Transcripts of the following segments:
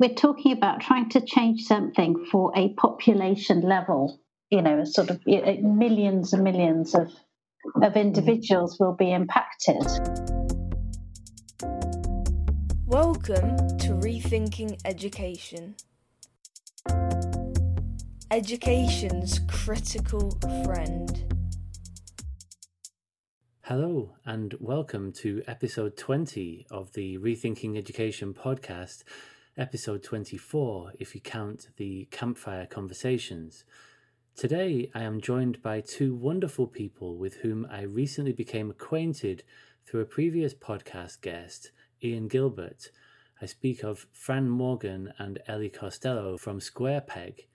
we're talking about trying to change something for a population level. You know, sort of uh, millions and millions of of mm. individuals will be impacted. Welcome to Rethinking Education. Education's critical friend. Hello, and welcome to episode 20 of the Rethinking Education podcast, episode 24, if you count the campfire conversations. Today, I am joined by two wonderful people with whom I recently became acquainted through a previous podcast guest, Ian Gilbert. I speak of Fran Morgan and Ellie Costello from Square Peg.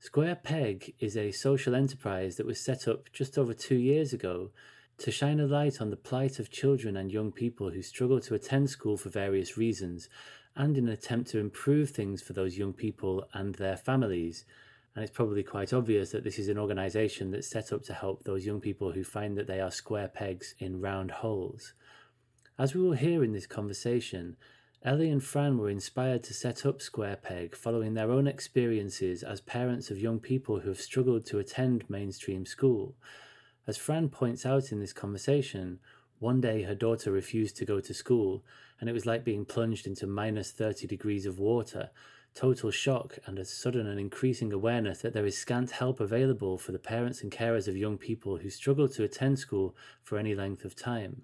Square Peg is a social enterprise that was set up just over two years ago to shine a light on the plight of children and young people who struggle to attend school for various reasons, and in an attempt to improve things for those young people and their families. And it's probably quite obvious that this is an organisation that's set up to help those young people who find that they are square pegs in round holes. As we will hear in this conversation, Ellie and Fran were inspired to set up Square Peg following their own experiences as parents of young people who have struggled to attend mainstream school. As Fran points out in this conversation, one day her daughter refused to go to school, and it was like being plunged into minus 30 degrees of water, total shock, and a sudden and increasing awareness that there is scant help available for the parents and carers of young people who struggle to attend school for any length of time.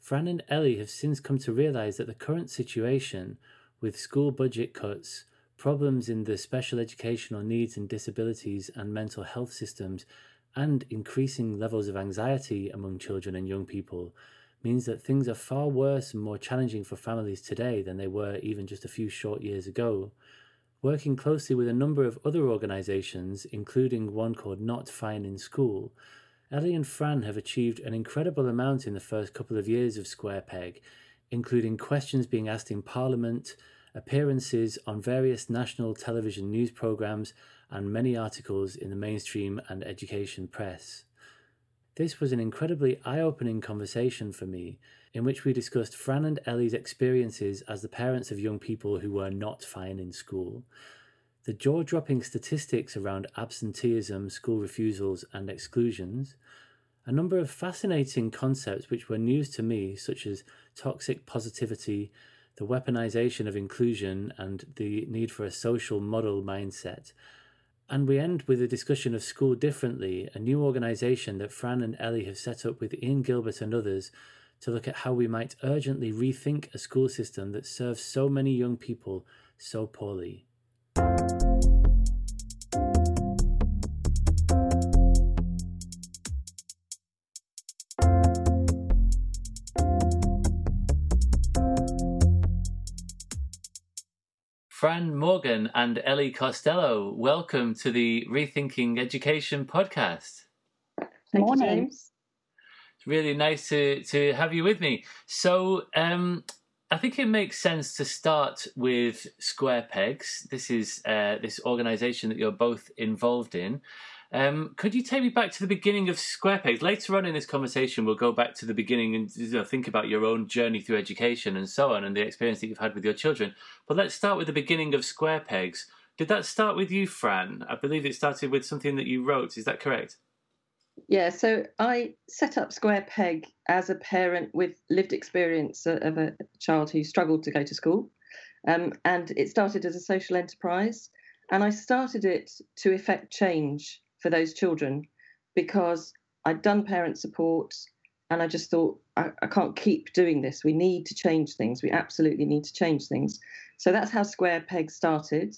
Fran and Ellie have since come to realize that the current situation, with school budget cuts, problems in the special educational needs and disabilities and mental health systems, and increasing levels of anxiety among children and young people means that things are far worse and more challenging for families today than they were even just a few short years ago. Working closely with a number of other organisations, including one called Not Fine in School, Ellie and Fran have achieved an incredible amount in the first couple of years of Square Peg, including questions being asked in Parliament, appearances on various national television news programmes, and many articles in the mainstream and education press. This was an incredibly eye opening conversation for me, in which we discussed Fran and Ellie's experiences as the parents of young people who were not fine in school, the jaw dropping statistics around absenteeism, school refusals, and exclusions, a number of fascinating concepts which were news to me, such as toxic positivity, the weaponization of inclusion, and the need for a social model mindset, and we end with a discussion of School Differently, a new organisation that Fran and Ellie have set up with Ian Gilbert and others to look at how we might urgently rethink a school system that serves so many young people so poorly. Fran Morgan and Ellie Costello, welcome to the Rethinking Education podcast. Thank Morning. You, James. It's really nice to, to have you with me. So, um, I think it makes sense to start with Square Pegs. This is uh, this organisation that you're both involved in. Um, could you take me back to the beginning of Square Pegs? Later on in this conversation, we'll go back to the beginning and you know, think about your own journey through education and so on, and the experience that you've had with your children. But let's start with the beginning of Square Pegs. Did that start with you, Fran? I believe it started with something that you wrote. Is that correct? Yeah, so I set up Square Peg as a parent with lived experience of a child who struggled to go to school. Um, and it started as a social enterprise. And I started it to effect change for those children because I'd done parent support and I just thought, I, I, can't keep doing this. We need to change things. We absolutely need to change things. So that's how Square Peg started.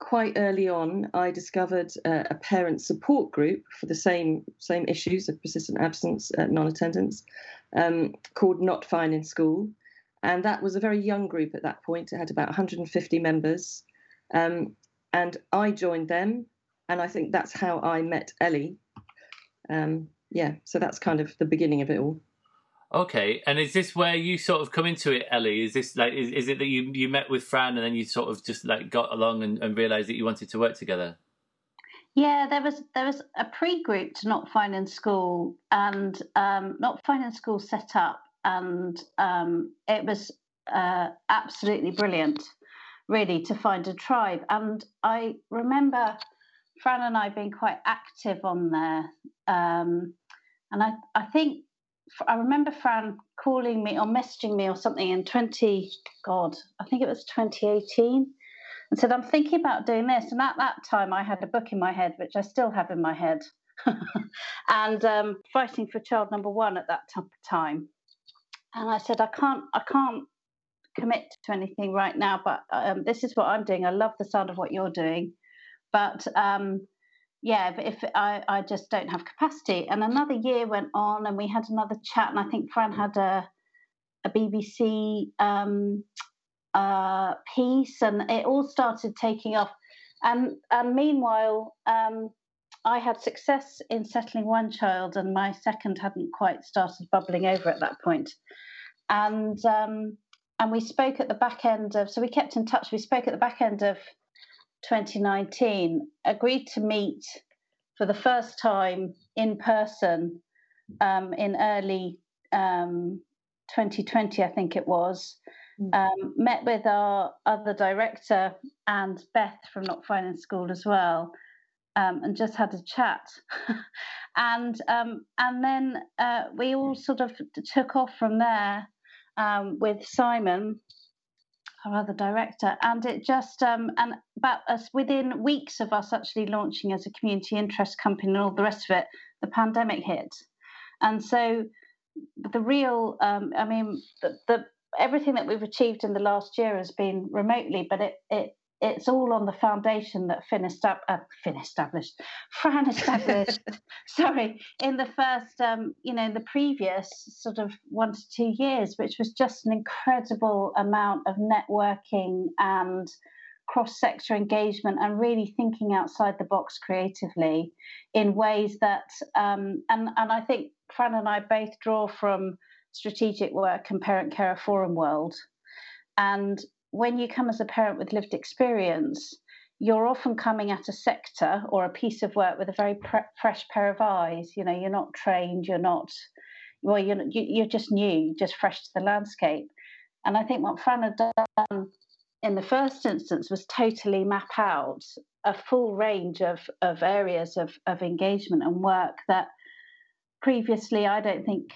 Quite early on, I discovered uh, a parent support group for the same same issues of persistent absence, uh, non-attendance, um, called Not Fine in School, and that was a very young group at that point. It had about 150 members, um, and I joined them and I think that's how I met Ellie. Um, yeah, so that's kind of the beginning of it all. Okay, and is this where you sort of come into it, Ellie? Is this like is, is it that you you met with Fran and then you sort of just like got along and, and realised that you wanted to work together? Yeah, there was there was a pre-group to Not Fine in School and um, Not Fine in School set up, and um, it was uh, absolutely brilliant really to find a tribe. And I remember Fran and I being quite active on there. Um, and I, I think I remember Fran calling me or messaging me or something in 20, God, I think it was 2018, and said, I'm thinking about doing this. And at that time, I had a book in my head, which I still have in my head, and um, fighting for child number one at that time. And I said, I can't, I can't commit to anything right now, but um, this is what I'm doing. I love the sound of what you're doing, but um, yeah, but if I, I just don't have capacity. And another year went on, and we had another chat, and I think Fran had a a BBC um, uh, piece, and it all started taking off. And and meanwhile, um, I had success in settling one child, and my second hadn't quite started bubbling over at that point. And um, and we spoke at the back end of, so we kept in touch. We spoke at the back end of 2019 agreed to meet for the first time in person um, in early um, 2020, I think it was. Mm. Um, met with our other director and Beth from Not in School as well, um, and just had a chat. and um, and then uh, we all sort of took off from there um, with Simon our other director, and it just um, and about us within weeks of us actually launching as a community interest company and all the rest of it, the pandemic hit, and so the real, um, I mean, the, the everything that we've achieved in the last year has been remotely, but it it it's all on the foundation that Finn, estab- uh, Finn established, Fran established. sorry, in the first, um, you know, the previous sort of one to two years, which was just an incredible amount of networking and cross-sector engagement and really thinking outside the box creatively in ways that, um, and and I think Fran and I both draw from strategic work and parent carer forum world. And when you come as a parent with lived experience, you're often coming at a sector or a piece of work with a very pre- fresh pair of eyes. You know, you're not trained, you're not, well, you're, you're just new, just fresh to the landscape. And I think what Fran had done in the first instance was totally map out a full range of, of areas of, of engagement and work that previously I don't think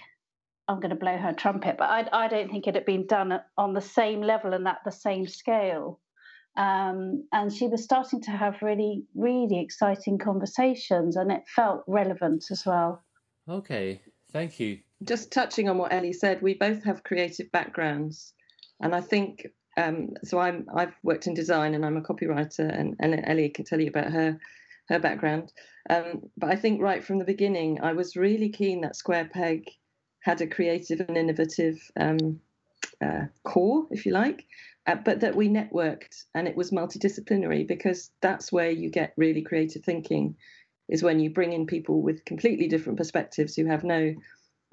I'm going to blow her trumpet, but I, I don't think it had been done on the same level and at the same scale. Um, and she was starting to have really, really exciting conversations, and it felt relevant as well. Okay, thank you. Just touching on what Ellie said, we both have creative backgrounds, and I think um, so. I'm I've worked in design, and I'm a copywriter, and, and Ellie can tell you about her her background. Um, but I think right from the beginning, I was really keen that Square Peg had a creative and innovative um, uh, core, if you like, uh, but that we networked and it was multidisciplinary because that's where you get really creative thinking, is when you bring in people with completely different perspectives who have no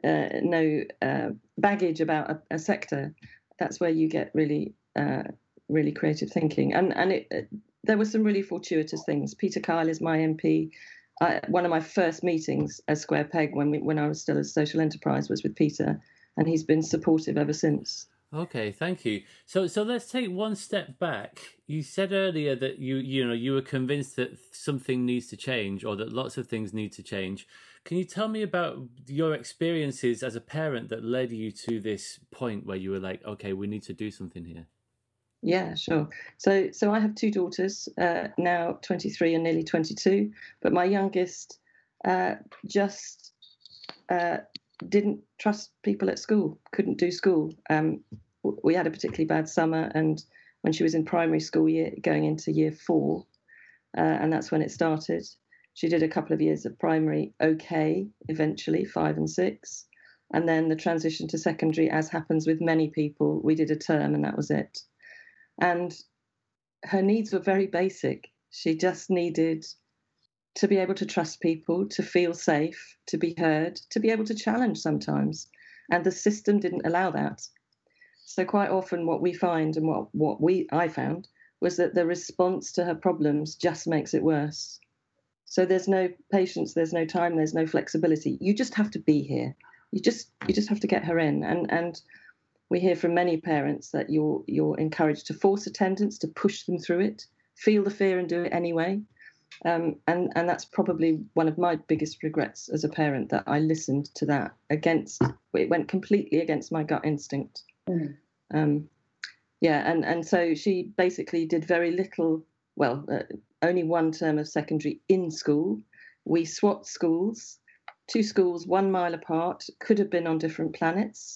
uh, no uh, baggage about a, a, sector. That's where you get really uh, really creative thinking, and and it, uh, there were some really fortuitous things. Peter Kyle is my MP I, one of my first meetings as Square Peg when we, when I was still a social enterprise was with Peter, and he's been supportive ever since. Okay, thank you. So so let's take one step back. You said earlier that you you know you were convinced that something needs to change or that lots of things need to change. Can you tell me about your experiences as a parent that led you to this point where you were like, okay, we need to do something here? Yeah, sure. So, so I have two daughters uh, now, 23 and nearly 22. But my youngest uh, just uh, didn't trust people at school, couldn't do school. Um, we had a particularly bad summer, and when she was in primary school, year going into year four, uh, and that's when it started. She did a couple of years of primary, okay, eventually five and six, and then the transition to secondary, as happens with many people, we did a term, and that was it. And her needs were very basic. She just needed to be able to trust people, to feel safe, to be heard, to be able to challenge sometimes. And the system didn't allow that. So quite often what we find and what, what we I found was that the response to her problems just makes it worse. So there's no patience, there's no time, there's no flexibility. You just have to be here. You just you just have to get her in. And and we hear from many parents that you're you're encouraged to force attendance, to push them through it, feel the fear and do it anyway. Um, and and that's probably one of my biggest regrets as a parent that I listened to that against it went completely against my gut instinct. Mm. Um, yeah, and and so she basically did very little. Well, uh, only one term of secondary in school. We swapped schools, two schools one mile apart, could have been on different planets.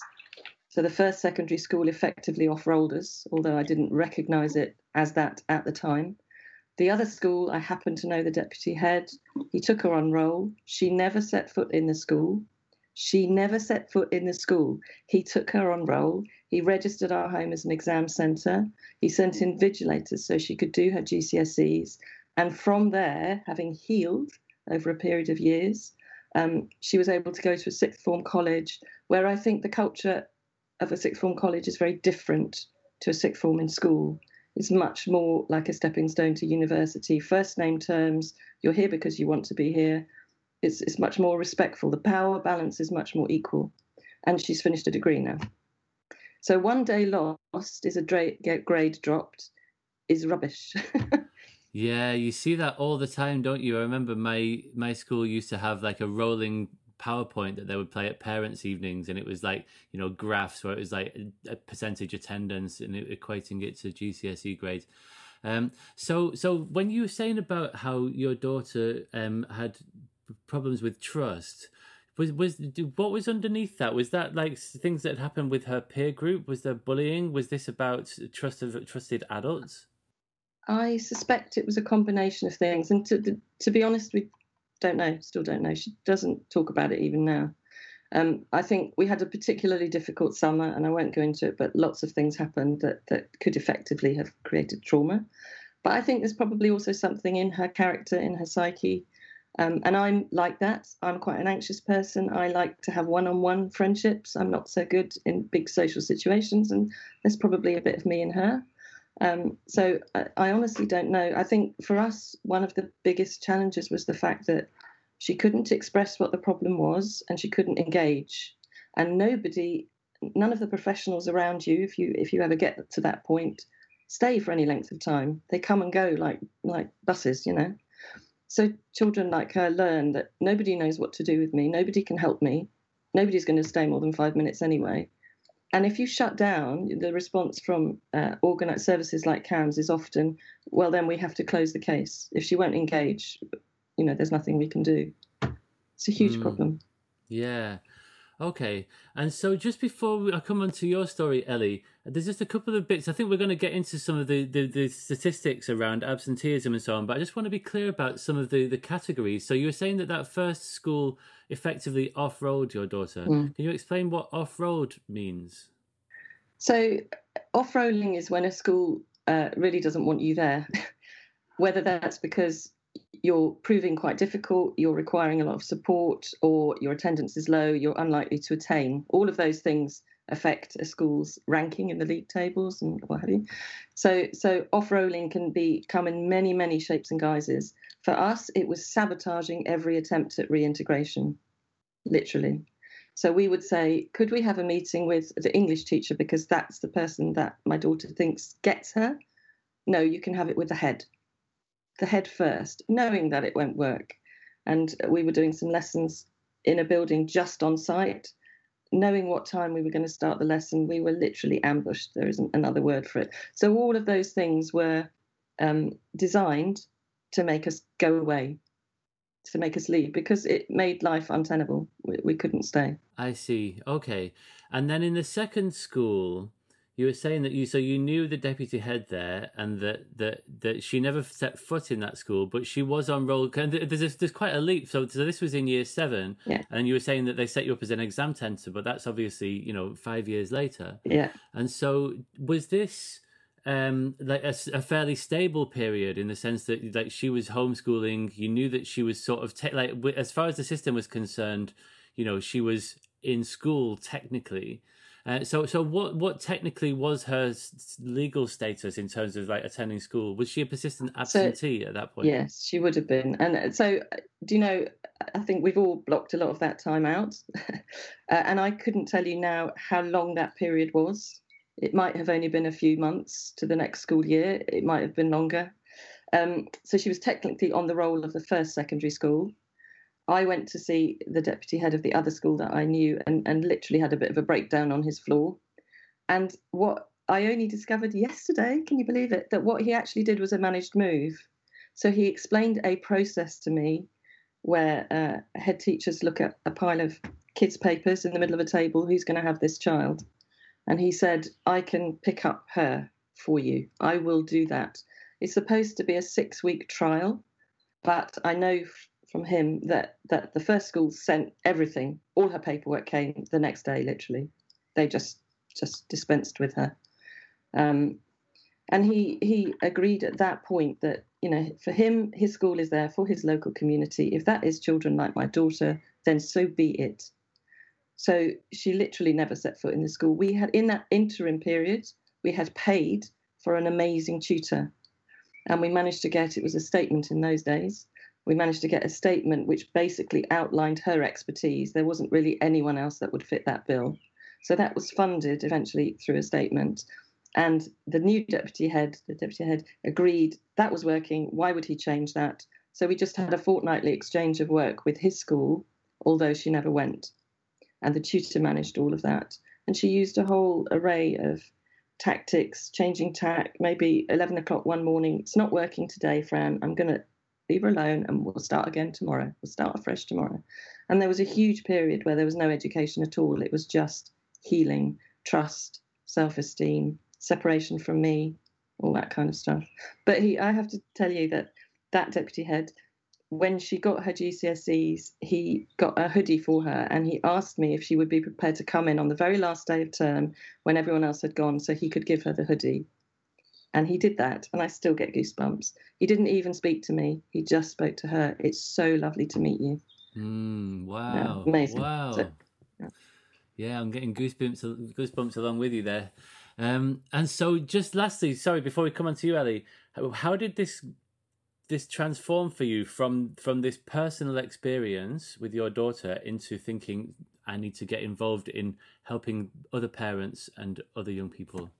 So the first secondary school effectively off-rolled us, although I didn't recognise it as that at the time. The other school, I happened to know the deputy head. He took her on roll. She never set foot in the school. She never set foot in the school. He took her on roll. He registered our home as an exam centre. He sent invigilators so she could do her GCSEs. And from there, having healed over a period of years, um, she was able to go to a sixth form college where I think the culture of a sixth form college is very different to a sixth form in school It's much more like a stepping stone to university. First name terms, you're here because you want to be here. It's, it's much more respectful. The power balance is much more equal. And she's finished a degree now. So one day lost is a dra- grade dropped is rubbish. yeah, you see that all the time, don't you? I remember my my school used to have like a rolling PowerPoint that they would play at parents' evenings, and it was like you know graphs where it was like a percentage attendance and equating it to GCSE grades. Um, so, so when you were saying about how your daughter um, had problems with trust, was was what was underneath that? Was that like things that happened with her peer group? Was there bullying? Was this about trust of trusted adults? I suspect it was a combination of things, and to to be honest, we don't know, still don't know. She doesn't talk about it even now. Um, I think we had a particularly difficult summer, and I won't go into it, but lots of things happened that, that could effectively have created trauma. But I think there's probably also something in her character, in her psyche. Um, and I'm like that. I'm quite an anxious person. I like to have one on one friendships. I'm not so good in big social situations, and there's probably a bit of me in her. Um, so I, I, honestly don't know. I think for us, one of the biggest challenges was the fact that she couldn't express what the problem was and she couldn't engage. And nobody, none of the professionals around you, if you if you ever get to that point, stay for any length of time. They come and go like like buses, you know. So children like her learn that nobody knows what to do with me. Nobody can help me. Nobody's going to stay more than five minutes anyway. And if you shut down, the response from uh, organized services like CAMHS is often, well, then we have to close the case. If she won't engage, you know, there's nothing we can do. It's a huge mm. problem. Yeah. Okay. And so just before I come on to your story, Ellie, there's just a couple of bits. I think we're going to get into some of the, the, the, statistics around absenteeism and so on, but I just want to be clear about some of the, the categories. So you were saying that that first school effectively off-rolled your daughter. Mm. Can you explain what off-rolled means? So off-rolling is when a school uh, really doesn't want you there, whether that's because you're proving quite difficult, you're requiring a lot of support, or your attendance is low, you're unlikely to attain. All of those things affect a school's ranking in the league tables and what have you. So, so off-rolling can be come in many, many shapes and guises. For us, it was sabotaging every attempt at reintegration, literally. So we would say, could we have a meeting with the English teacher because that's the person that my daughter thinks gets her? No, you can have it with the head. The head first, knowing that it won't work. And we were doing some lessons in a building just on site. Knowing what time we were going to start the lesson, we were literally ambushed. There isn't another word for it. So all of those things were um, designed to make us go away to make us leave because it made life untenable. We, we couldn't stay. I see. Okay. And then in the second school, you were saying that you so you knew the deputy head there, and that that that she never set foot in that school, but she was on roll. And there's there's quite a leap. So, so this was in year seven, yeah. And you were saying that they set you up as an exam centre, but that's obviously you know five years later, yeah. And so was this um, like a, a, fairly stable period in the sense that like she was homeschooling. You knew that she was sort of te- like as far as the system was concerned, you know, she was in school technically. Uh, so, so what? What technically was her legal status in terms of like attending school? Was she a persistent absentee so, at that point? Yes, she would have been. And uh, so, uh, do you know? I think we've all blocked a lot of that time out. uh, and I couldn't tell you now how long that period was. It might have only been a few months to the next school year, it might have been longer. Um, so she was technically on the roll of the first secondary school. I went to see the deputy head of the other school that I knew and, and literally had a bit of a breakdown on his floor. And what I only discovered yesterday, can you believe it, that what he actually did was a managed move. So he explained a process to me where uh, head teachers look at a pile of kids' papers in the middle of a table who's going to have this child. And he said, I can pick up her for you. I will do that. It's supposed to be a six week trial, but I know from him that, that the first school sent everything. All her paperwork came the next day, literally. They just just dispensed with her. Um, and he he agreed at that point that you know for him his school is there for his local community if that is children like my daughter then so be it so she literally never set foot in the school we had in that interim period we had paid for an amazing tutor and we managed to get it was a statement in those days we managed to get a statement which basically outlined her expertise there wasn't really anyone else that would fit that bill so that was funded eventually through a statement and the new deputy head, the deputy head, agreed that was working. Why would he change that? So we just had a fortnightly exchange of work with his school, although she never went. And the tutor managed all of that. And she used a whole array of tactics, changing tack, maybe 11 o'clock one morning. It's not working today, Fran. I'm going to leave her alone and we'll start again tomorrow. We'll start afresh tomorrow. And there was a huge period where there was no education at all. It was just healing, trust, self esteem, separation from me, all that kind of stuff. But he, I have to tell you that that deputy head, when she got her GCSEs, he got a hoodie for her and he asked me if she would be prepared to come in on the very last day of term when everyone else had gone so he could give her the hoodie. And he did that, and I still get goosebumps. He didn't even speak to me, he just spoke to her. It's so lovely to meet you. Mm, wow. Yeah, amazing. Wow. So, yeah. yeah. I'm getting goosebumps, goosebumps along with you there. Um, and so, just lastly, sorry, before we come on to you, Ellie, how, how did this this transform for you from from this personal experience with your daughter into thinking I need to get involved in helping other parents and other young people?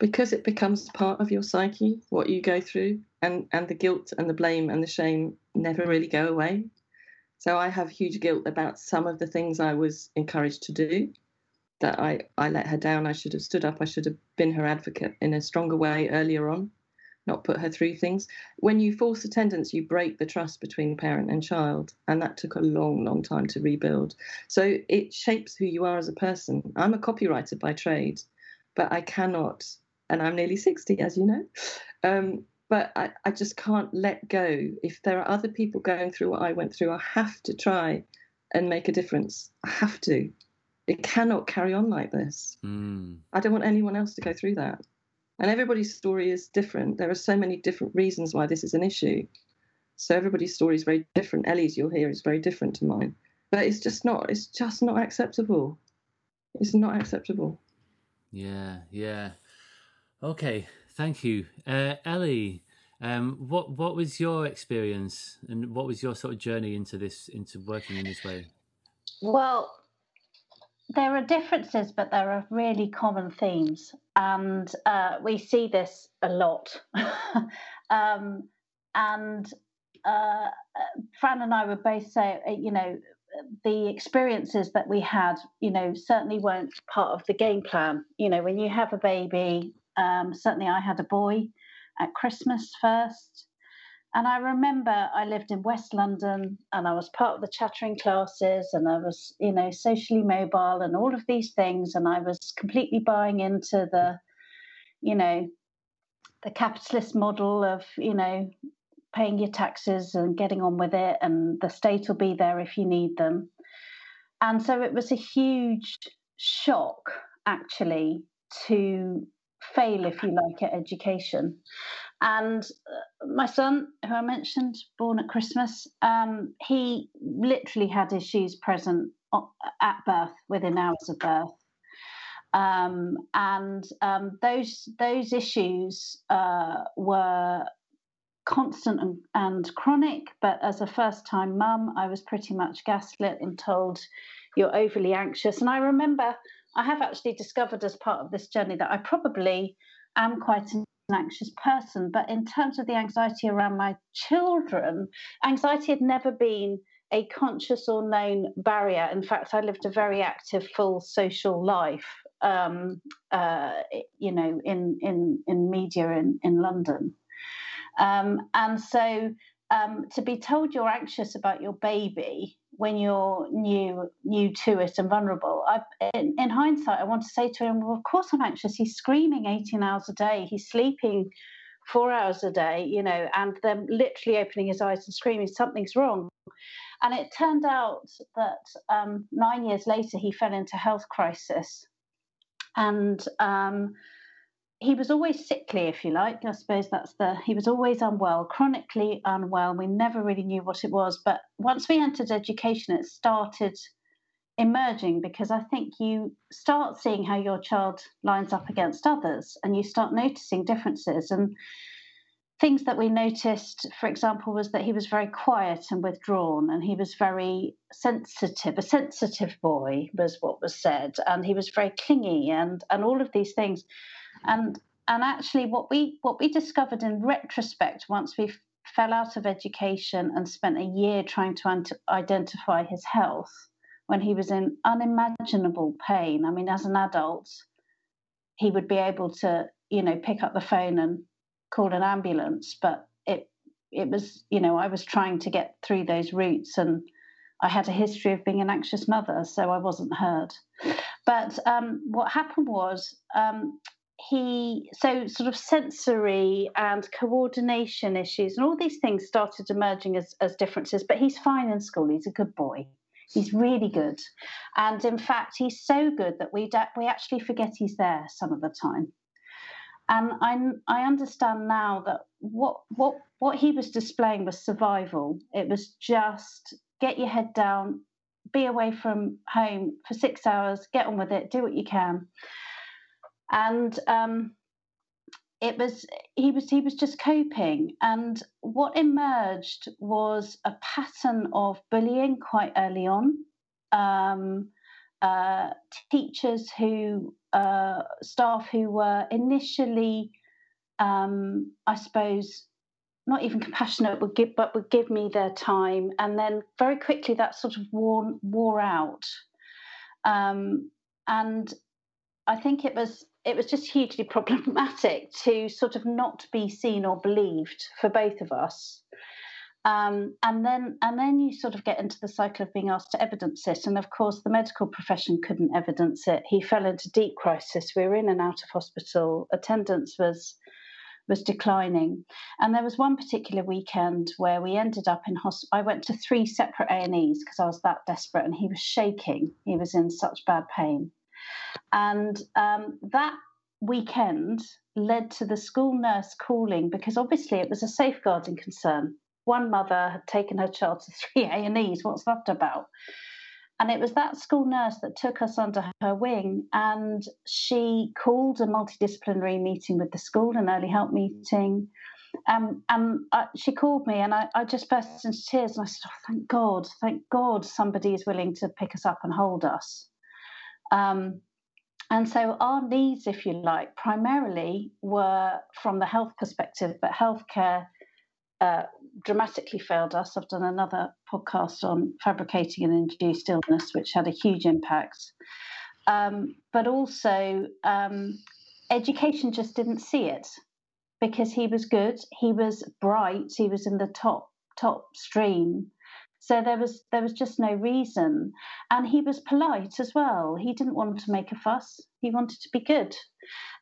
Because it becomes part of your psyche, what you go through, and and the guilt and the blame and the shame never really go away. So I have huge guilt about some of the things I was encouraged to do that I, I let her down. I should have stood up. I should have been her advocate in a stronger way earlier on, not put her through things. When you force attendance, you break the trust between parent and child. And that took a long, long time to rebuild. So it shapes who you are as a person. I'm a copywriter by trade, but I cannot, and I'm nearly 60, as you know. Um, but I, I just can't let go. If there are other people going through what I went through, I have to try and make a difference. I have to. It cannot carry on like this. Mm. I don't want anyone else to go through that. And everybody's story is different. There are so many different reasons why this is an issue. So everybody's story is very different. Ellie's you'll hear is very different to mine. But it's just not it's just not acceptable. It's not acceptable. Yeah, yeah. Okay, thank you. Uh, Ellie, um, what what was your experience and what was your sort of journey into this into working in this way? Well, there are differences, but there are really common themes, and uh, we see this a lot. um, and uh, Fran and I would both say, uh, you know, the experiences that we had, you know, certainly weren't part of the game plan. You know, when you have a baby, um, certainly I had a boy at Christmas first. And I remember I lived in West London and I was part of the chattering classes and I was, you know, socially mobile and all of these things. And I was completely buying into the, you know, the capitalist model of, you know, paying your taxes and getting on with it and the state will be there if you need them. And so it was a huge shock actually to fail, if you like, at education. And uh, my son, who I mentioned, born at Christmas, um, he literally had his shoes present at birth, within hours of birth. Um, and um, those those issues uh, were constant and, and chronic, but as a first time mum, I was pretty much gaslit and told you're overly anxious. And I remember I have actually discovered as part of this journey that I probably am quite an anxious person, but in terms of the anxiety around my children, anxiety had never been a conscious or known barrier. In fact, I lived a very active, full social life. Um, uh, you know, in in in media in in London, um, and so um, to be told you're anxious about your baby when you're new new to it and vulnerable. I, in, in, hindsight, I want to say to him, "Well, of course I'm anxious. He's screaming 18 hours a day. He's sleeping four hours a day, you know, and then literally opening his eyes and screaming something's wrong." And it turned out that um, nine years later, he fell into health crisis, and um, he was always sickly, if you like. I suppose that's the. He was always unwell, chronically unwell. We never really knew what it was. But once we entered education, it started emerging because I think you start seeing how your child lines up against others and you start noticing differences. And things that we noticed, for example, was that he was very quiet and withdrawn and he was very sensitive. A sensitive boy was what was said. And he was very clingy and, and all of these things and and actually what we what we discovered in retrospect once we fell out of education and spent a year trying to identify his health when he was in unimaginable pain i mean as an adult he would be able to you know pick up the phone and call an ambulance. But it it was you know i was trying to get through those routes and i had a history of being an anxious mother so i wasn't heard. But um, what happened was um, he so sort of sensory and coordination issues and all these things started emerging as, as differences but he's fine in school. He's a good boy. He's really good. And in fact he's so good that we we actually forget he's there some of the time. And I, I understand now that what what what he was displaying was survival. It was just get your head down be away from home for six hours get on with it do what you can and um, it was he was he was just coping. And what emerged was a pattern of bullying quite early on. Um, uh, teachers who uh, staff who were initially um, i suppose not even compassionate would give but would give me their time. And then very quickly that sort of wore wore out. Um, and i think it was it was just hugely problematic to sort of not be seen or believed for both of us. Um, and then and then you sort of get into the cycle of being asked to evidence it. And of course, the medical profession couldn't evidence it. He fell into deep crisis. We were in and out of hospital. Attendance was was declining. And there was one particular weekend where we ended up in hospital. I went to three separate A and E's because I was that desperate, and he was shaking. He was in such bad pain. And um, that weekend led to the school nurse calling because obviously it was a safeguarding concern. One mother had taken her child to three A and E's. What's that about? And it was that school nurse that took us under her wing, and she called a multidisciplinary meeting with the school, an early help meeting. Um, and I, she called me, and I, I, just burst into tears. And I said, oh, "Thank God, thank God, somebody is willing to pick us up and hold us." Um, and so our needs, if you like, primarily were from the health perspective, but healthcare uh, dramatically failed us. I've done another podcast on fabricated or induced illness, which had a huge impact. Um, but also, um, education just didn't see it because he was good, he was bright, he was in the top top stream, so there was there was just no reason, and he was polite as well. He didn't want to make a fuss. He wanted to be good,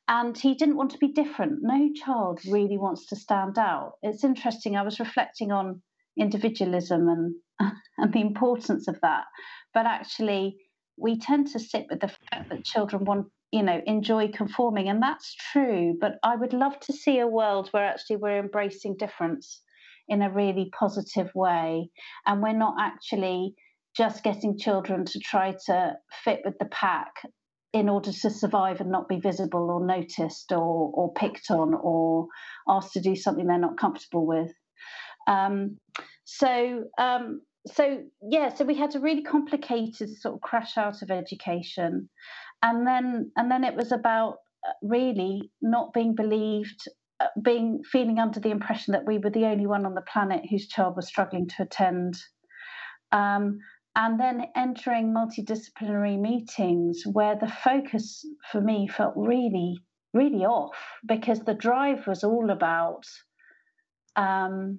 and he didn't want to be different. No child really wants to stand out. It's interesting. I was reflecting on individualism and and the importance of that, but actually we tend to sit with the fact that children want you know enjoy conforming and that's true but i would love to see a world where actually we're embracing difference in a really positive way. And we're not actually just getting children to try to fit with the pack in order to survive and not be visible or noticed or or picked on or asked to do something they're not comfortable with. Um, so um, so yeah, so we had a really complicated sort of crash out of education, and then and then it was about uh, really not being believed being feeling under the impression that we were the only one on the planet whose child was struggling to attend um, and then entering multidisciplinary meetings where the focus for me felt really really off because the drive was all about um,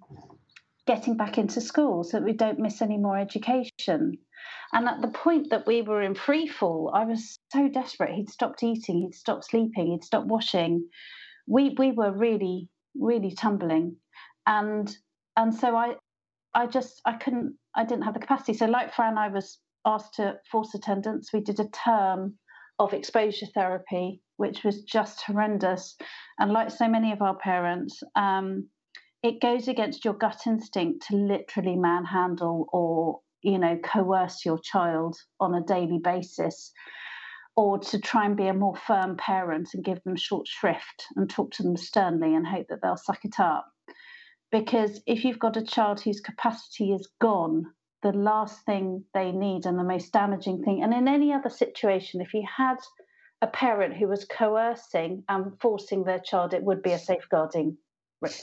getting back into school so that we don't miss any more education and at the point that we were in free fall, I was so desperate. He'd stopped eating, he'd stopped sleeping, he'd stopped washing. We we were really, really tumbling. And and so I I just I couldn't I didn't have the capacity. So like Fran, I was asked to force attendance. We did a term of exposure therapy, which was just horrendous. And like so many of our parents, um, it goes against your gut instinct to literally manhandle or you know, coerce your child on a daily basis or to try and be a more firm parent and give them short shrift and talk to them sternly and hope that they'll suck it up. Because if you've got a child whose capacity is gone, the last thing they need and the most damaging thing, and in any other situation, if you had a parent who was coercing and forcing their child, it would be a safeguarding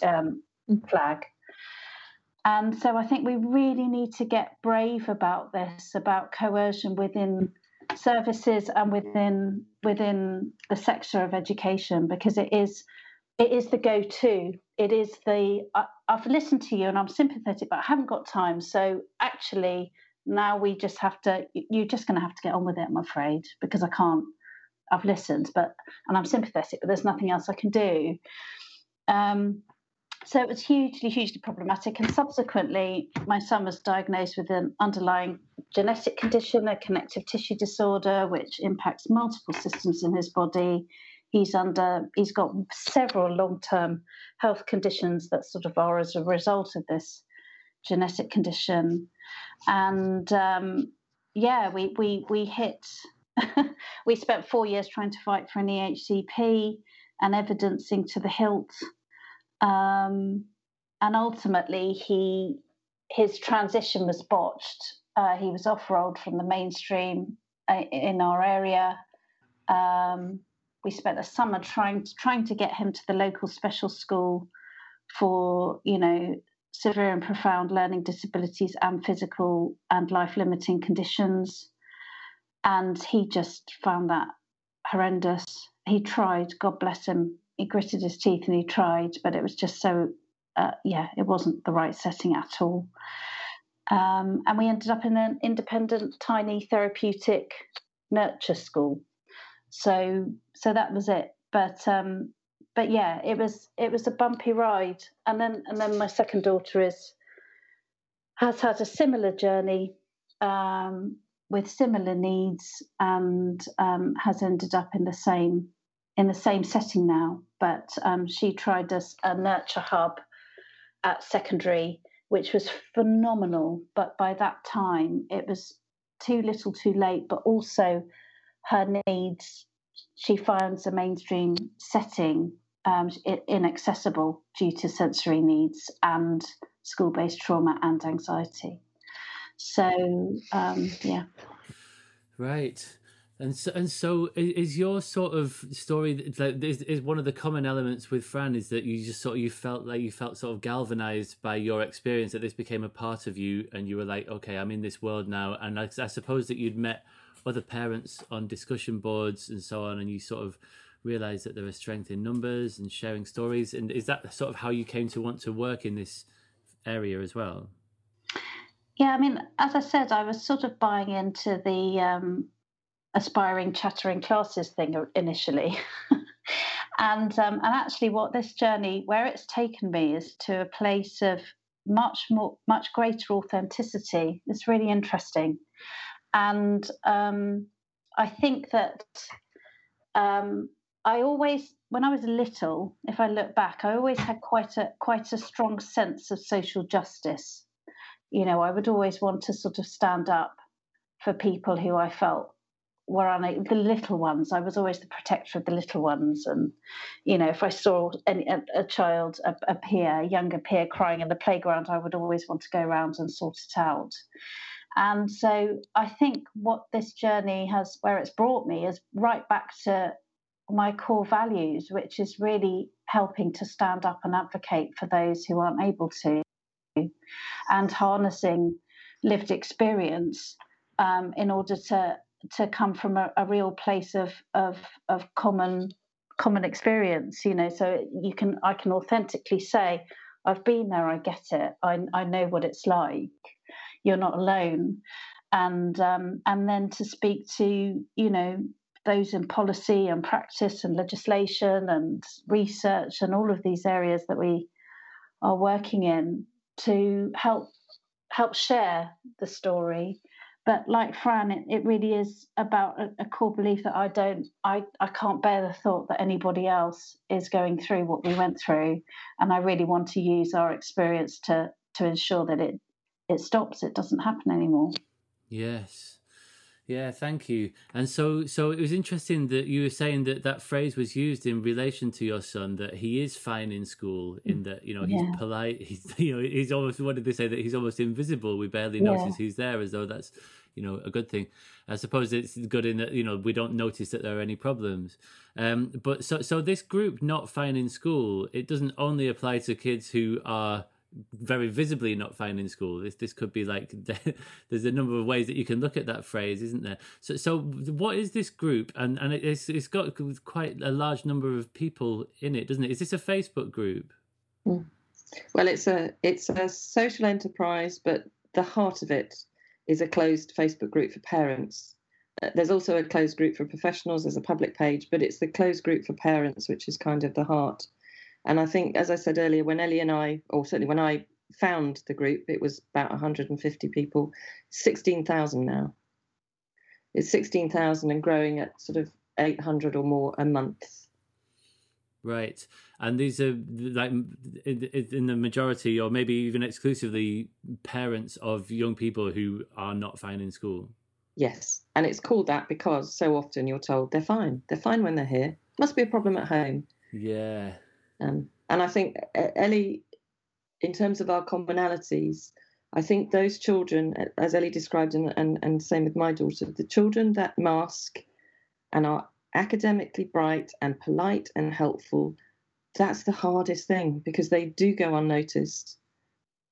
um, mm. flag. And so I think we really need to get brave about this, about coercion within services and within within the sector of education, because it is it is the go-to. It is the I, I've listened to you and I'm sympathetic, but I haven't got time. So actually, now we just have to. You're just going to have to get on with it. I'm afraid because I can't. I've listened, but and I'm sympathetic, but there's nothing else I can do. Um, so it was hugely, hugely problematic. And subsequently, my son was diagnosed with an underlying genetic condition, a connective tissue disorder, which impacts multiple systems in his body. He's under, he's got several long-term health conditions that sort of are as a result of this genetic condition. And um, yeah, we we we hit. we spent four years trying to fight for an EHCP and evidencing to the hilt um, and ultimately, he his transition was botched. Uh, he was off-rolled from the mainstream uh, in our area. Um, we spent the summer trying to, trying to get him to the local special school for you know severe and profound learning disabilities and physical and life limiting conditions. And he just found that horrendous. He tried, God bless him, he gritted his teeth and he tried, but it was just so, uh, yeah, it wasn't the right setting at all. Um, and we ended up in an independent, tiny, therapeutic nurture school. So, so that was it. But, um, but yeah, it was it was a bumpy ride. And then, and then my second daughter is has had a similar journey um, with similar needs and um, has ended up in the same in the same setting now, but um, she tried a, a nurture hub at secondary, which was phenomenal. But by that time, it was too little, too late. But also, her needs, she finds a mainstream setting um, inaccessible due to sensory needs and school based trauma and anxiety. So, um, yeah. Right. And so, and so is your sort of story like is, is one of the common elements with Fran is that you just sort of you felt like you felt sort of galvanized by your experience that this became a part of you and you were like okay I'm in this world now. And I, I suppose that you'd met other parents on discussion boards and so on and you sort of realized that there is strength in numbers and sharing stories. And is that sort of how you came to want to work in this area as well? Yeah I mean as I said I was sort of buying into the um aspiring chattering classes thing initially. and um, and actually, what this journey, where it's taken me, is to a place of much more, much greater authenticity. It's really interesting, and um, I think that um, I always, when I was little, if I look back, I always had quite a quite a strong sense of social justice. You know, I would always want to sort of stand up for people who I felt were on the little ones. I was always the protector of the little ones, and you know, if I saw any, a, a child, a, a peer, a younger peer crying in the playground, I would always want to go around and sort it out. And so I think what this journey has, where it's brought me, is right back to my core values, which is really helping to stand up and advocate for those who aren't able to, and harnessing lived experience um, in order to to come from a, a real place of of of common common experience. You know, so you can I can authentically say I've been there, I get it, I I know what it's like. You're not alone, and um, and then to speak to you know those in policy and practice and legislation and research and all of these areas that we are working in to help help share the story but like Fran, it, it really is about a, a, core belief that I don't, I, I can't bear the thought that anybody else is going through what we went through, and I really want to use our experience to to ensure that it it stops, it doesn't happen anymore. Yes, yeah, thank you. And so, so it was interesting that you were saying that that phrase was used in relation to your son that he is fine in school, in that you know he's yeah. polite. He's you know he's almost what did they say that he's almost invisible. We barely yeah. notice he's there, as though that's you know a good thing. I suppose it's good in that you know we don't notice that there are any problems. Um, but so so this group not fine in school, it doesn't only apply to kids who are very visibly not fine in school. This this could be like there's a number of ways that you can look at that phrase, isn't there? So so what is this group? And and it's it's got quite a large number of people in it, doesn't it? Is this a Facebook group? Hmm. Well, it's a it's a social enterprise, but the heart of it is a closed Facebook group for parents. Uh, there's also a closed group for professionals. There's a public page, but it's the closed group for parents, which is kind of the heart. And I think, as I said earlier, when Ellie and I, or certainly when I found the group, it was about 150 people, 16,000 now. It's 16,000 and growing at sort of 800 or more a month. Right. And these are like in the majority, or maybe even exclusively, parents of young people who are not fine in school. Yes. And it's called that because so often you're told they're fine. They're fine when they're here. Must be a problem at home. Yeah. Um, and I think Ellie, in terms of our commonalities, I think those children, as Ellie described, and, and, and same with my daughter, the children that mask and are academically bright and polite and helpful, that's the hardest thing because they do go unnoticed.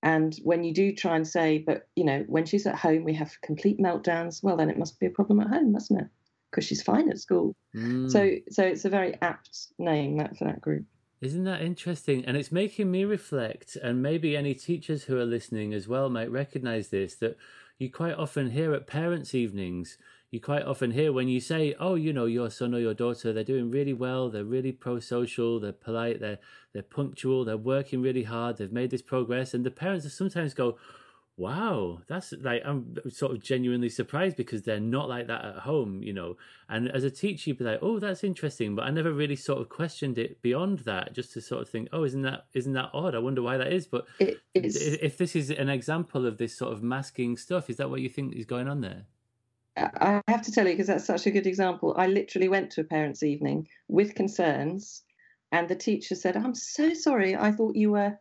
And when you do try and say, but you know, when she's at home, we have complete meltdowns. Well, then it must be a problem at home, mustn't it? Because she's fine at school. Mm. So, so it's a very apt name that for that group. Isn't that interesting? And it's making me reflect, and maybe any teachers who are listening as well might recognize this that you quite often hear at parents' evenings, you quite often hear when you say, Oh, you know, your son or your daughter, they're doing really well, they're really pro social, they're polite, they're they're punctual, they're working really hard, they've made this progress, and the parents sometimes go, wow that's like i'm sort of genuinely surprised because they're not like that at home you know? And as a teacher you'd be like oh that's interesting but i never really sort of questioned it beyond that just to sort of think oh isn't that isn't that odd? I wonder why that is but if this is an example of this sort of masking stuff is that what you think is going on there? I have to tell you because that's such a good example i literally went to a parents evening with concerns and the teacher said i'm so sorry i thought you were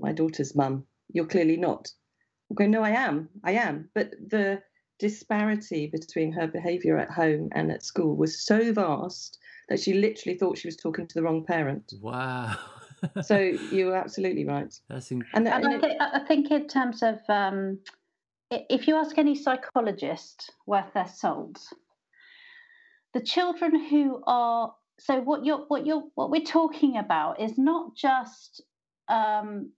my daughter's mum. You're clearly not Okay, no, I am. I am. But the disparity between her behaviour at home and at school was so vast that she literally thought she was talking to the wrong parent. Wow. so you're absolutely right. That's incredible. And, and, and I, th- I, think in terms of um, if you ask any psychologist worth their salt, the children who are so what you're what you're what we're talking about is not just um,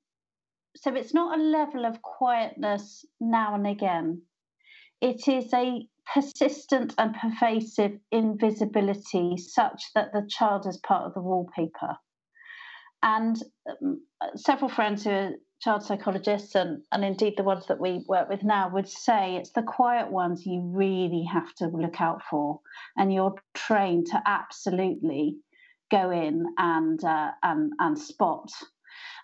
so it's not a level of quietness now and again. It is a persistent and pervasive invisibility such that the child is part of the wallpaper. And um, several friends who are child psychologists and, and indeed the ones that we work with now would say it's the quiet ones you really have to look out for. And you're trained to absolutely go in and, uh, and, and spot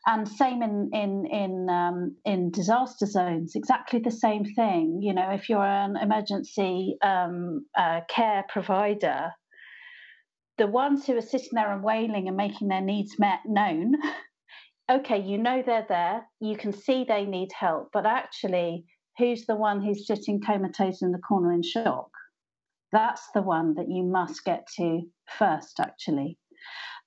and same in in in um, in disaster zones exactly the same thing. You know if you're an emergency um, uh, care provider the ones who are sitting there and wailing and making their needs met known okay you know they're there you can see they need help but actually who's the one who's sitting comatose in the corner in shock? That's the one that you must get to first actually.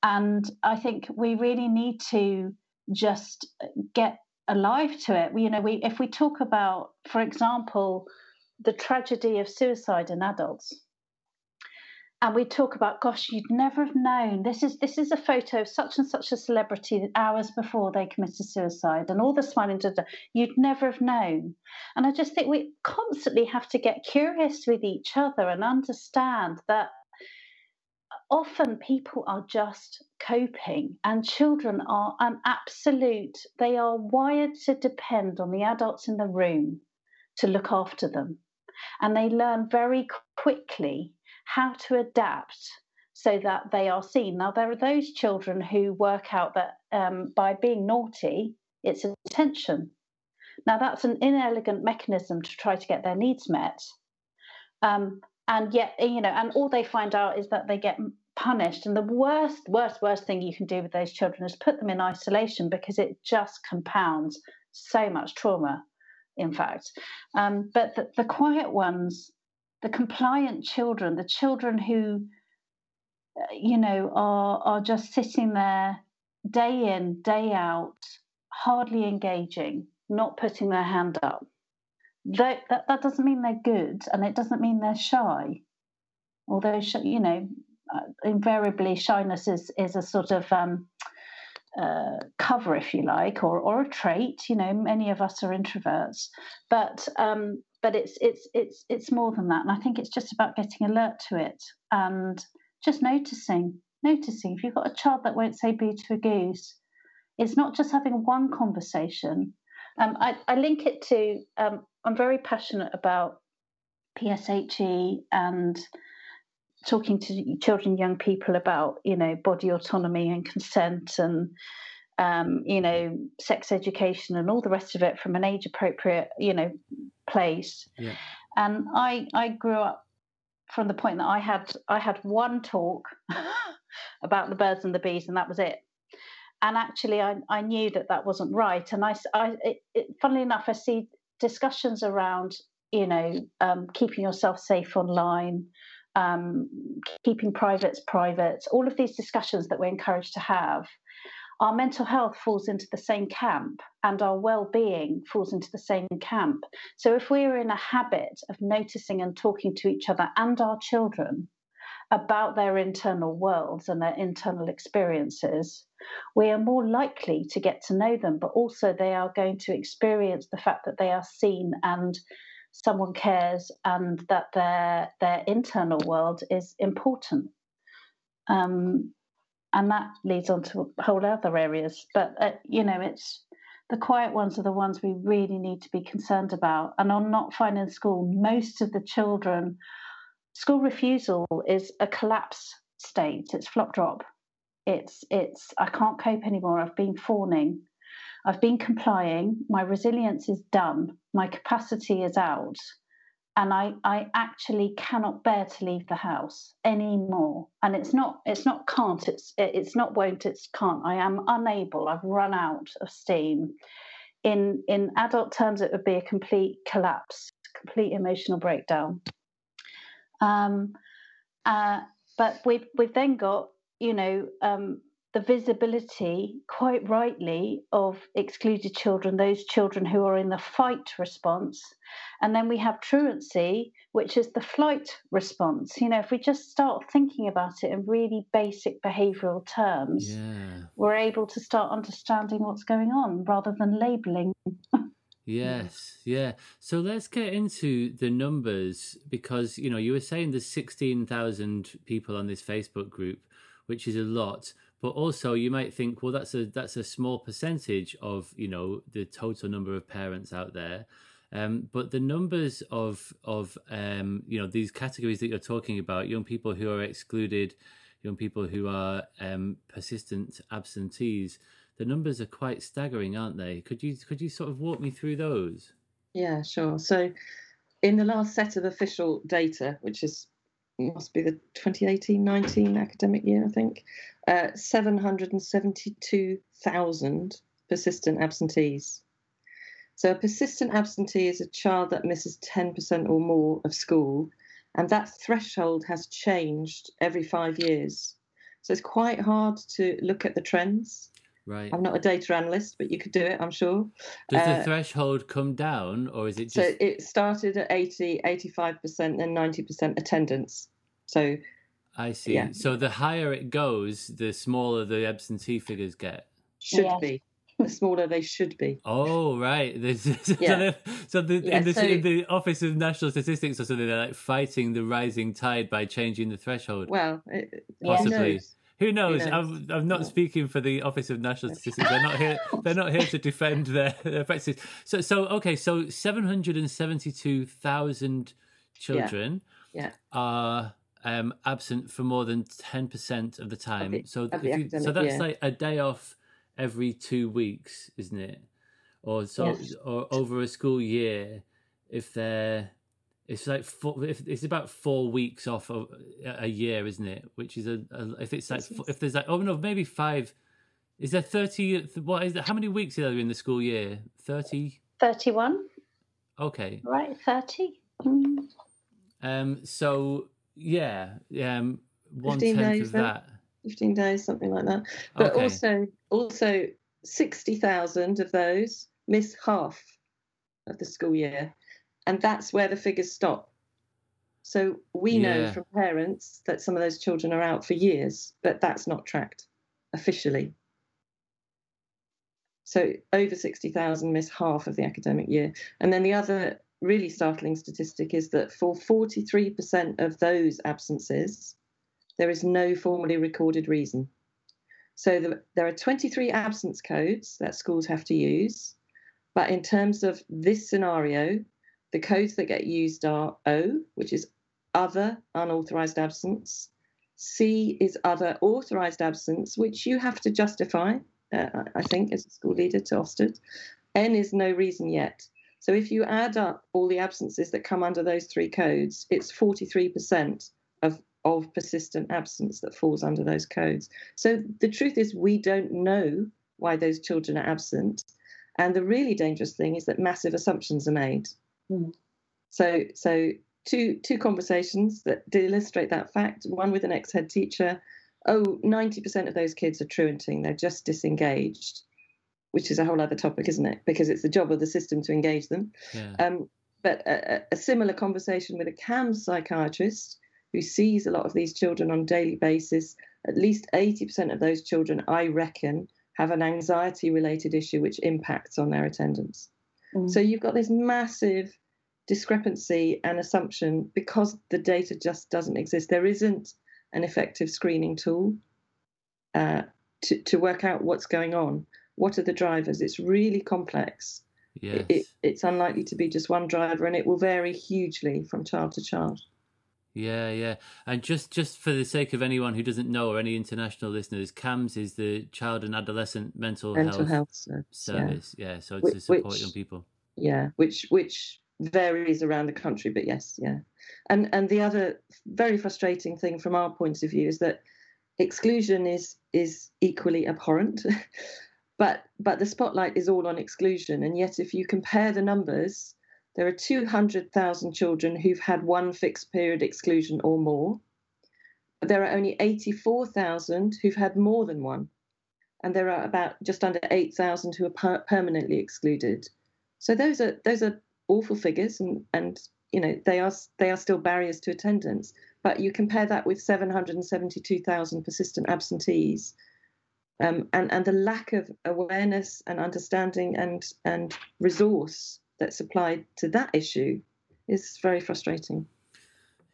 And i think we really need to just get alive to it. You know, we if we talk about, for example, the tragedy of suicide in adults, and we talk about, gosh, you'd never have known. This is this is a photo of such and such a celebrity hours before they committed suicide, and all the smiling. You'd never have known. And I just think we constantly have to get curious with each other and understand that often people are just coping and children are an absolute they are wired to depend on the adults in the room to look after them. And they learn very quickly how to adapt so that they are seen. Now there are those children who work out that um, by being naughty it's attention. Now that's an inelegant mechanism to try to get their needs met. Um, and yet you know and all they find out is that they get punished. And the worst, worst, worst thing you can do with those children is put them in isolation because it just compounds so much trauma, in fact. Um, but the, the quiet ones, the compliant children, the children who, uh, you know, are, are just sitting there day in, day out, hardly engaging, not putting their hand up. That, that, that doesn't mean they're good and it doesn't mean they're shy although you know uh, invariably shyness is is a sort of um, uh, cover, if you like, or or a trait. You know, many of us are introverts, but um, but it's it's it's it's more than that, and I think it's just about getting alert to it and just noticing, noticing. If you've got a child that won't say "boo" to a goose, it's not just having one conversation. Um, I, I link it to. Um, I'm very passionate about PSHE and talking to children, young people about you know body autonomy and consent and um, you know sex education and all the rest of it from an age appropriate you know place. Yeah. And I I grew up from the point that I had I had one talk about the birds and the bees and that was it. And actually, I, I knew that that wasn't right. And I, I it, it, funnily enough, I see discussions around you know um, keeping yourself safe online um, keeping privates private, all of these discussions that we're encouraged to have, our mental health falls into the same camp and our well being falls into the same camp. So if we're in a habit of noticing and talking to each other and our children about their internal worlds and their internal experiences, we are more likely to get to know them, but also they are going to experience the fact that they are seen and someone cares and that their their internal world is important. Um, and that leads on to a whole other areas. But uh, you know, it's the quiet ones are the ones we really need to be concerned about. And on not fine in school, most of the children, school refusal is a collapse state. It's flop drop. It's it's I can't cope anymore. I've been fawning. I've been complying, my resilience is done, my capacity is out, and I, I actually cannot bear to leave the house anymore. And it's not it's not can't, it's it's not won't, it's can't. I am unable, I've run out of steam. In in adult terms, it would be a complete collapse, complete emotional breakdown. Um, uh, but we've we've then got, you know, um, the visibility, quite rightly, of excluded children, those children who are in the fight response. And then we have truancy, which is the flight response. You know, if we just start thinking about it in really basic behavioral terms, yeah. we're able to start understanding what's going on rather than labeling. Yes, yeah. So let's get into the numbers because you know you were saying there's sixteen thousand people on this Facebook group, which is a lot but also you might think well that's a that's a small percentage of you know the total number of parents out there um, but the numbers of of um, you know these categories that you're talking about young people who are excluded young people who are um, persistent absentees the numbers are quite staggering, aren't they? Could you could you sort of walk me through those? Yeah, sure. So, in the last set of official data, which is must be the 2018-19 academic year, I think, uh, 772,000 persistent absentees. So a persistent absentee is a child that misses 10% or more of school, and that threshold has changed every five years. So it's quite hard to look at the trends. Right. I'm not a data analyst, but you could do it, I'm sure. Does the uh, threshold come down or is it just. So it started at 80, 85%, then 90% attendance. So. I see. Yeah. So the higher it goes, the smaller the absentee figures get. Should yes. be the smaller they should be. Oh, right. so, yeah. so, the, yeah, in, the, so, the Office of National Statistics or something, they're like fighting the rising tide by changing the threshold. Well, possibly. Who knows? Who knows? I'm, I'm not yeah. speaking for the Office of National Statistics. They're not here. They're not here to defend their, their practices. So, so okay. So, seven hundred and seventy-two thousand children yeah. are um, absent for more than ten percent of the time. Of the, so, of you, so that's like a day off every two weeks, isn't it? Or so, yes. or over a school year, if they're, it's like four, it's about four weeks off a, a year, isn't it? Which is a, a if it's like if there's like oh no maybe five. Is there thirty? What is that? How many weeks are there in the school year? Thirty. Thirty-one. Okay. Right, thirty. Mm. Um. So yeah. Um. One tenth of that. 15 days, something like that. But okay. also, also 60,000 of those miss half of the school year. And that's where the figures stop. So we yeah. know from parents that some of those children are out for years, but that's not tracked officially. So over 60,000 miss half of the academic year. And then the other really startling statistic is that for 43% of those absences, there is no formally recorded reason. So the, there are 23 absence codes that schools have to use. But in terms of this scenario, the codes that get used are O, which is other unauthorized absence. C is other authorized absence, which you have to justify, uh, I think, as a school leader to Ofsted. N is no reason yet. So if you add up all the absences that come under those three codes, it's 43% of of persistent absence that falls under those codes. So the truth is, we don't know why those children are absent. And the really dangerous thing is that massive assumptions are made. Mm. So, so two two conversations that illustrate that fact. One with an ex-head teacher. Oh, 90% of those kids are truanting. They're just disengaged, which is a whole other topic, isn't it? Because it's the job of the system to engage them. Yeah. Um, but a, a, similar conversation with a CAM psychiatrist who sees a lot of these children on a daily basis, at least 80% of those children, I reckon, have an anxiety related issue which impacts on their attendance. Mm. So you've got this massive discrepancy and assumption because the data just doesn't exist. There isn't an effective screening tool uh, to, to work out what's going on. What are the drivers? It's really complex. Yes. It, it, it's unlikely to be just one driver, and it will vary hugely from child to child. Yeah, yeah. And just just for the sake of anyone who doesn't know or any international listeners, CAMHS is the Child and Adolescent Mental, Mental Health, Health Service. service. Yeah. yeah. so it's which, to support young people. Yeah, which which varies around the country, but yes, yeah. And and the other very frustrating thing from our point of view is that exclusion is is equally abhorrent. but but the spotlight is all on exclusion, and yet if you compare the numbers there are 200,000 children who've had one fixed period exclusion or more. But there are only 84,000 who've had more than one. And there are about just under 8,000 who are per- permanently excluded. So those are those are awful figures, and, and you know they are they are still barriers to attendance. But you compare that with 772,000 persistent absentees, um, and and the lack of awareness and understanding and and resource that's applied to that issue is very frustrating.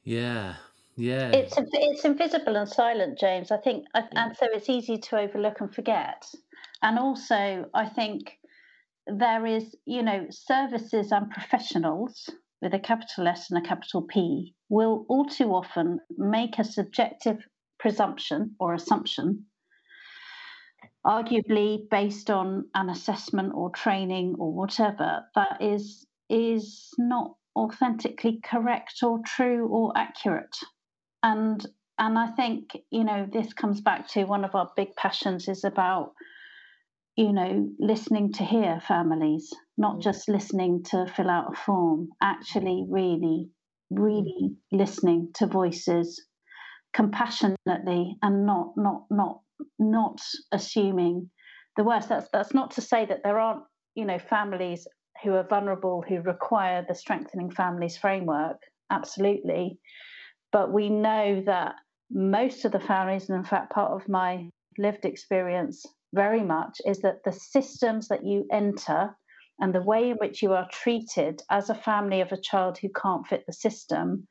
Yeah, yeah. It's it's invisible and silent, James. I think, and so it's easy to overlook and forget. And also, I think there is, you know, services and professionals with a capital S and a capital P will all too often make a subjective presumption or assumption arguably based on an assessment or training or whatever, that is is not authentically correct or true or accurate. And and I think, you know, this comes back to one of our big passions is about, you know, listening to hear families, not mm. just listening to fill out a form, actually really, really listening to voices compassionately and not not not not assuming the worst. That's that's not to say that there aren't, you know, families who are vulnerable who require the strengthening families framework. Absolutely. But we know that most of the families, and in fact, part of my lived experience very much, is that the systems that you enter and the way in which you are treated as a family of a child who can't fit the system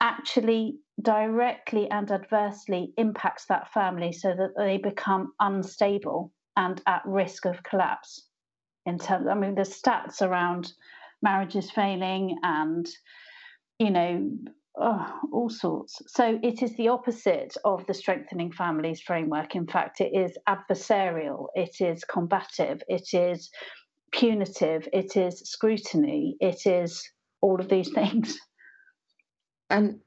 actually directly and adversely impacts that family so that they become unstable and at risk of collapse. In terms i mean the stats around marriages failing and you know oh, all sorts. So it is the opposite of the strengthening families framework. In fact, it is adversarial, it is combative, it is punitive, it is scrutiny, it is all of these things. And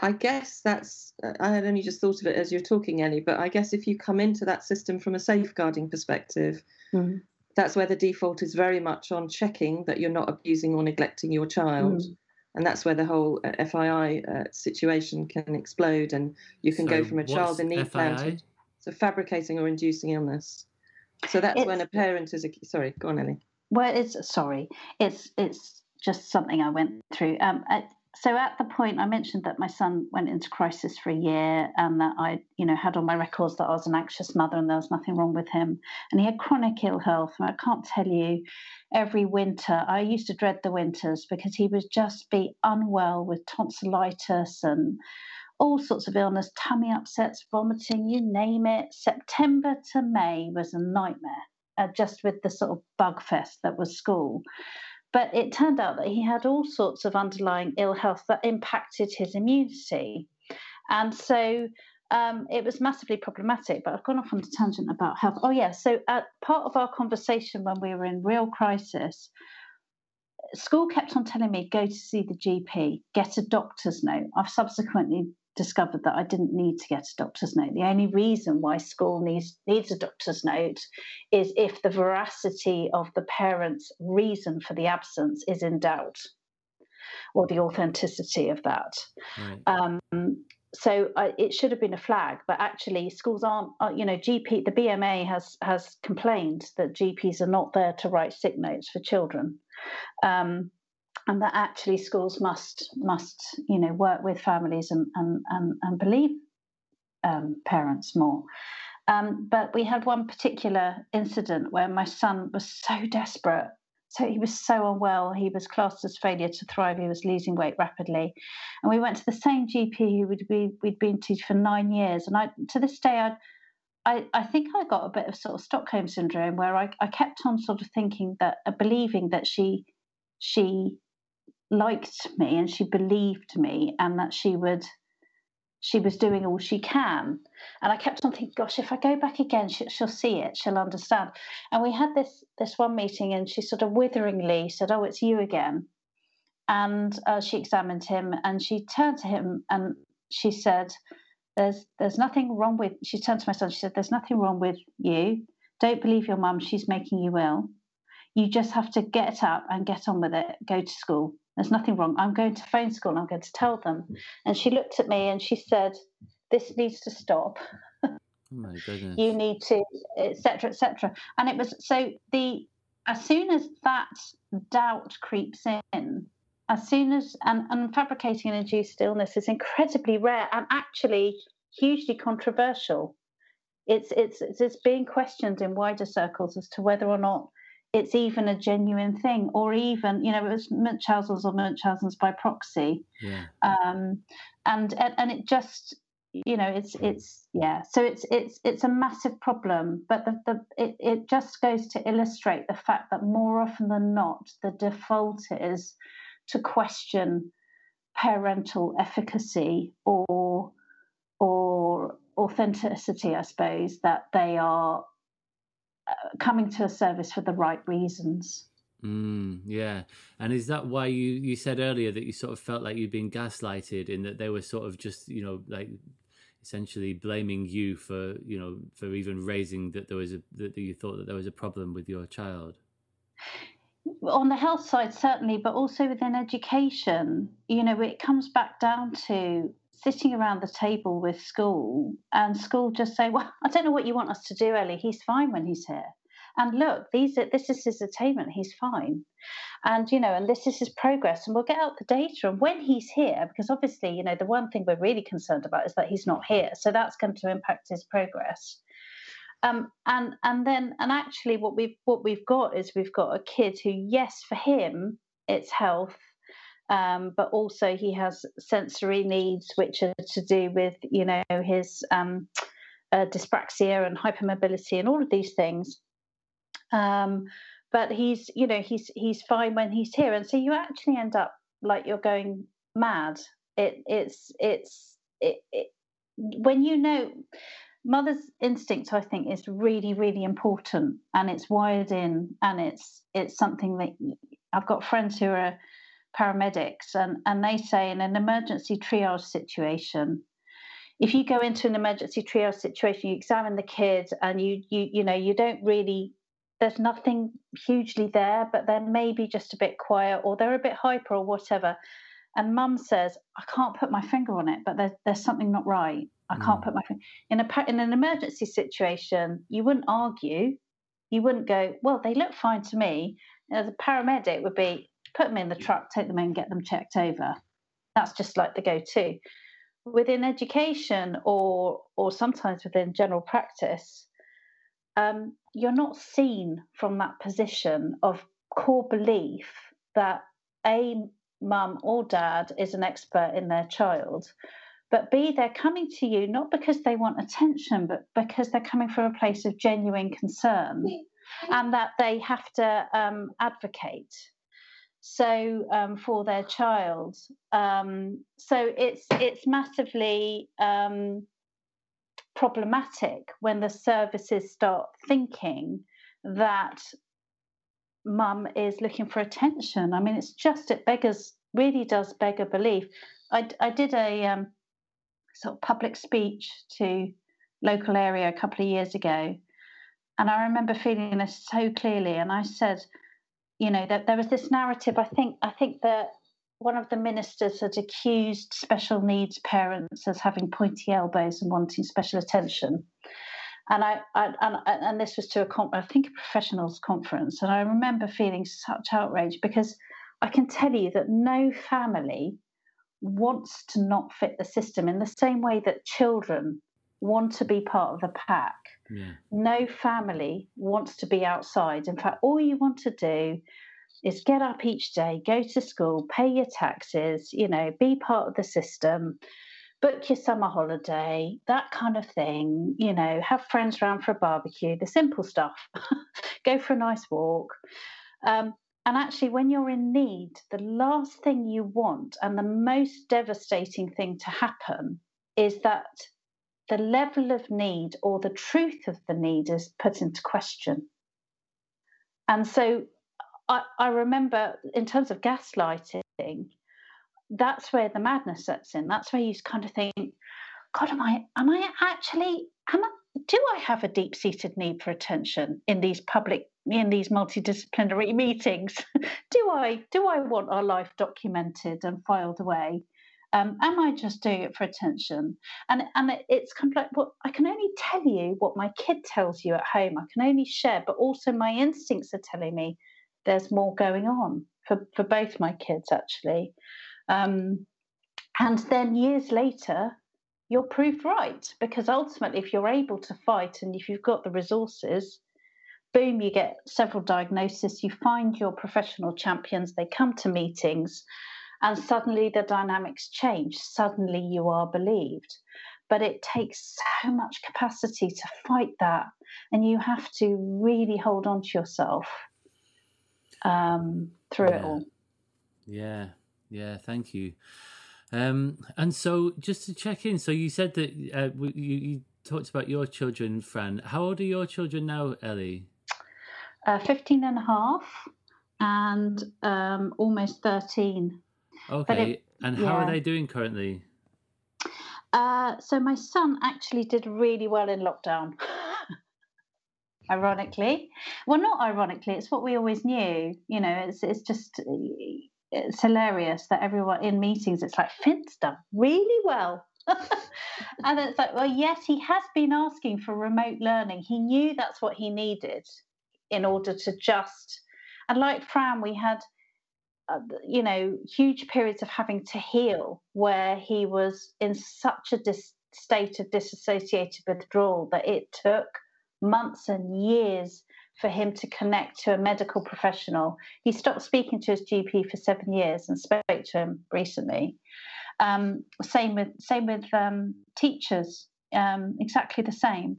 I guess that's, I had only just thought of it as you're talking, Ellie, but I guess if you come into that system from a safeguarding perspective, mm. that's where the default is very much on checking that you're not abusing or neglecting your child. Mm and that's where the whole uh, FII uh, situation can explode, and you can so go from a child in need plan to so fabricating or inducing illness. So that's it's, when a parent is a sorry. Go on, Ellie. Well, it's sorry. It's it's just something I went through. Um, so at the point I mentioned that my son went into crisis for a year and that I, you know, had on my records that I was an anxious mother and there was nothing wrong with him. And he had chronic ill health. And I can't tell you every winter, I used to dread the winters because he would just be unwell with tonsillitis and all sorts of illness, tummy upsets, vomiting, you name it. September to May was a nightmare, uh, just with the sort of bug fest that was school. But it turned out that he had all sorts of underlying ill health that impacted his immunity. And so um, it was massively problematic. But I've gone off on a tangent about health. Oh, yeah. So, uh, part of our conversation when we were in real crisis, school kept on telling me go to see the GP, get a doctor's note. I've subsequently discovered that I didn't need to get a doctor's note. The only reason why school needs needs a doctor's note is if the veracity of the parent's reason for the absence is in doubt, or the authenticity of that. Right. Um, so uh, it should have been a flag, but actually schools aren't. Uh, you know, GP the BMA has has complained that GPs are not there to write sick notes for children. Um, and that actually schools must must you know work with families and and and, and believe um, parents more. Um, but we had one particular incident where my son was so desperate. So he was so unwell. He was classed as failure to thrive. He was losing weight rapidly, and we went to the same GP who would be we'd been to for nine years. And I to this day I I, I think I got a bit of sort of Stockholm syndrome where I, I kept on sort of thinking that, uh, believing that she she liked me and she believed me and that she would she was doing all she can. And i kept on thinking gosh if i go back again she, will see it she'll understand. And we had this this one meeting and she sort of witheringly said oh it's you again. And uh, she examined him and she turned to him and she said there's there's nothing wrong with she turned to my son she said there's nothing wrong with you. Don't believe your mum she's making you ill you just have to get up and get on with it go to school there's nothing wrong. I'm going to phone school. I'm going to tell them. And she looked at me and she said, This needs to stop. Oh my goodness. you need to, etc., etc. And it was so the as soon as that doubt creeps in, as soon as and, and fabricating an induced illness is incredibly rare and actually hugely controversial. It's it's it's being questioned in wider circles as to whether or not it's even a genuine thing, or even you know it was Munchausen's or Munchausen's by proxy, yeah. um, and, and and it just you know it's it's yeah. So it's it's it's a massive problem but the, the it, it just goes to illustrate the fact that more often than not the default is to question parental efficacy or or authenticity, I suppose, that they are coming to a service for the right reasons. Mm, yeah, and is that why you you said earlier that you sort of felt like you'd been gaslighted in that they were sort of just you know like essentially blaming you for you know for even raising that there was a that you thought that there was a problem with your child? On the health side certainly but also within education. You know it comes back down to sitting around the table with school and school just say well i don't know what you want us to do ellie. He's fine when he's here. And look these are, this is his attainment. He's fine. And you know and this is his progress. And we'll get out the data and when he's here because obviously you know the one thing we're really concerned about is that he's not here. So that's going to impact his progress. Um, and and then and actually what we've what we've got is we've got a kid who yes for him it's health um, but also he has sensory needs which are to do with you know his um, uh, dyspraxia and hypermobility and all of these things. Um, but he's you know he's he's fine when he's here. And so you actually end up like you're going mad. It it's it's it, it when you know mother's instinct i think is really really important and it's wired in and it's it's something that i've got friends who are paramedics and and they say in an emergency triage situation if you go into an emergency triage situation you examine the kid and you you you know you don't really there's nothing hugely there, but they're maybe just a bit quiet or they're a bit hyper or whatever. And mum says, I can't put my finger on it, but there's, there's something not right. I can't mm. put my finger in a in an emergency situation. You wouldn't argue. You wouldn't go, well, they look fine to me. As a paramedic, would be put them in the truck, take them in, get them checked over. That's just like the go-to. Within education, or or sometimes within general practice, um, you're not seen from that position of core belief that a mum or dad is an expert in their child but b they're coming to you not because they want attention but because they're coming from a place of genuine concern and that they have to um, advocate so um, for their child um, so it's it's massively um, problematic when the services start thinking that mum is looking for attention. I mean, it's just, it beggars, really does beggar belief. I, I did a um, sort of public speech to local area a couple of years ago. And I remember feeling this so clearly. And I said, you know, that there was this narrative. I think, I think that one of the ministers had accused special needs parents as having pointy elbows and wanting special attention. And I, I and, and this was to a I think a professionals conference, and I remember feeling such outrage because I can tell you that no family wants to not fit the system in the same way that children want to be part of the pack. Yeah. No family wants to be outside. In fact, all you want to do is get up each day, go to school, pay your taxes, you know, be part of the system, book your summer holiday, that kind of thing, you know, have friends around for a barbecue, the simple stuff, go for a nice walk. Um, and actually, when you're in need, the last thing you want and the most devastating thing to happen is that the level of need or the truth of the need is put into question. And so I, I remember in terms of gaslighting, that's where the madness sets in. That's where you kind of think, God, am I am I actually am I do I have a deep seated need for attention in these public in these multidisciplinary meetings? do I do I want our life documented and filed away? Um, am I just doing it for attention? And and it's kind of like, well, I can only tell you what my kid tells you at home. I can only share, but also my instincts are telling me there's more going on for, for both my kids actually. Um, and then years later, you're proved right because ultimately, if you're able to fight and if you've got the resources, boom, you get several diagnoses, you find your professional champions, they come to meetings, and suddenly the dynamics change. Suddenly you are believed. But it takes so much capacity to fight that, and you have to really hold on to yourself um, through yeah. it all. Yeah, yeah, thank you. Um, and so, just to check in, so you said that uh, you, you talked about your children, Fran. How old are your children now, Ellie? Uh, 15 and a half and um, almost 13. Okay. It, and how yeah. are they doing currently? Uh, so my son actually did really well in lockdown. ironically, well, not ironically, it's what we always knew. You know, it's it's just it's hilarious that everyone in meetings, it's like Finn's done really well. and it's like, well, yes, he has been asking for remote learning. He knew that's what he needed in order to just, and like Fran, we had, you know, huge periods of having to heal where he was in such a dis- state of disassociated withdrawal that it took months and years for him to connect to a medical professional. He stopped speaking to his GP for seven years and spoke to him recently. Um, same with same with um, teachers, um, exactly the same.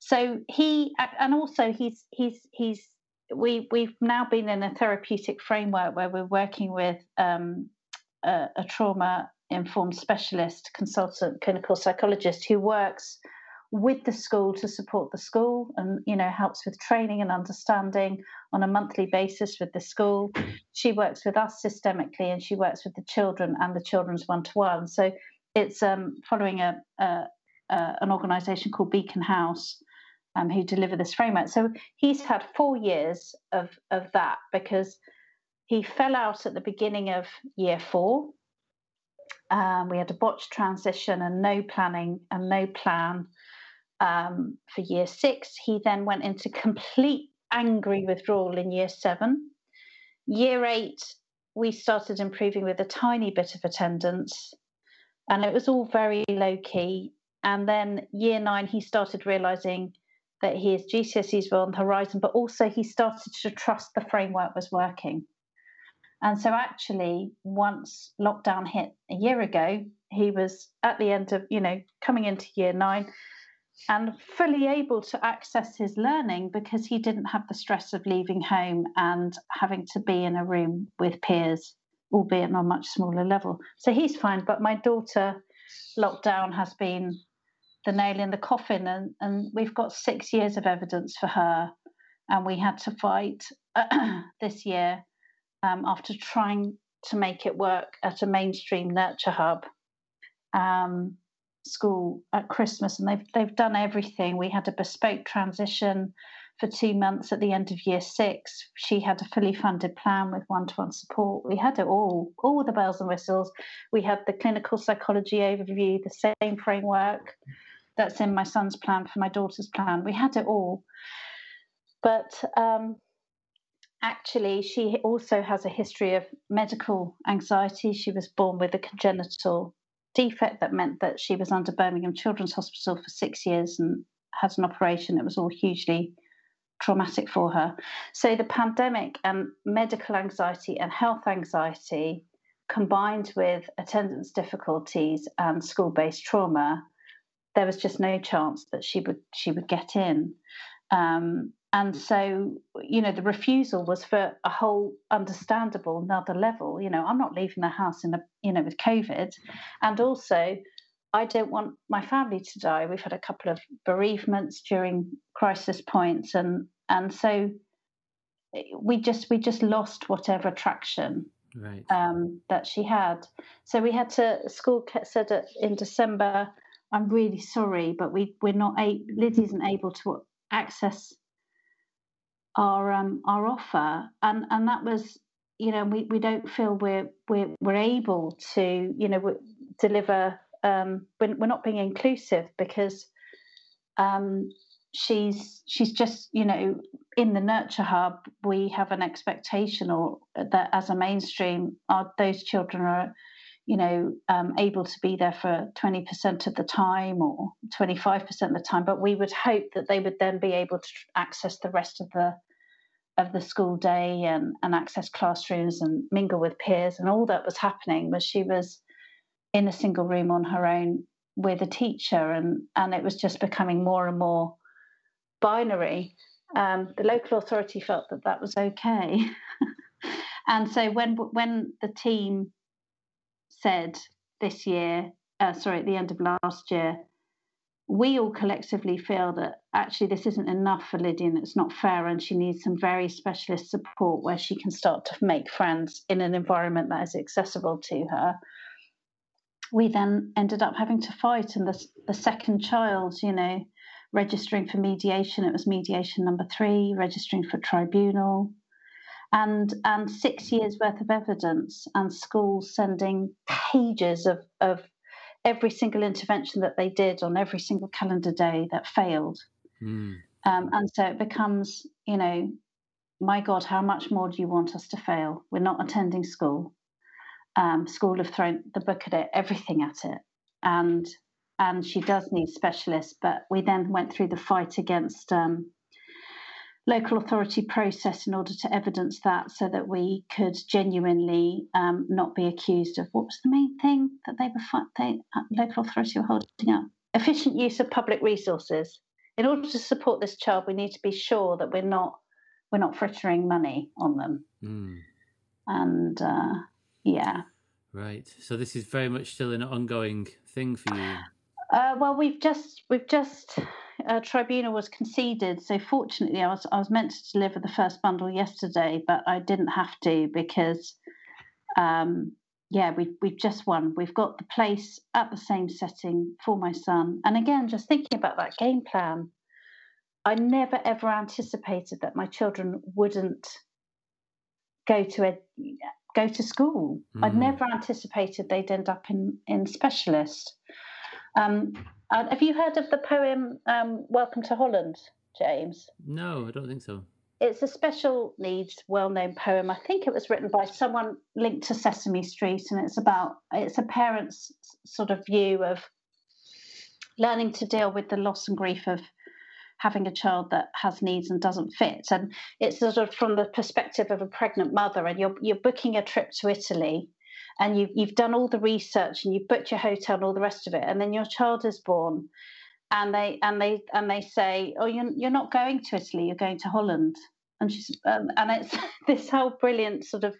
So he and also he's he's he's we we've now been in a therapeutic framework where we're working with um, a, a trauma informed specialist consultant clinical psychologist who works with the school to support the school and you know helps with training and understanding on a monthly basis with the school. She works with us systemically and she works with the children and the children's one-to-one. So it's um, following a, a, a, an organization called beacon house um, who deliver this framework so he's had four years of, of that because he fell out at the beginning of year four um, we had a botched transition and no planning and no plan um, for year six. He then went into complete angry withdrawal in year seven. Year eight, we started improving with a tiny bit of attendance, and it was all very low key. And then year nine, he started realizing that his GCSEs were on the horizon, but also he started to trust the framework was working. And so, actually, once lockdown hit a year ago, he was at the end of, you know, coming into year nine, and fully able to access his learning because he didn't have the stress of leaving home and having to be in a room with peers, albeit on a much smaller level. So he's fine. But my daughter, lockdown has been the nail in the coffin, and, and we've got six years of evidence for her. And we had to fight this year um, after trying to make it work at a mainstream nurture hub. Um, school at Christmas, and they've they've done everything. We had a bespoke transition for two months at the end of year six. She had a fully funded plan with one to one support. We had it all, all the bells and whistles. We had the clinical psychology overview, the same framework that's in my son's plan for my daughter's plan. We had it all. But um, actually, she also has a history of medical anxiety. She was born with a congenital defect that meant that she was under Birmingham Children's Hospital for six years and had an operation. It was all hugely traumatic for her. So the pandemic and medical anxiety and health anxiety combined with attendance difficulties and school-based trauma, there was just no chance that she would she would get in. Um, and so you know the refusal was for a whole understandable another level. You know i'm not leaving the house in a you know with covid. And also i don't want my family to die. We've had a couple of bereavements during crisis points and and so we just we just lost whatever attraction right. um, that she had. So we had to school said in december i'm really sorry but we we're not a lizzie isn't able to access our um, our offer, and and that was you know we, we don't feel we're we're we're able to you know deliver. Um, we're, we're not being inclusive because um, she's she's just you know in the nurture hub we have an expectation or that as a mainstream those children are you know um, able to be there for 20% of the time or 25% of the time but we would hope that they would then be able to access the rest of the of the school day and, and access classrooms and mingle with peers. And all that was happening was she was in a single room on her own with a teacher and and it was just becoming more and more binary. Um, the local authority felt that that was okay. And so when when the team said this year uh, sorry at the end of last year we all collectively feel that actually this isn't enough for Lydia and it's not fair, and she needs some very specialist support where she can start to make friends in an environment that is accessible to her. We then ended up having to fight, and the, the second child, you know, registering for mediation, it was mediation number three, registering for tribunal, and and six years worth of evidence, and schools sending pages of, of every single intervention that they did on every single calendar day that failed. Mm. Um, and so it becomes, you know, my God, how much more do you want us to fail? We're not attending school. Um, school have thrown the book at it, everything at it, and and she does need specialists. But we then went through the fight against um, local authority process in order to evidence that so that we could genuinely um, not be accused of what was the main thing that they were they uh, local authority were holding up? Efficient use of public resources. In order to support this child we need to be sure that we're not we're not frittering money on them. Mm. and uh, yeah. Right. So this is very much still an ongoing thing for you? Uh, well we've just we've just uh, tribunal was conceded. So fortunately, I was I was meant to deliver the first bundle yesterday, but I didn't have to because, um, yeah, we we've just won. We've got the place at the same setting for my son. And again, just thinking about that game plan, I never ever anticipated that my children wouldn't go to a go to school. Mm. I'd never anticipated they'd end up in in specialist. Um, uh, have you heard of the poem um, Welcome to Holland, James? No, I don't think so. It's a special needs, well-known poem. I think it was written by someone linked to Sesame Street, and it's about it's a parent's sort of view of learning to deal with the loss and grief of having a child that has needs and doesn't fit. And it's sort of from the perspective of a pregnant mother, and you're you're booking a trip to Italy and you've, you've done all the research and you've booked your hotel and all the rest of it and then your child is born and they and they and they say oh you're, you're not going to italy you're going to holland and she's um, and it's this whole brilliant sort of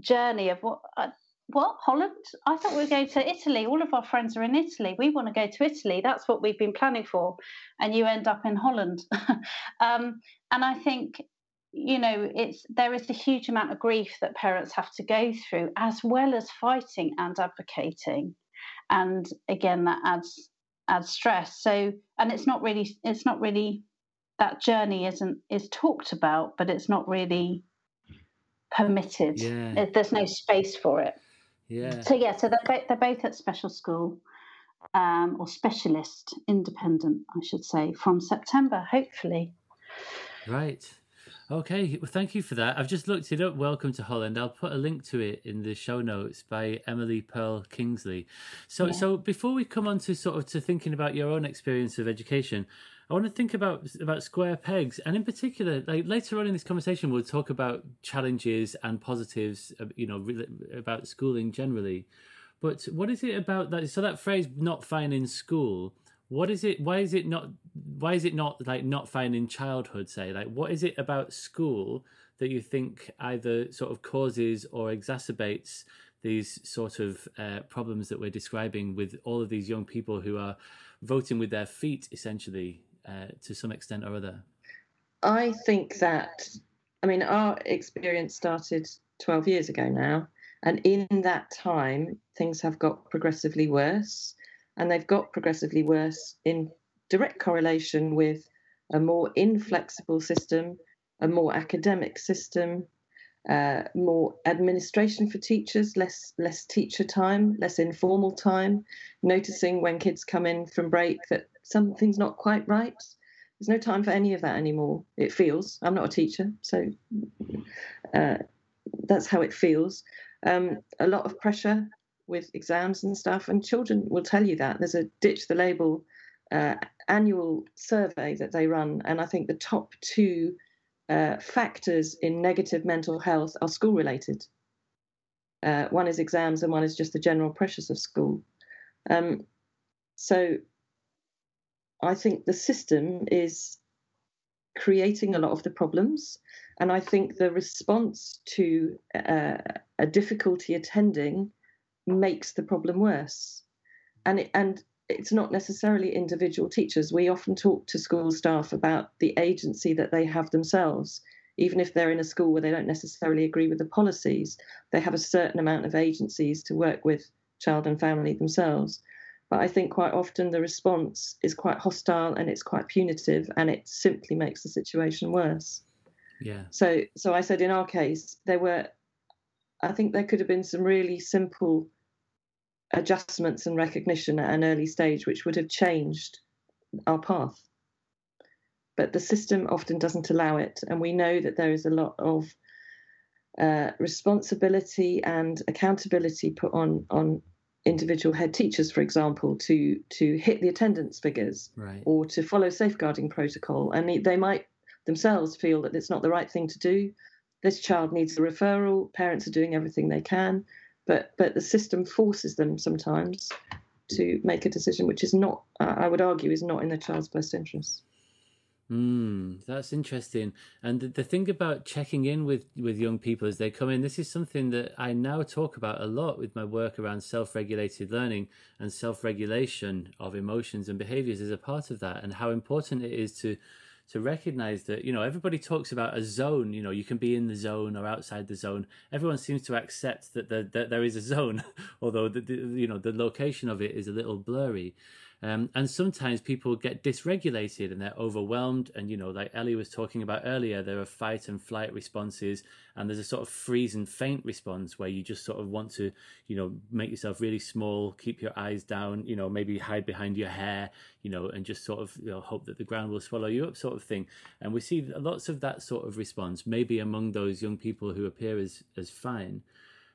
journey of what uh, what Holland? I thought we were going to Italy. All of our friends are in Italy. We want to go to Italy. That's what we've been planning for, and you end up in Holland. um, and I think you know it's there is a huge amount of grief that parents have to go through as well as fighting and advocating. And again that adds adds stress. So and it's not really it's not really that journey isn't is talked about but it's not really permitted. Yeah. there's no space for it. Yeah. So yeah so they're both, they're both at special school um, or specialist independent i should say from september hopefully. Right Okay, well, thank you for that. I've just looked it up. Welcome to Holland. I'll put a link to it in the show notes by Emily Pearl Kingsley. So, yeah. so before we come on to sort of to thinking about your own experience of education, I want to think about about square pegs, and in particular, like later on in this conversation, we'll talk about challenges and positives, uh, you know, about schooling generally. But what is it about that? So that phrase "not fine in school." What is it why is it not why is it not like not fine in childhood say? Like what is it about school that you think either sort of causes or exacerbates these sort of uh, problems that we're describing with all of these young people who are voting with their feet essentially uh, to some extent or other? I think that i mean our experience started 12 years ago now and in that time things have got progressively worse and they've got progressively worse in direct correlation with a more inflexible system, a more academic system, uh, more administration for teachers, less less teacher time, less informal time, noticing when kids come in from break that something's not quite right. There's no time for any of that anymore. It feels. I'm not a teacher, so uh, that's how it feels. Um, a lot of pressure with exams and stuff, and children will tell you that. There's a Ditch the Label uh, annual survey that they run, and I think the top two uh, factors in negative mental health are school related. Uh, one is exams, and one is just the general pressures of school. Um, so I think the system is creating a lot of the problems. And I think the response to uh, a difficulty attending makes the problem worse. And it, and it's not necessarily individual teachers. We often talk to school staff about the agency that they have themselves. Even if they're in a school where they don't necessarily agree with the policies, they have a certain amount of agencies to work with child and family themselves. But I think quite often the response is quite hostile and it's quite punitive and it simply makes the situation worse. Yeah. So so I said in our case there were I think there could have been some really simple adjustments and recognition at an early stage which would have changed our path. But the system often doesn't allow it and we know that there is a lot of uh, responsibility and accountability put on on individual head teachers, for example, to to hit the attendance figures right. or to follow safeguarding protocol, and they might themselves feel that it's not the right thing to do. This child needs a referral. Parents are doing everything they can, but but the system forces them sometimes to make a decision which is not, I would argue, is not in the child's best interest. Mm, that's interesting. And the, the thing about checking in with, with young people as they come in, this is something that I now talk about a lot with my work around self regulated learning and self regulation of emotions and behaviors as a part of that, and how important it is to to recognize that you know everybody talks about a zone you know you can be in the zone or outside the zone. Everyone seems to accept that, that there is a zone although the, the, you know the location of it is a little blurry um, and sometimes people get dysregulated and they're overwhelmed. And, you know, like Ellie was talking about earlier, there are fight and flight responses, and there's a sort of freeze and faint response where you just sort of want to, you know, make yourself really small, keep your eyes down, you know, maybe hide behind your hair, you know, and just sort of you know, hope that the ground will swallow you up, sort of thing. And we see lots of that sort of response, maybe among those young people who appear as, as fine.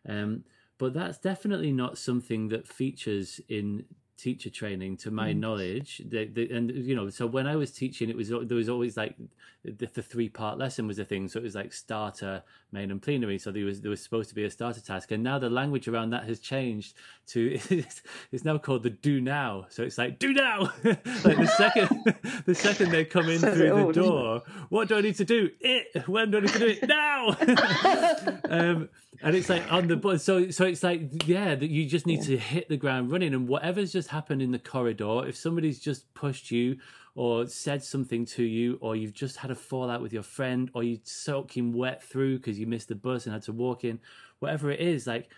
Um, but that's definitely not something that features in teacher training to my mm. knowledge they, they, and you know so when i was teaching it was there was always like the, the three part lesson was a thing. So it was like starter main and plenary. So there was there was supposed to be a starter task. And now the language around that has changed to it's, it's now called the do now. So it's like do now! Like the second the second they come in through the door what do i need to do? It! When do i need to do it? Now! Um, and it's like on the button so so it's like yeah that you just need to hit the ground running. And whatever's just happened in the corridor if somebody's just pushed you or said something to you or you've just had a fallout with your friend or you soaking wet through because you missed the bus and had to walk in whatever it is like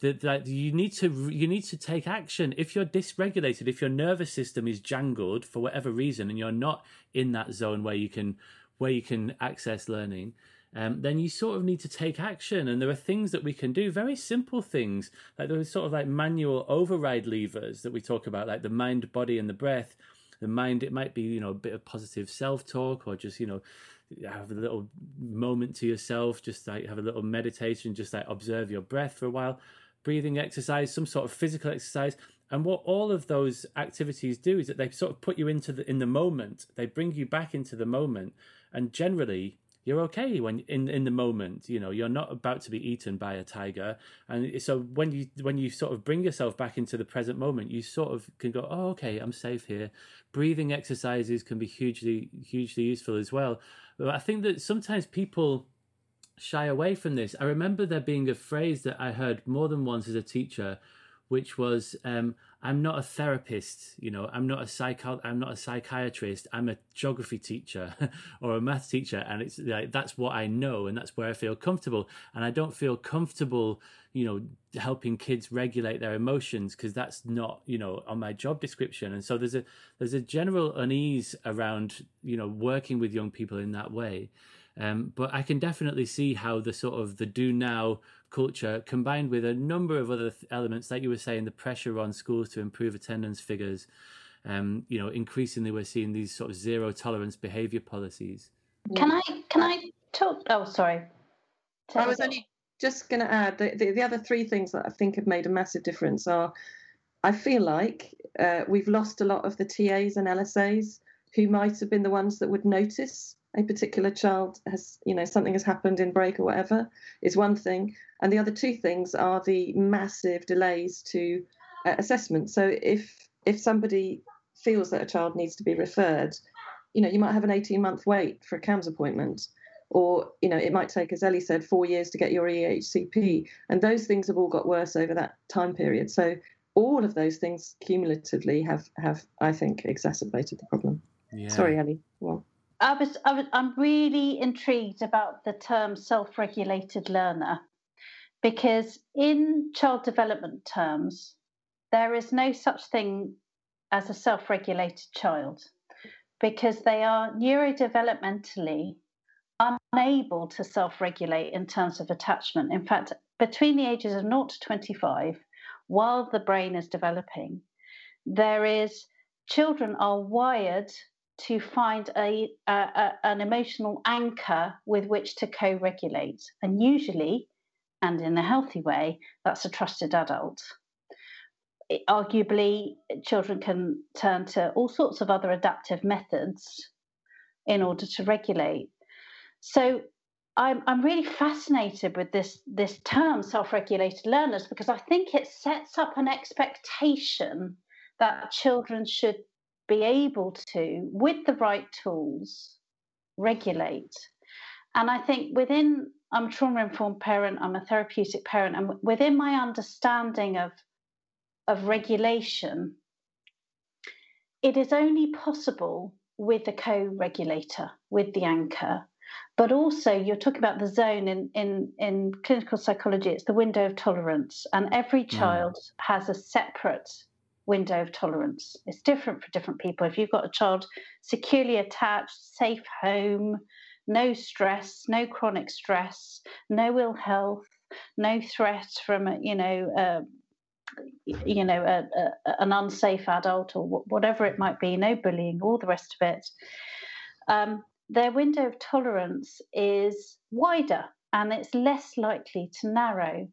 that, that you need to you need to take action. If you're dysregulated if your nervous system is jangled for whatever reason and you're not in that zone where you can where you can access learning um, then you sort of need to take action. And there are things that we can do, very simple things, like those sort of like manual override levers that we talk about, like the mind, body, and the breath. The mind, it might be, you know, a bit of positive self talk or just, you know, have a little moment to yourself, just like have a little meditation, just like observe your breath for a while, breathing exercise, some sort of physical exercise. And what all of those activities do is that they sort of put you into the in the moment. They bring you back into the moment. And generally, you're okay when in in the moment you know you're not about to be eaten by a tiger. And so when you when you sort of bring yourself back into the present moment you sort of can go oh okay i'm safe here. Breathing exercises can be hugely hugely useful as well. But i think that sometimes people shy away from this. I remember there being a phrase that i heard more than once as a teacher which was um, I'm not a therapist, you know, I'm not a psycho, I'm not a psychiatrist, I'm a geography teacher or a math teacher, and it's like that's what I know, and that's where I feel comfortable, and I don't feel comfortable, you know, helping kids regulate their emotions because that's not, you know, on my job description, and so there's a there's a general unease around, you know, working with young people in that way. Um, but I can definitely see how the sort of the do now culture combined with a number of other th- elements, like you were saying, the pressure on schools to improve attendance figures. Um, you know, increasingly we're seeing these sort of zero tolerance behaviour policies. Can I can I talk? Oh, sorry. Tell I was only just going to add the, the, the other three things that I think have made a massive difference are I feel like uh, we've lost a lot of the TAs and LSAs who might have been the ones that would notice a particular child has, you know, something has happened in break or whatever, is one thing. And the other two things are the massive delays to uh, assessment. So if if somebody feels that a child needs to be referred, you know, you might have an 18 month wait for a CAMHS appointment. Or, you know, it might take, as Ellie said, four years to get your EHCP. And those things have all got worse over that time period. So all of those things cumulatively have have I think exacerbated the problem. Yeah. Sorry, Ellie. Well. I was, I was I'm really intrigued about the term self-regulated learner because in child development terms there is no such thing as a self-regulated child because they are neurodevelopmentally unable to self-regulate in terms of attachment. In fact between the ages of 0 to 25 while the brain is developing, there is children are wired to find a, a, a, an emotional anchor with which to co-regulate, and usually, and in a healthy way, that's a trusted adult. Arguably, children can turn to all sorts of other adaptive methods in order to regulate. So I'm, I'm really fascinated with this this term self-regulated learners because I think it sets up an expectation that children should be able to, with the right tools, regulate. And I think within I'm a trauma informed parent, I'm a therapeutic parent, and within my understanding of of regulation, it is only possible with the co-regulator, with the anchor but also you're talking about the zone in, in, in clinical psychology it's the window of tolerance and every mm. child mm. has a separate window of tolerance it's different for different people if you've got a child securely attached safe home no stress no chronic stress no ill health no threat from you know uh, you know a, a, an unsafe adult or whatever it might be no bullying all the rest of it um, their window of tolerance is wider and it's less likely to narrow.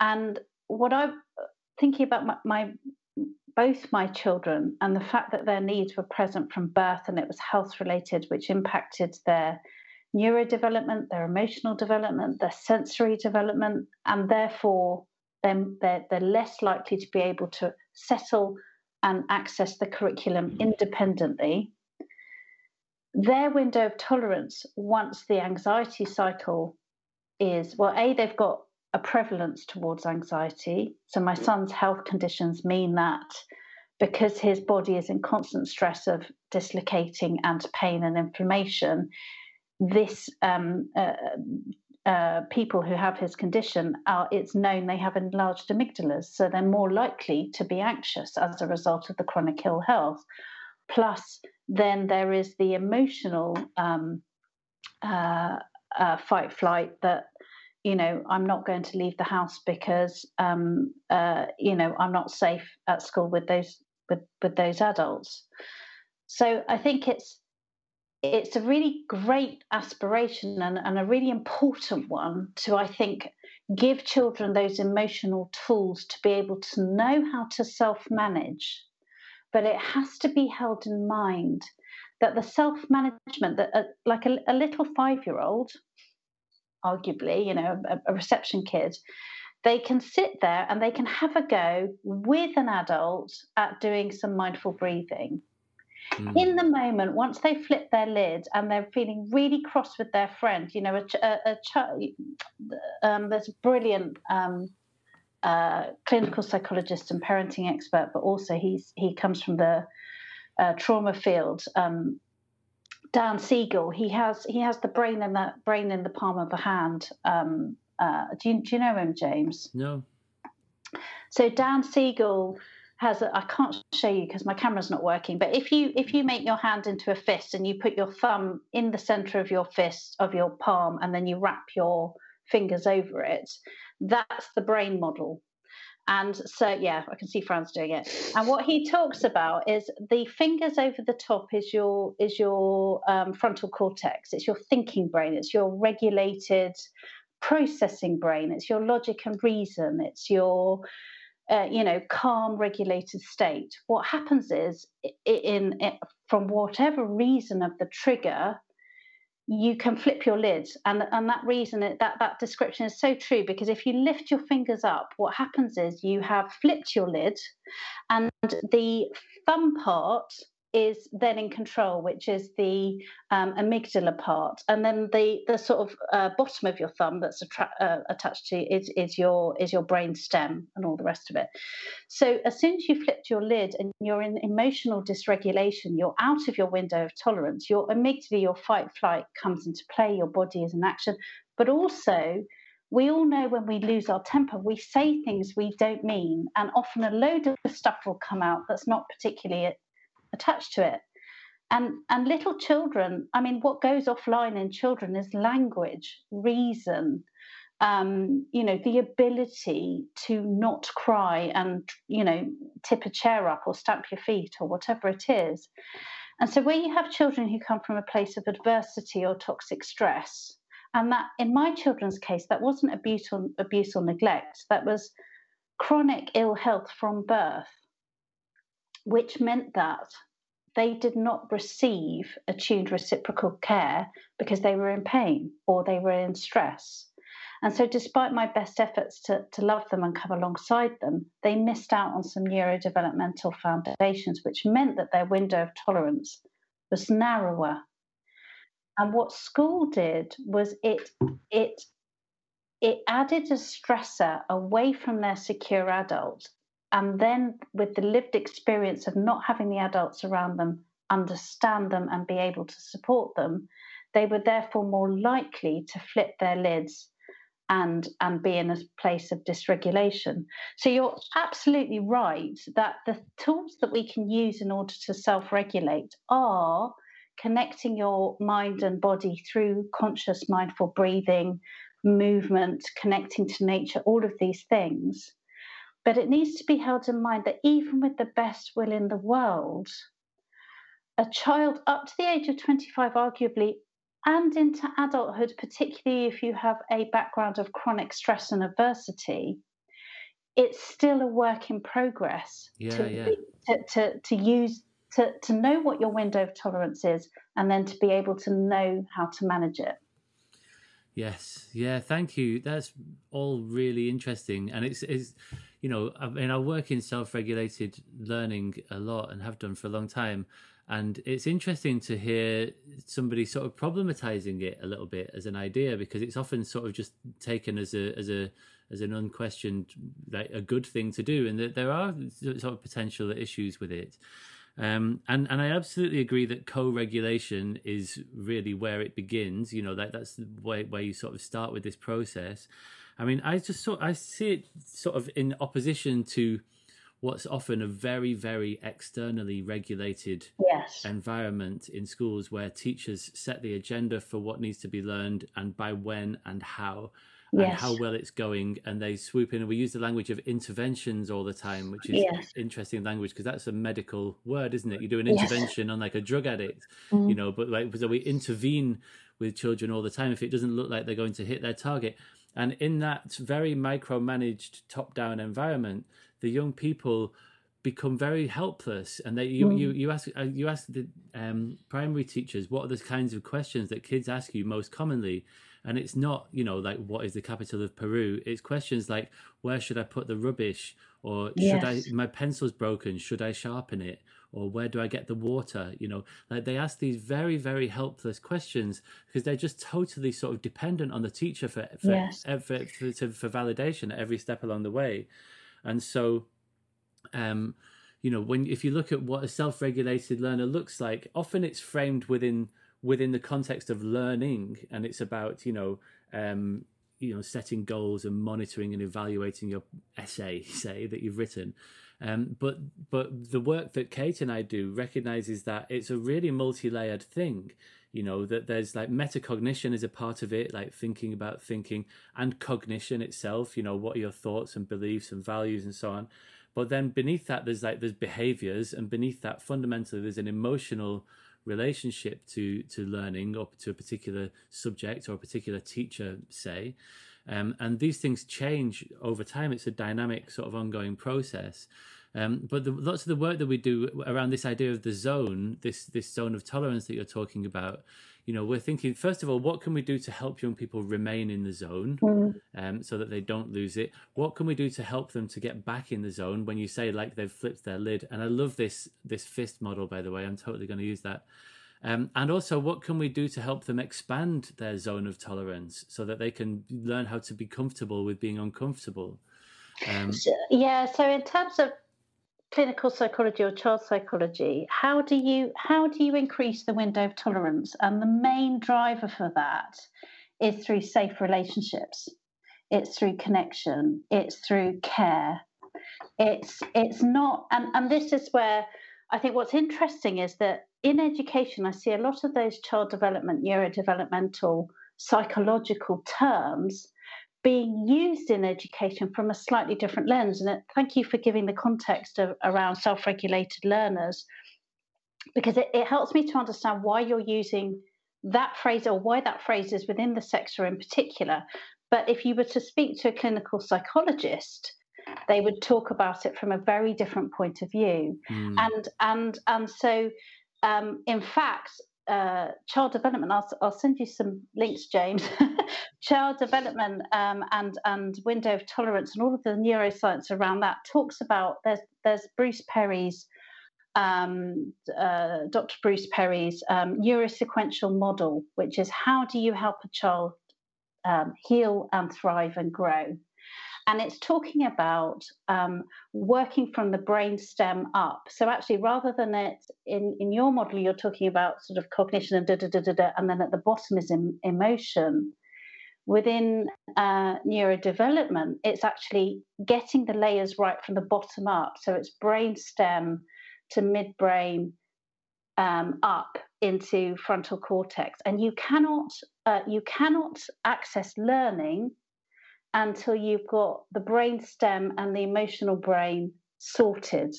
And what I'm thinking about my, my both my children and the fact that their needs were present from birth and it was health related, which impacted their neurodevelopment, their emotional development, their sensory development, and therefore then they're, they're less likely to be able to settle and access the curriculum independently. Their window of tolerance once the anxiety cycle is well a they've got a prevalence towards anxiety. So my son's health conditions mean that because his body is in constant stress of dislocating and pain and inflammation this um, uh, uh, people who have his condition are it's known they have enlarged amygdalas so they're more likely to be anxious as a result of the chronic ill health. Plus then there is the emotional um, uh, uh, fight flight that you know i'm not going to leave the house because um, uh, you know i'm not safe at school with those with, with those adults. So i think it's it's a really great aspiration and, and a really important one to i think give children those emotional tools to be able to know how to self manage but it has to be held in mind that the self management that uh, like a, a little five year old arguably you know a, a reception kid they can sit there and they can have a go with an adult at doing some mindful breathing Mm. in the moment, once they flip their lid and they're feeling really cross with their friend, you know, a, a, a um, there's a brilliant um, uh, clinical psychologist and parenting expert, but also he's he comes from the uh, trauma field. Um, Dan Siegel, he has he has the brain in the brain in the palm of a hand. Um, uh, do you do you know him, James? No. So Dan Siegel has I can't show you because my camera's not working. But if you if you make your hand into a fist and you put your thumb in the center of your fist of your palm and then you wrap your fingers over it, that's the brain model. And so, yeah, I can see Fran's doing it. And what he talks about is the fingers over the top is your is your um, frontal cortex. It's your thinking brain. It's your regulated processing brain. It's your logic and reason. It's your uh, you know calm, regulated state. What happens is, in, in from whatever reason of the trigger, you can flip your lids and and that reason that that description is so true because if you lift your fingers up what happens is you have flipped your lid and the thumb part is then in control, which is the um, amygdala part, and then the the sort of uh, bottom of your thumb that's attra- uh, attached to is is your is your brain stem and all the rest of it. So as soon as you flipped your lid and you're in emotional dysregulation, you're out of your window of tolerance. Your amygdala, your fight flight comes into play. Your body is in action, but also we all know when we lose our temper, we say things we don't mean, and often a load of stuff will come out that's not particularly attached to it. And, and little children, I mean, what goes offline in children is language, reason, um, you know, the ability to not cry and, you know, tip a chair up or stamp your feet or whatever it is. And so, where you have children who come from a place of adversity or toxic stress, and that in my children's case, that wasn't abuse or, abuse or neglect, that was chronic ill health from birth which meant that they did not receive attuned reciprocal care because they were in pain or they were in stress. And so, despite my best efforts to, to love them and come alongside them, they missed out on some neurodevelopmental foundations, which meant that their window of tolerance was narrower. And what school did was it it it added a stressor away from their secure adult and then with the lived experience of not having the adults around them understand them and be able to support them, they were therefore more likely to flip their lids and and be in a place of dysregulation. So you're absolutely right that the tools that we can use in order to self-regulate are connecting your mind and body through conscious mindful breathing, movement, connecting to nature, all of these things. But it needs to be held in mind that even with the best will in the world, a child up to the age of 25, arguably, and into adulthood, particularly if you have a background of chronic stress and adversity, it's still a work in progress yeah, to, yeah. to, to, to use to, to know what your window of tolerance is and then to be able to know how to manage it. Yes, yeah, thank you. That's all really interesting, and it's it's you know, I mean, I work in self-regulated learning a lot and have done for a long time, and it's interesting to hear somebody sort of problematizing it a little bit as an idea because it's often sort of just taken as a as a as an unquestioned like a good thing to do, and that there are sort of potential issues with it. Um, and and I absolutely agree that co-regulation is really where it begins. You know that that's the way where you sort of start with this process. I mean, I just sort I see it sort of in opposition to what's often a very very externally regulated yes. environment in schools where teachers set the agenda for what needs to be learned and by when and how and Yes. how well it's going and they swoop in and we use the language of interventions all the time which is Yes. interesting language because that's a medical word isn't it you do an intervention on like a drug addict Mm. you know but like so we intervene with children all the time if it doesn't look like they're going to hit their target and in that very micromanaged top down environment the young people become very helpless and they you Mm. you, you ask uh, you ask the um, primary teachers what are the kinds of questions that kids ask you most commonly and it's not you know like what is the capital of peru it's questions like where should i put the rubbish or should Yes. i my pencil's broken should i sharpen it or where do i get the water you know? Like they ask these very very helpless questions because they're just totally sort of dependent on the teacher for for, Yes. for, for, for, for validation at every step along the way. And so um you know when if you look at what a self-regulated learner looks like often it's framed within within the context of learning. And it's about you know um you know setting goals and monitoring and evaluating your essay say that you've written um but but the work that kate and i do recognizes that it's a really multi-layered thing you know that there's like metacognition is a part of it like thinking about thinking and cognition itself you know what are your thoughts and beliefs and values and so on. But then beneath that there's like there's behaviors and beneath that fundamentally there's an emotional relationship to to learning or to a particular subject or a particular teacher say um, and these things change over time it's a dynamic sort of ongoing process um, but the, lots of the work that we do around this idea of the zone this this zone of tolerance that you're talking about you know, we're thinking first of all, what can we do to help young people remain in the zone, Mm. um, so that they don't lose it? What can we do to help them to get back in the zone? When you say like they've flipped their lid, and I love this this fist model, by the way. I'm totally going to use that. Um, and also, what can we do to help them expand their zone of tolerance so that they can learn how to be comfortable with being uncomfortable? Um, yeah. So in terms of clinical psychology or child psychology, how do you how do you increase the window of tolerance? And the main driver for that is through safe relationships. It's through connection. It's through care. It's it's not and, and this is where I think what's interesting is that in education I see a lot of those child development, neurodevelopmental, psychological terms being used in education from a slightly different lens. And uh, thank you for giving the context of, around self regulated learners, because it, it helps me to understand why you're using that phrase or why that phrase is within the sector in particular. But if you were to speak to a clinical psychologist, they would talk about it from a very different point of view. mm, And and and so, um, in fact, uh, child development. I'll, I'll send you some links, James. child development um, and and window of tolerance and all of the neuroscience around that talks about. There's there's Bruce Perry's. Um, uh, Dr. Bruce Perry's um, neurosequential model, which is how do you help a child um, heal and thrive and grow? And it's talking about um, working from the brain stem up. So actually, rather than it in in your model, you're talking about sort of cognition and da da da da, and then at the bottom is in, emotion. Within uh, neurodevelopment, it's actually getting the layers right from the bottom up. So it's brain stem to midbrain um, up into frontal cortex, and you cannot uh, you cannot access learning until you've got the brain stem and the emotional brain sorted.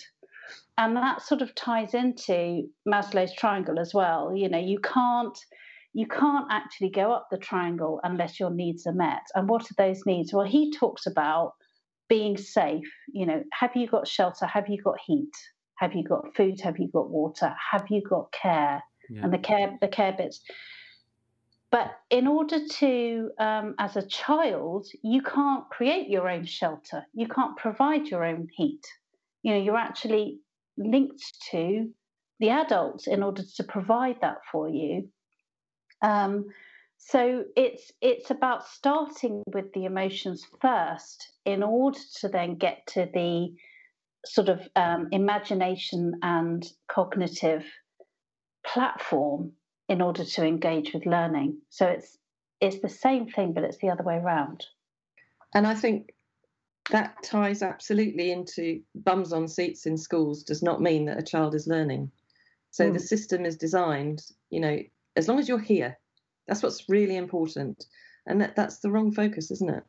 And that sort of ties into Maslow's triangle as well. You know, you can't you can't actually go up the triangle unless your needs are met. And what are those needs? Well, he talks about being safe. You know, have you got shelter? Have you got heat? Have you got food? Have you got water? Have you got care? yeah. And the care the care bits. But in order to, um, as a child, you can't create your own shelter. You can't provide your own heat. You know, you're actually linked to the adults in order to provide that for you. Um, so it's it's about starting with the emotions first in order to then get to the sort of um, imagination and cognitive platform in order to engage with learning. So it's it's the same thing, but it's the other way around. And I think that ties absolutely into bums on seats in schools does not mean that a child is learning. So Mm. the system is designed, you know, as long as you're here, that's what's really important. And that, that's the wrong focus, isn't it?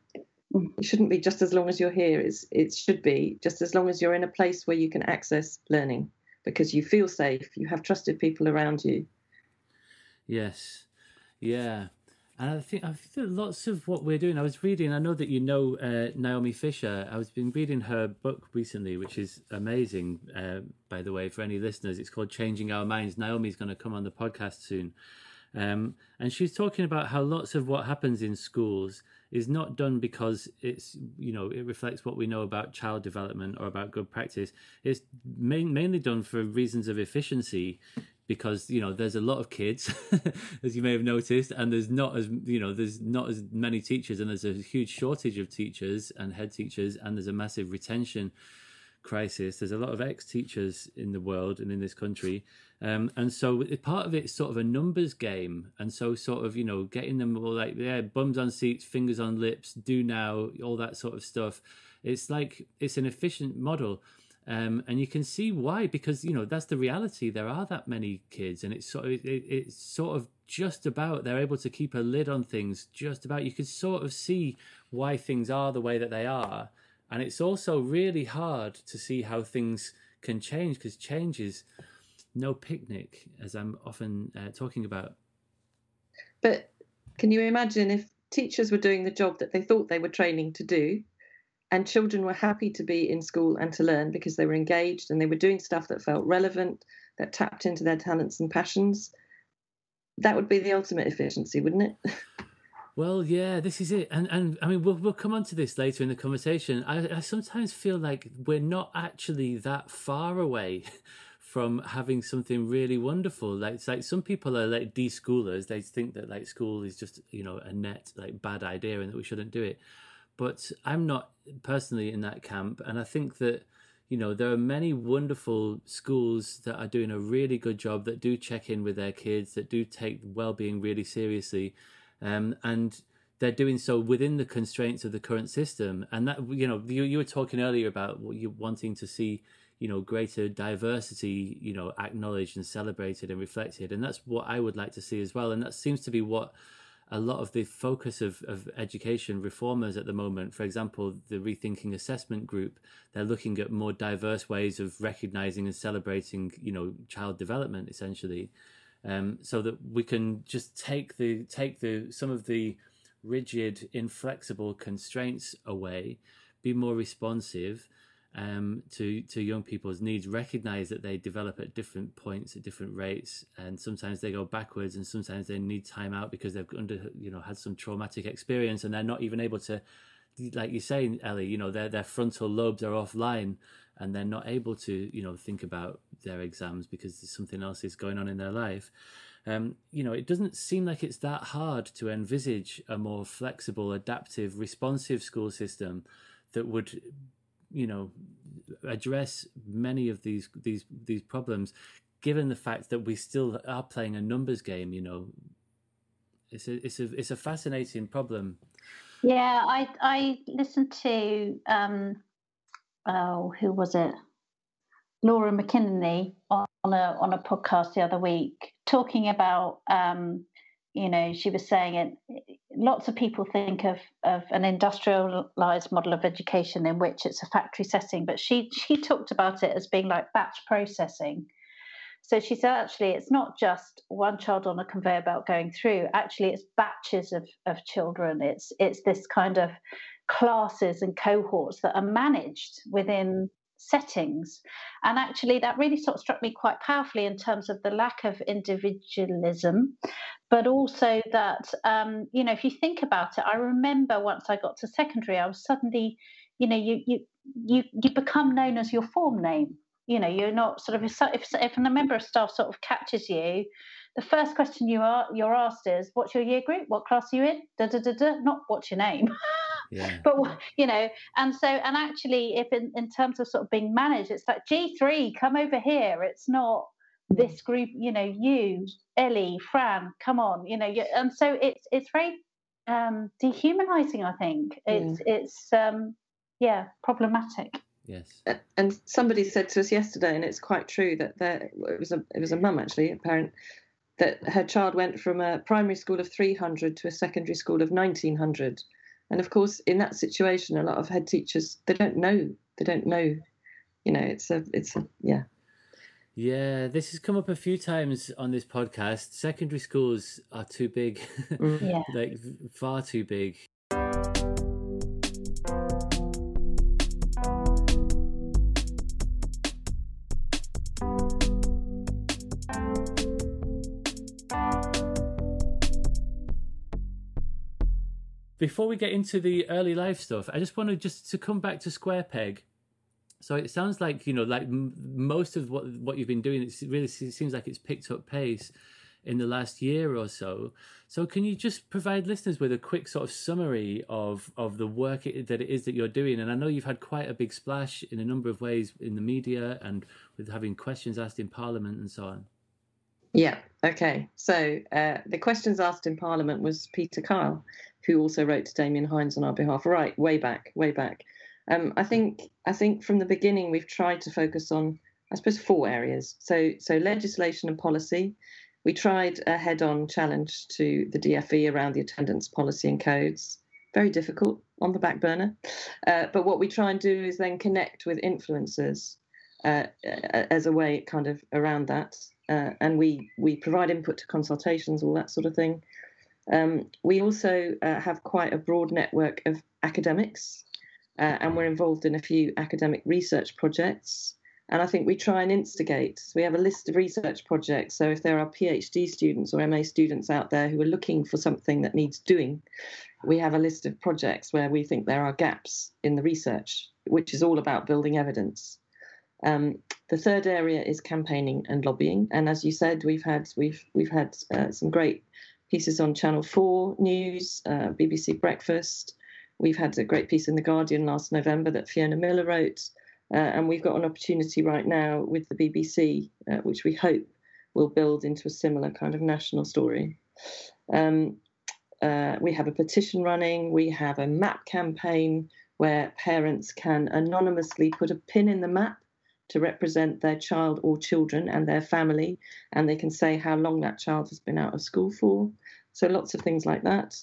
Mm. It shouldn't be just as long as you're here. It's, it should be just as long as you're in a place where you can access learning because you feel safe, you have trusted people around you. Yes, yeah, and I think I think lots of what we're doing. I was reading. I know that you know uh, Naomi Fisher. I was been reading her book recently, which is amazing. Uh, by the way, for any listeners, it's called "Changing Our Minds." Naomi's going to come on the podcast soon, um, and she's talking about how lots of what happens in schools is not done because it's you know it reflects what we know about child development or about good practice. It's main, mainly done for reasons of efficiency because you know there's a lot of kids as you may have noticed and there's not as you know there's not as many teachers and there's a huge shortage of teachers and head teachers and there's a massive retention crisis. There's a lot of ex teachers in the world and in this country. Um, and so part of it's sort of a numbers game. And so sort of you know getting them all like yeah bums on seats fingers on lips do now all that sort of stuff. It's like it's an efficient model um, and you can see why because you know that's the reality. There are that many kids and it's sort of it, it's sort of just about they're able to keep a lid on things just about. You can sort of see why things are the way that they are. And it's also really hard to see how things can change because change is no picnic as i'm often uh, talking about. But can you imagine if teachers were doing the job that they thought they were training to do, and children were happy to be in school and to learn because they were engaged and they were doing stuff that felt relevant, that tapped into their talents and passions? that would be the ultimate efficiency, wouldn't it? Well, yeah, this is it, and and I mean we'll we'll come on to this later in the conversation. I, I sometimes feel like we're not actually that far away from having something really wonderful. Like it's like some people are like deschoolers; they think that like school is just you know a net like bad idea and that we shouldn't do it. But I'm not personally in that camp, and I think that you know there are many wonderful schools that are doing a really good job that do check in with their kids that do take well-being really seriously um, and they're doing so within the constraints of the current system. And that you know, you, you were talking earlier about you wanting to see, you know, greater diversity, you know, acknowledged and celebrated and reflected, and that's what I would like to see as well. And that seems to be what a lot of the focus of, of education reformers at the moment, for example, the Rethinking Assessment Group, they're looking at more diverse ways of recognizing and celebrating, you know, child development essentially. Um, so that we can just take the take the some of the rigid, inflexible constraints away, be more responsive um, to to young people's needs. Recognize that they develop at different points at different rates, and sometimes they go backwards, and sometimes they need time out because they've under you know had some traumatic experience, and they're not even able to, like you're saying, Ellie. You know their their frontal lobes are offline and they're not able to you know think about their exams because something else is going on in their life um, you know it doesn't seem like it's that hard to envisage a more flexible adaptive responsive school system that would you know address many of these these these problems given the fact that we still are playing a numbers game you know it's a it's a it's a fascinating problem yeah i i listened to um oh, who was it? Laura McInerney on a on a podcast the other week talking about um, you know she was saying it lots of people think of of an industrialized model of education in which it's a factory setting but she she talked about it as being like batch processing. So she said actually it's not just one child on a conveyor belt going through. Actually it's batches of of children. It's it's this kind of classes and cohorts that are managed within settings. And actually, that really sort of struck me quite powerfully in terms of the lack of individualism, but also that, um, you know, if you think about it, I remember once I got to secondary, I was suddenly, you know, you, you, you, you become known as your form name. You know, you're not sort of, if, if, if a member of staff sort of catches you, the first question you are you're asked is, "What's your year group? What class are you in?" Da da da da. Not what's your name. Yeah. but you know, and so and actually, if in, in terms of sort of being managed, it's like G three, come over here. It's not this group. You know, you, Ellie, Fran, come on. You know, and so it's it's very um, dehumanizing. I think it's yeah. it's um, yeah problematic. Yes. And somebody said to us yesterday, and it's quite true that there it was a it was a mum actually, a parent, that her child went from a primary school of 300 to a secondary school of 1900 and of course, in that situation, a lot of head teachers they don't know. They don't know. You know, it's a, it's a, yeah. Yeah, this has come up a few times on this podcast. Secondary schools are too big, mm. yeah. like far too big. before we get into the early life stuff, I just wanted just to come back to Square Peg. So it sounds like you know, like m- most of what what you've been doing, it really seems like it's picked up pace in the last year or so. So can you just provide listeners with a quick sort of summary of of the work it, that it is that you're doing? And I know you've had quite a big splash in a number of ways in the media and with having questions asked in Parliament and so on. Yeah. Okay. So uh, the questions asked in Parliament was Peter Kyle, who also wrote to Damian Hinds on our behalf. Right, way back, way back. Um, I think I think from the beginning we've tried to focus on, I suppose, four areas. So so legislation and policy. We tried a head-on challenge to the DFE around the attendance policy and codes. Very difficult on the back burner. Uh, but what we try and do is then connect with influencers uh, as a way kind of around that. Uh, and we we provide input to consultations, all that sort of thing. Um, we also uh, have quite a broad network of academics, uh, and we're involved in a few academic research projects. And I think we try and instigate. So we have a list of research projects. So if there are PhD students or MA students out there who are looking for something that needs doing, we have a list of projects where we think there are gaps in the research, which is all about building evidence. Um, the third area is campaigning and lobbying, and as you said, we've had we've we've had uh, some great pieces on Channel Four News, uh, BBC Breakfast. We've had a great piece in the Guardian last November that Fiona Millar wrote, uh, and we've got an opportunity right now with the BBC, uh, which we hope will build into a similar kind of national story. Um, uh, we have a petition running. We have a map campaign where parents can anonymously put a pin in the map to represent their child or children and their family, and they can say how long that child has been out of school for. So lots of things like that.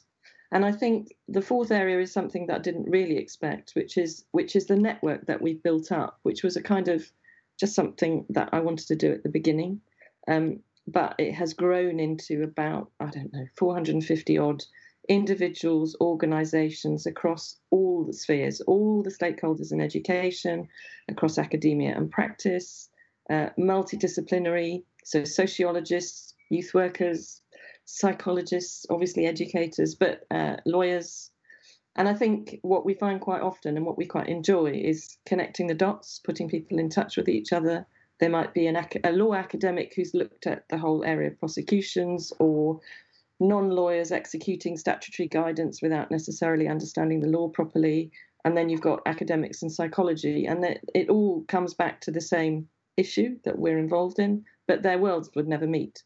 And I think the fourth area is something that I didn't really expect, which is which is the network that we've built up, which was a kind of just something that I wanted to do at the beginning. Um, but it has grown into about, I don't know, 450 odd individuals, organizations across all the spheres, all the stakeholders in education, across academia and practice, uh, multidisciplinary, so sociologists, youth workers, psychologists, obviously educators, but uh, lawyers. And I think what we find quite often and what we quite enjoy is connecting the dots, putting people in touch with each other. There might be an, a law academic who's looked at the whole area of prosecutions or non lawyers executing statutory guidance without necessarily understanding the law properly. And then you've got academics and psychology, and it, it all comes back to the same issue that we're involved in, but their worlds would never meet.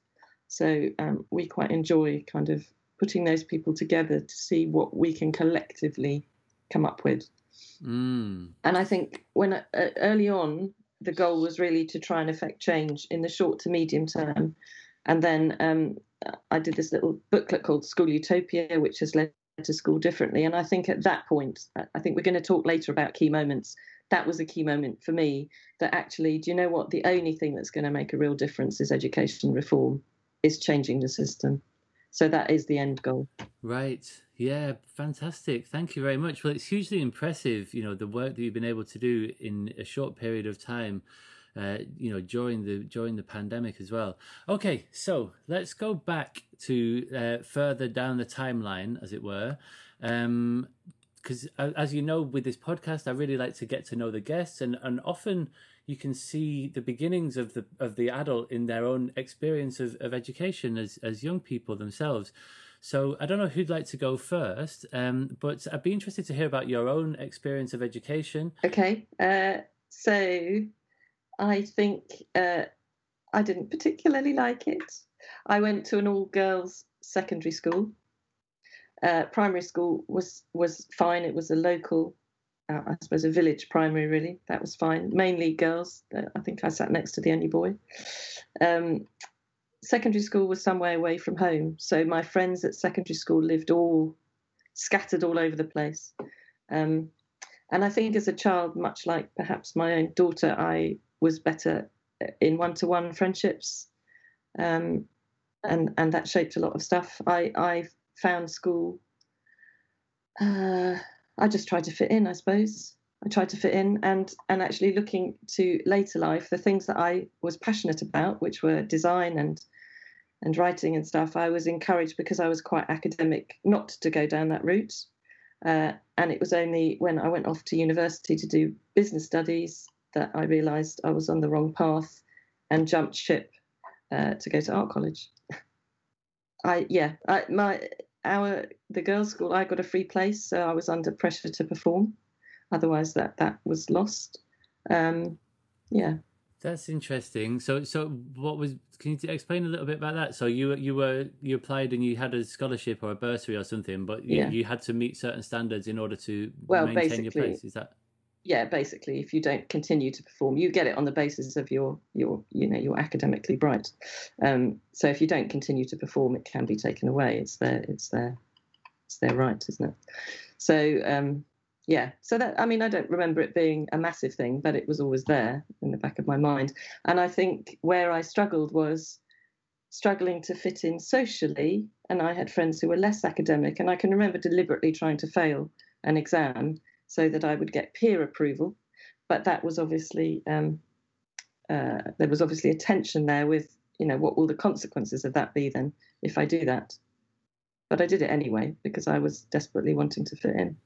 So um, we quite enjoy kind of putting those people together to see what we can collectively come up with. Mm. And I think when uh, early on, the goal was really to try and affect change in the short to medium term. And then um, I did this little booklet called School Utopia, which has led to school differently. And I think at that point, I think we're going to talk later about key moments. That was a key moment for me that actually, do you know what? The only thing that's going to make a real difference is education reform, is changing the system. So that is the end goal. Right. Yeah. Fantastic. Thank you very much. Well, it's hugely impressive, you know, the work that you've been able to do in a short period of time uh, you know during the during the pandemic as well. Okay, so let's go back to uh, further down the timeline, as it were. Um, because as you know with this podcast i really like to get to know the guests and, and often you can see the beginnings of the of the adult in their own experience of, of education as as young people themselves so i don't know who'd like to go first um, but i'd be interested to hear about your own experience of education okay uh, so I think uh, I didn't particularly like it. I went to an all girls secondary school. Uh, primary school was was fine. It was a local, uh, I suppose, a village primary. Really, that was fine. Mainly girls. Uh, I think I sat next to the only boy. Um, secondary school was somewhere away from home, so my friends at secondary school lived all scattered all over the place. Um, and I think as a child, much like perhaps my own daughter, I was better in one-to-one friendships, um, and and that shaped a lot of stuff. I I found school. Uh, I just tried to fit in, I suppose. I tried to fit in, and and actually looking to later life, the things that I was passionate about, which were design and and writing and stuff, I was encouraged because I was quite academic not to go down that route. Uh, and it was only when I went off to university to do business studies that I realised I was on the wrong path and jumped ship uh, to go to art college. I yeah, I, my our the girls' school I got a free place, so I was under pressure to perform. Otherwise, that that was lost. Um, yeah. That's interesting. So, so what was? Can you explain a little bit about that? So you you were you applied and you had a scholarship or a bursary or something, but you, yeah. you had to meet certain standards in order to well, maintain your place. Is that? Yeah, basically, if you don't continue to perform, you get it on the basis of your your you know you're academically bright. Um, so if you don't continue to perform, it can be taken away. It's their it's their it's their right, isn't it? So um, yeah, so that I mean, I don't remember it being a massive thing, but it was always there in the back of my mind. And I think where I struggled was struggling to fit in socially, and I had friends who were less academic, and I can remember deliberately trying to fail an exam so that I would get peer approval. But that was obviously um, uh, there was obviously a tension there with, you know, what will the consequences of that be then if I do that? But I did it anyway because I was desperately wanting to fit in.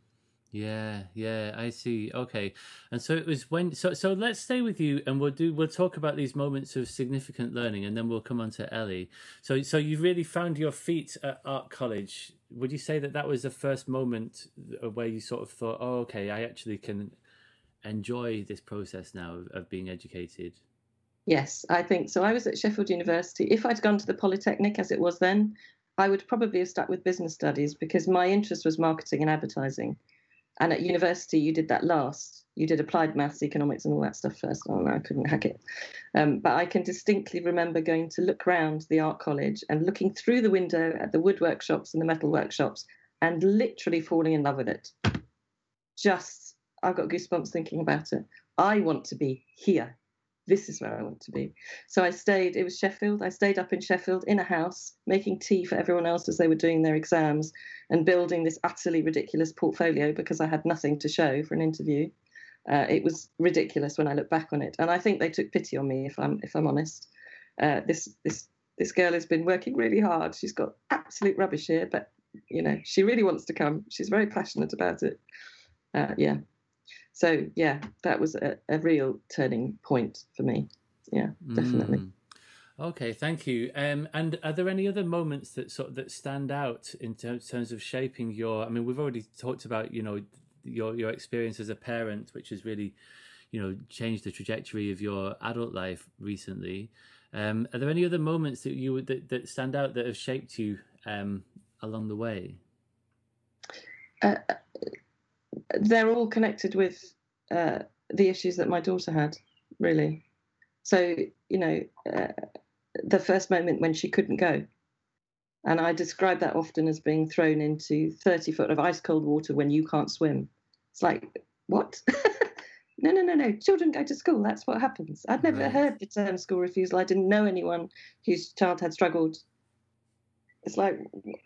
Yeah, yeah, I see. Okay, and so it was when. So, so let's stay with you, and we'll do. We'll talk about these moments of significant learning, and then we'll come on to Ellie. So, so you really found your feet at art college. Would you say that that was the first moment where you sort of thought, "Oh, okay, I actually can enjoy this process now of being educated"? Yes, I think so. I was at Sheffield University. If I'd gone to the Polytechnic as it was then, I would probably have stuck with business studies because my interest was marketing and advertising. And at university, you did that last. You did applied maths, economics, and all that stuff first. Oh, no, I couldn't hack it. Um, but I can distinctly remember going to look around the art college and looking through the window at the wood workshops and the metal workshops and literally falling in love with it. Just, I've got goosebumps thinking about it. I want to be here this is where I want to be. So I stayed, it was Sheffield. I stayed up in Sheffield in a house, making tea for everyone else as they were doing their exams and building this utterly ridiculous portfolio because I had nothing to show for an interview. Uh, it was ridiculous when I look back on it. And I think they took pity on me, if I'm, if I'm honest. Uh, this, this, this girl has been working really hard. She's got absolute rubbish here, but you know, she really wants to come. She's very passionate about it. Uh, yeah, so yeah, that was a, a real turning point for me. Yeah, definitely. Mm. Okay, thank you. Um, and are there any other moments that sort of, that stand out in terms of shaping your? I mean, we've already talked about you know your your experience as a parent, which has really you know changed the trajectory of your adult life recently. Um, are there any other moments that you that, that stand out that have shaped you um, along the way? Uh, they're all connected with uh, the issues that my daughter had, really. So, you know, uh, the first moment when she couldn't go. And I describe that often as being thrown into 30 foot of ice cold water when you can't swim. It's like, what? no, no, no, no. Children go to school. That's what happens. I'd never right. heard the term school refusal. I didn't know anyone whose child had struggled it's like,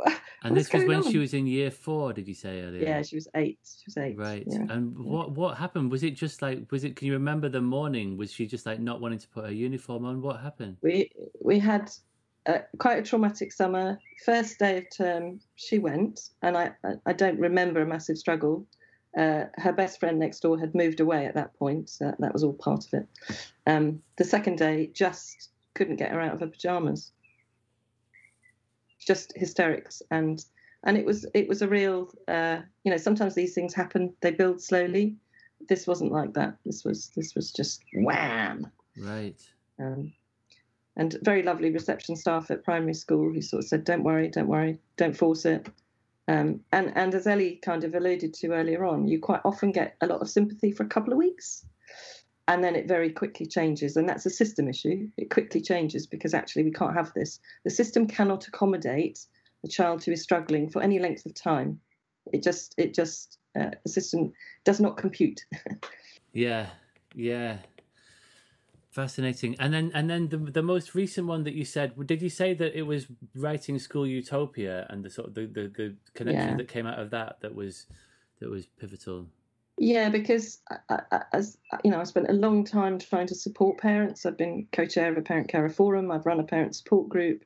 and this was when on? she was in year four. Did you say earlier? Yeah, she was eight. She was eight. Right. Yeah. And what what happened? Was it just like? Was it? Can you remember the morning? Was she just like not wanting to put her uniform on? What happened? We we had a, quite a traumatic summer. First day of term, she went, and I I don't remember a massive struggle. Uh, her best friend next door had moved away at that point. So that was all part of it. Um, the second day, just couldn't get her out of her pajamas just hysterics. And and it was it was a real uh, you know sometimes these things happen they build slowly. This wasn't like that. This was this was just wham. Right. Um, and very lovely reception staff at primary school who sort of said don't worry don't worry don't force it. Um, and and as ellie kind of alluded to earlier on you quite often get a lot of sympathy for a couple of weeks and then it very quickly changes and that's a system issue. It quickly changes because actually we can't have this. The system cannot accommodate a child who is struggling for any length of time. It just it just uh, the system does not compute. Yeah yeah. Fascinating. And then and then the the most recent one that you said did you say that it was writing school utopia and the sort of the the, the connection yeah. that came out of that that was that was pivotal yeah, because I, I, as you know, I spent a long time trying to support parents. I've been co-chair of a parent carer forum. I've run a parent support group.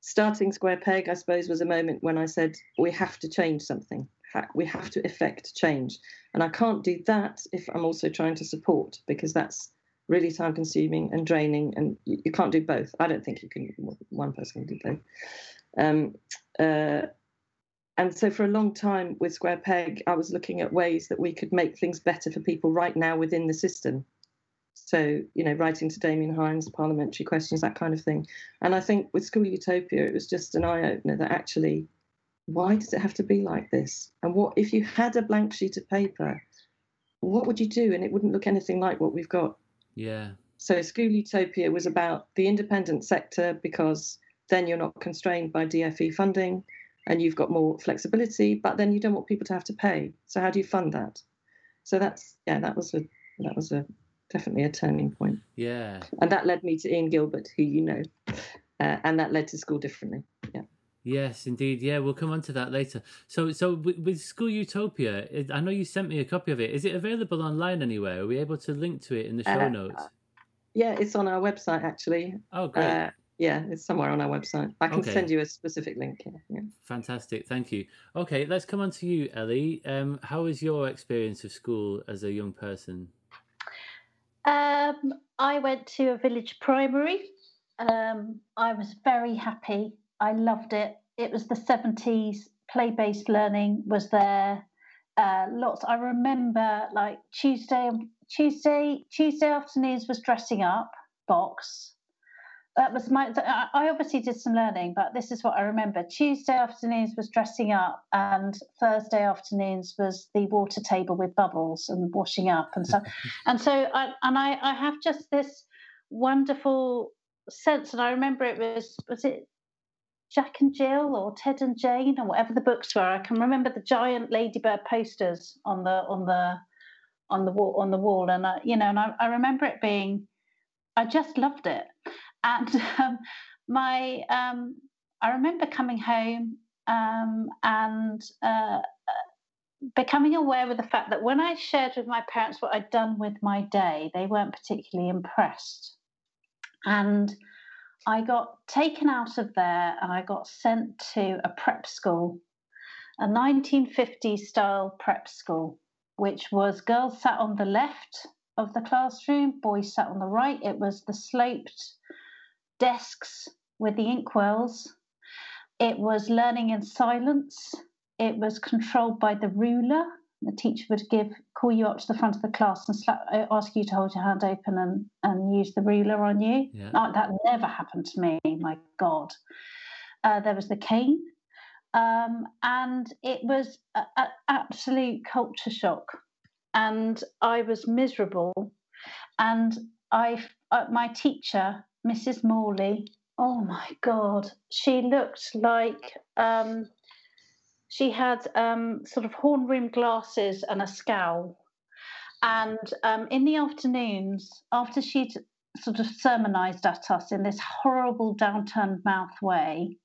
Starting Square Peg, I suppose, was a moment when I said we have to change something. We have to effect change, and I can't do that if I'm also trying to support because that's really time consuming and draining, and you, you can't do both. I don't think you can. One person can do both. Um, uh, and so for a long time with Square Peg, I was looking at ways that we could make things better for people right now within the system. So, you know, writing to Damian Hinds, parliamentary questions, that kind of thing. And I think with School Utopia, it was just an eye opener that actually, why does it have to be like this? And what if you had a blank sheet of paper, what would you do? And it wouldn't look anything like what we've got. Yeah. So School Utopia was about the independent sector because then you're not constrained by DFE funding and you've got more flexibility, but then you don't want people to have to pay. So how do you fund that? So that's yeah, that was a that was a definitely a turning point. Yeah, and that led me to Ian Gilbert, who you know, uh, and that led to school differently. Yeah. Yes, indeed. Yeah, we'll come on to that later. So, so with, with School Utopia, I know you sent me a copy of it. Is it available online anywhere? Are we able to link to it in the show uh, notes? Yeah, it's on our website actually. Oh, great. Uh, yeah, it's somewhere on our website. I can okay. send you a specific link. Yeah, yeah. Fantastic, thank you. Okay, let's come on to you, Ellie. Um, how was your experience of school as a young person? Um, I went to a village primary. Um, I was very happy. I loved it. It was the 70s. Play based learning was there. Uh, lots. I remember like Tuesday, Tuesday, Tuesday afternoons was dressing up box. That was my. I obviously did some learning, but this is what I remember. Tuesday afternoons was dressing up, and Thursday afternoons was the water table with bubbles and washing up and stuff. and so, I, and I, I have just this wonderful sense, and I remember it was was it Jack and Jill or Ted and Jane or whatever the books were. I can remember the giant ladybird posters on the on the on the wall on the wall, and I, you know, and I, I remember it being. I just loved it, and um, my um, I remember coming home um, and uh, becoming aware of the fact that when I shared with my parents what I'd done with my day, they weren't particularly impressed, and I got taken out of there and I got sent to a prep school, a 1950s style prep school, which was girls sat on the left of the classroom, boys sat on the right. It was the sloped desks with the inkwells. It was learning in silence. It was controlled by the ruler the teacher would give call you up to the front of the class and slap, uh, ask you to hold your hand open and, and use the ruler on you. Yeah. Oh, that never happened to me. My God. Uh, there was the cane, um, and it was an absolute culture shock. And I was miserable. And I, uh, my teacher, Mrs. Morley, oh my God, she looked like um, she had um, sort of horn rimmed glasses and a scowl. And um, in the afternoons, after she'd sort of sermonized at us in this horrible downturned mouth way,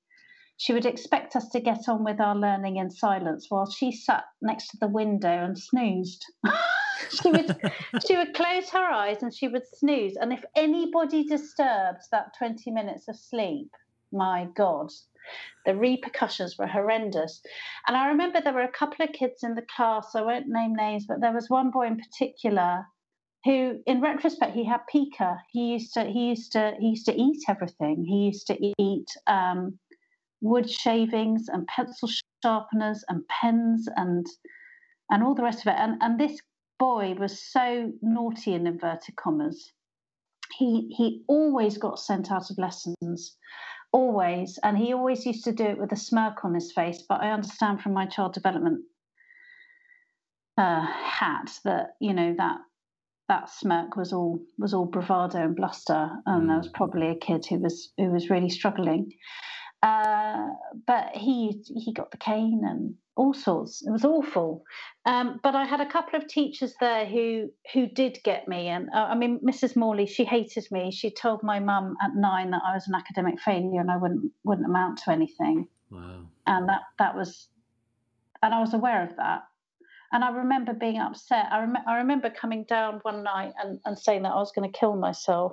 she would expect us to get on with our learning in silence while she sat next to the window and snoozed. she would she would close her eyes and she would snooze. And if anybody disturbed that 20 minutes of sleep, my God, the repercussions were horrendous. And I remember there were a couple of kids in the class, I won't name names, but there was one boy in particular who in retrospect he had pica. He used to he used to he used to eat everything. He used to eat um, wood shavings and pencil sharpeners and pens and and all the rest of it. And and this boy was so naughty in inverted commas. He he always got sent out of lessons always. And he always used to do it with a smirk on his face. But I understand from my child development uh, hat that you know that that smirk was all was all bravado and bluster, and there was mm. probably a kid who was who was really struggling. Uh, but he he got the cane and all sorts. It was awful. Um, but I had a couple of teachers there who who did get me, and uh, I mean, Mrs. Morley, she hated me. She told my mum at nine that I was an academic failure and I wouldn't wouldn't amount to anything. Wow. And that that was, and I was aware of that. And I remember being upset. I, rem- I remember coming down one night and, and saying that I was going to kill myself.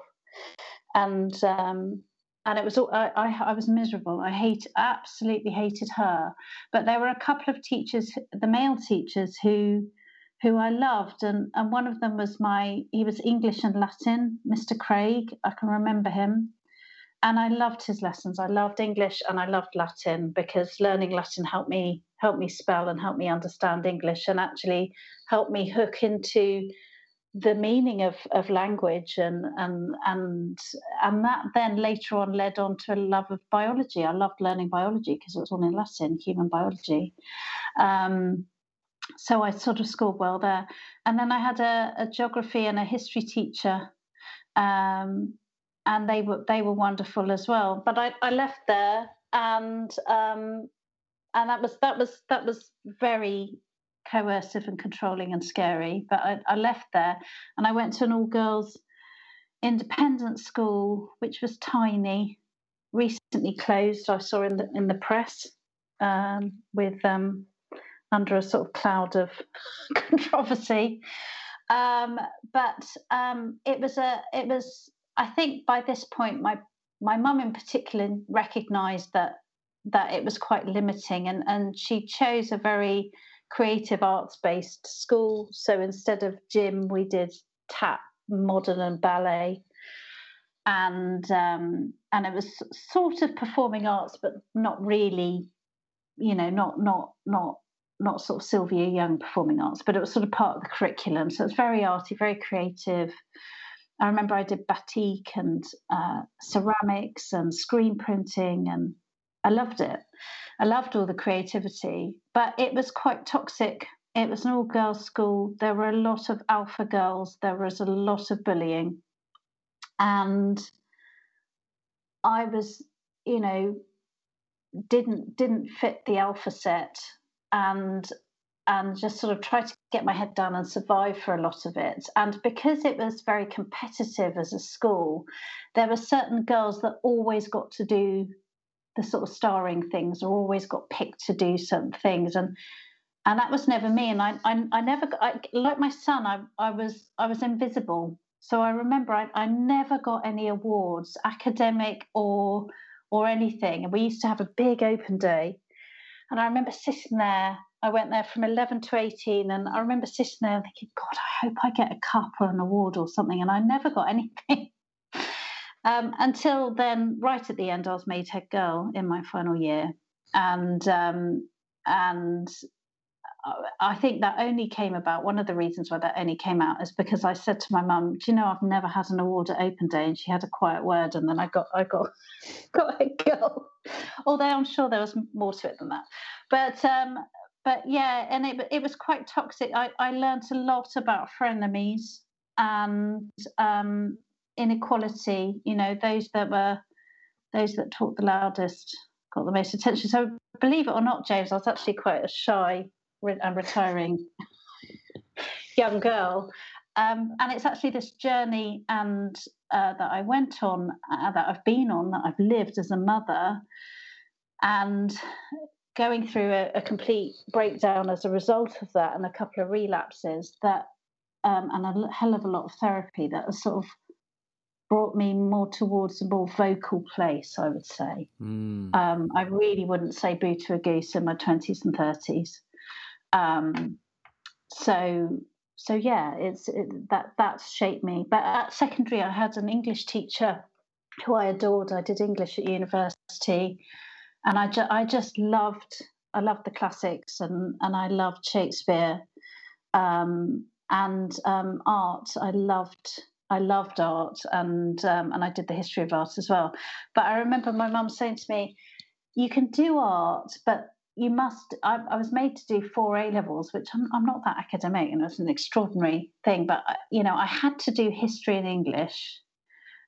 And um, and it was all I, I, I was miserable. I hate absolutely hated her. But there were a couple of teachers, the male teachers who who I loved, and and one of them was my he was English and Latin, Mr. Craig. I can remember him. And I loved his lessons. I loved English and I loved Latin because learning Latin helped me helped me spell and helped me understand English and actually helped me hook into the meaning of, of language and and and and that then later on led on to a love of biology. I loved learning biology because it was all in Latin, human biology. Um, so I sort of scored well there. And then I had a, a geography and a history teacher, um, and they were they were wonderful as well. But I, I left there and um, and that was that was that was very coercive and controlling and scary. But I, I left there and I went to an all girls independent school, which was tiny, recently closed. I saw in the in the press um, with um, under a sort of cloud of controversy. Um, but um, it was a it was I think by this point, my my mum in particular recognised that that it was quite limiting, and and she chose a very creative arts based school. So instead of gym, we did tap, modern, and ballet. And um, and it was sort of performing arts, but not really, you know, not not not not sort of Sylvia Young performing arts, but it was sort of part of the curriculum. So it's very arty, very creative. I remember I did batik and uh, ceramics and screen printing, and I loved it. I loved all the creativity, but it was quite toxic. It was an all girls school. There were a lot of alpha girls. There was a lot of bullying. And I was, you know, didn't didn't fit the alpha set and and just sort of tried to get my head down and survive for a lot of it. And because it was very competitive as a school, there were certain girls that always got to do the sort of starring things or always got picked to do certain things. And and that was never me. And i i, I never I, like my son I, I was i was invisible. So i remember I, I never got any awards academic or or anything. And we used to have a big open day. And i remember sitting there i went there from 11 to 18 and i remember sitting there thinking god i hope i get a cup or an award or something. And i never got anything um, until then, right at the end, I was made head girl in my final year, and um, and I think that only came about. One of the reasons why that only came out is because I said to my mum, "Do you know I've never had an award at open day?" And she had a quiet word, and then I got I got got a girl. Although I'm sure there was more to it than that, but um, but yeah, and it it was quite toxic. I I learned a lot about frenemies and um, inequality. You know, those that were those that talked the loudest got the most attention. So believe it or not, James, I was actually quite a shy and retiring young girl. Um, and it's actually this journey and uh, that I went on, uh, that I've been on, that I've lived as a mother, and going through a, a, complete breakdown as a result of that, and a couple of relapses that, um, and a hell of a lot of therapy that has sort of brought me more towards a more vocal place, I would say. Mm. Um, I really wouldn't say boo to a goose in my 20s and 30s. Um, so, so yeah, it's it, that that's shaped me. But at secondary, I had an English teacher who I adored. I did English at university, and I, ju- I just loved I loved the classics and and I loved Shakespeare, um, and um, art. I loved I loved art and um, and I did the history of art as well. But I remember my mum saying to me, "You can do art, but you must." I, I was made to do four A levels, which I'm, I'm not that academic, and it's an extraordinary thing. But uh, you know, I had to do history and English,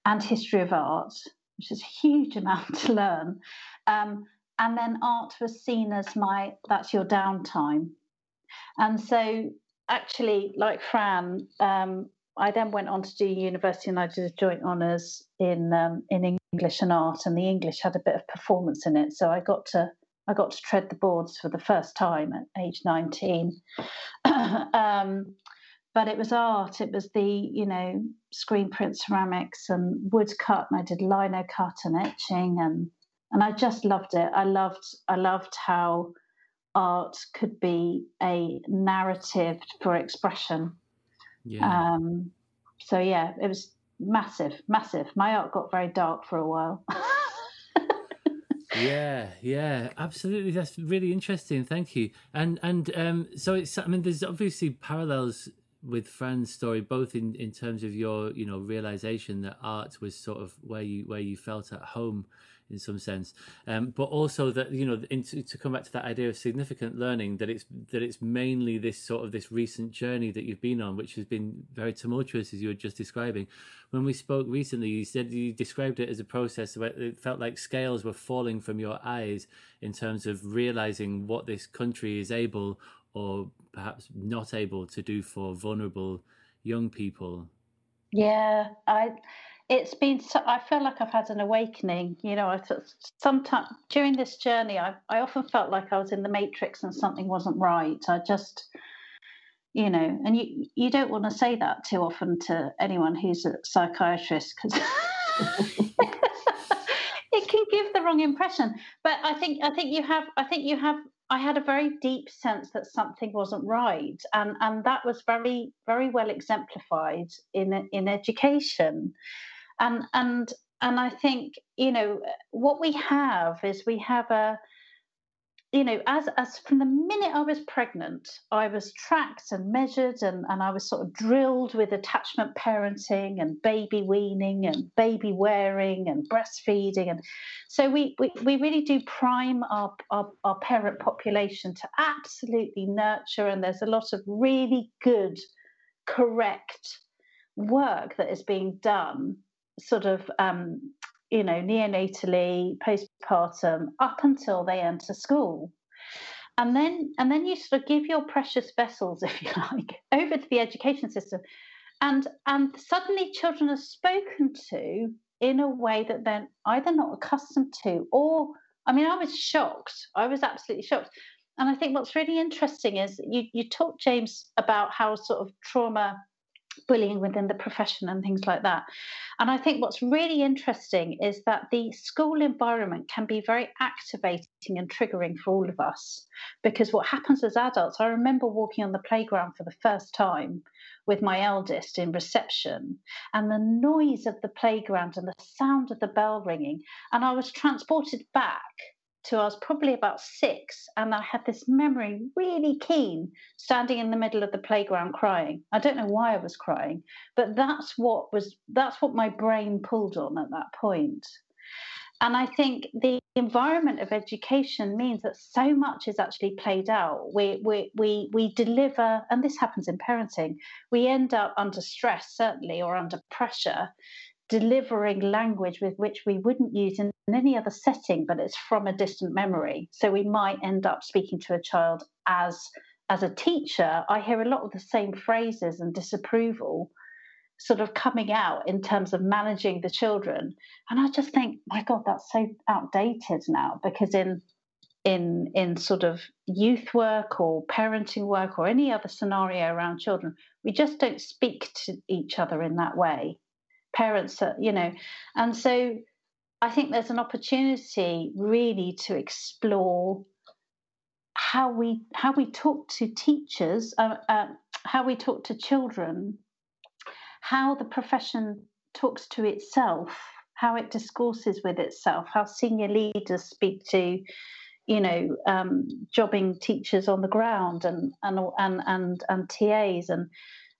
and history of art, which is a huge amount to learn. Um, and then art was seen as my that's your downtime, and so actually, like Fran, um, I then went on to do university and I did a joint honours in um, in English and art, and the English had a bit of performance in it. So I got to I got to tread the boards for the first time at age nineteen. um, but it was art. It was the you know screen print ceramics and woodcut, and I did lino cut and etching, and and I just loved it. I loved I loved how art could be a narrative for expression yeah. Um, so yeah, it was massive, massive. My art got very dark for a while. yeah, yeah, absolutely. That's really interesting. Thank you. And and um, so it's. I mean, there's obviously parallels with Fran's story, both in in terms of your you know realization that art was sort of where you where you felt at home in some sense. Um, but also that you know, into, to come back to that idea of significant learning, that it's that it's mainly this sort of this recent journey that you've been on, which has been very tumultuous, as you were just describing. When we spoke recently, you said you described it as a process where it felt like scales were falling from your eyes in terms of realizing what this country is able or perhaps not able to do for vulnerable young people. Yeah, I it's been so, i feel like i've had an awakening you know i sometimes during this journey I, I often felt like i was in the matrix and something wasn't right i just you know, and you you don't want to say that too often to anyone who's a psychiatrist because it can give the wrong impression. But I think I think you have I think you have I had a very deep sense that something wasn't right, and and that was very very well exemplified in in education, and and and I think you know what we have is we have a you know, as as from the minute I was pregnant, I was tracked and measured, and and I was sort of drilled with attachment parenting and baby weaning and baby wearing and breastfeeding, and so we we, we really do prime our, our our parent population to absolutely nurture, and there's a lot of really good, correct work that is being done, sort of um, you know, neonatally, postpartum, up until they enter school. And then and then you sort of give your precious vessels, if you like, over to the education system. And and suddenly children are spoken to in a way that they're either not accustomed to or I mean, I was shocked. I was absolutely shocked. And I think what's really interesting is you you talked, James, about how sort of trauma bullying within the profession and things like that. And I think what's really interesting is that the school environment can be very activating and triggering for all of us. Because what happens as adults, I remember walking on the playground for the first time with my eldest in reception, and the noise of the playground and the sound of the bell ringing, and I was transported back I was probably about six, and I had this memory really keen, standing in the middle of the playground crying. I don't know why I was crying, but that's what was that's what my brain pulled on at that point. And I think the environment of education means that so much is actually played out. We, we, we, we deliver, and this happens in parenting, we end up under stress, certainly, or under pressure delivering language with which we wouldn't use in any other setting, but it's from a distant memory. So we might end up speaking to a child as as a teacher. I hear a lot of the same phrases and disapproval sort of coming out in terms of managing the children. And I just think, my God, that's so outdated now because in in in sort of youth work or parenting work or any other scenario around children, we just don't speak to each other in that way parents are, you know. And so I think there's an opportunity really to explore how we how we talk to teachers, uh, uh, how we talk to children, how the profession talks to itself, how it discourses with itself, how senior leaders speak to, you know, um, jobbing teachers on the ground and and and and, and TAs and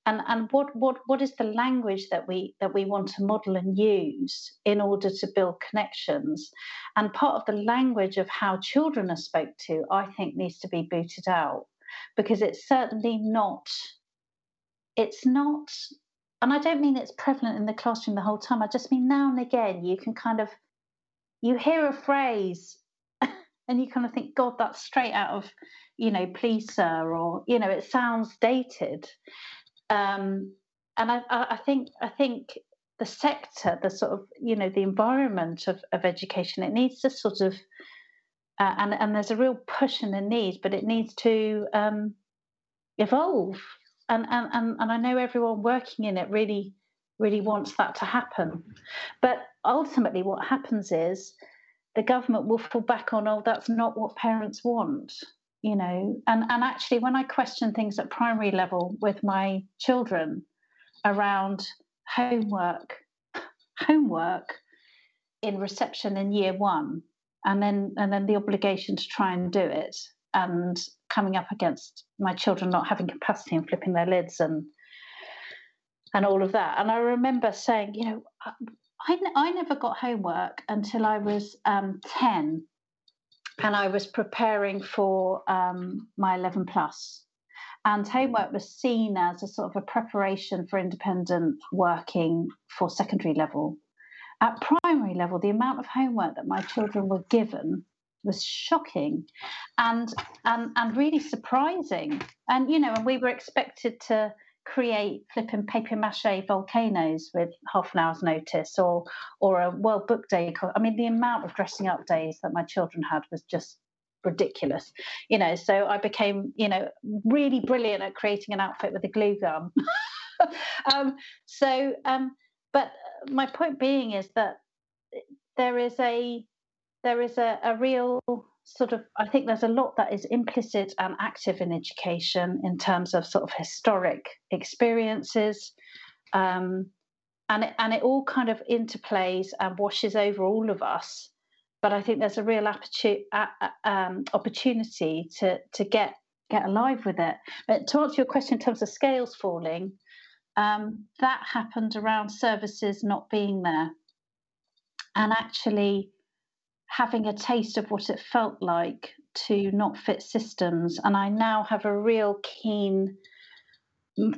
and and what what what is the language that we that we want to model and use in order to build connections? And part of the language of how children are spoke to i think needs to be booted out because it's certainly not it's not and i don't mean it's prevalent in the classroom the whole time i just mean now and again you can kind of you hear a phrase and you kind of think god that's straight out of you know please sir or you know it sounds dated um, and I, I think I think the sector, the sort of you know the environment of, of education, it needs to sort of uh, and and there's a real push and a need, but it needs to um, evolve. And, and and and I know everyone working in it really really wants that to happen, but ultimately what happens is the government will fall back on oh that's not what parents want you know and and actually when i question things at primary level with my children around homework homework in reception in year one and then and then the obligation to try and do it and coming up against my children not having capacity and flipping their lids and and all of that. And i remember saying you know i, I never got homework until i was um, 10 and I was preparing for um, my 11 plus. And homework was seen as a sort of a preparation for independent working for secondary level. At primary level, the amount of homework that my children were given was shocking and and and really surprising. And you know, and we were expected to create flipping paper mache volcanoes with half an hour's notice or or a World Book Day. I mean, the amount of dressing up days that my children had was just ridiculous, you know. So I became, you know, really brilliant at creating an outfit with a glue gun. um, so, um, but my point being is that there is a there is a, a real sort of I think there's a lot that is implicit and active in education in terms of sort of historic experiences. Um, and it, and it all kind of interplays and washes over all of us. But I think there's a real um, opportunity to to get get alive with it. But to answer your question in terms of scales falling, um, that happened around services not being there, and actually having a taste of what it felt like to not fit systems. And I now have a real keen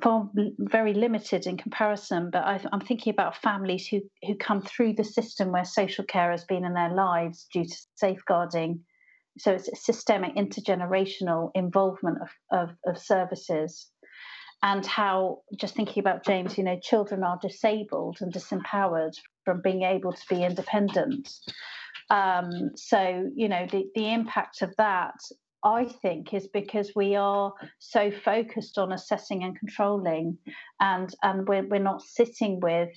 far very limited in comparison, but I, am thinking about families who, who come through the system where social care has been in their lives due to safeguarding. So it's a systemic intergenerational involvement of, of, of services. And how, just thinking about James, you know, children are disabled and disempowered from being able to be independent. Um, so, you know, the, the impact of that I think is because we are so focused on assessing and controlling, and and we're we're not sitting with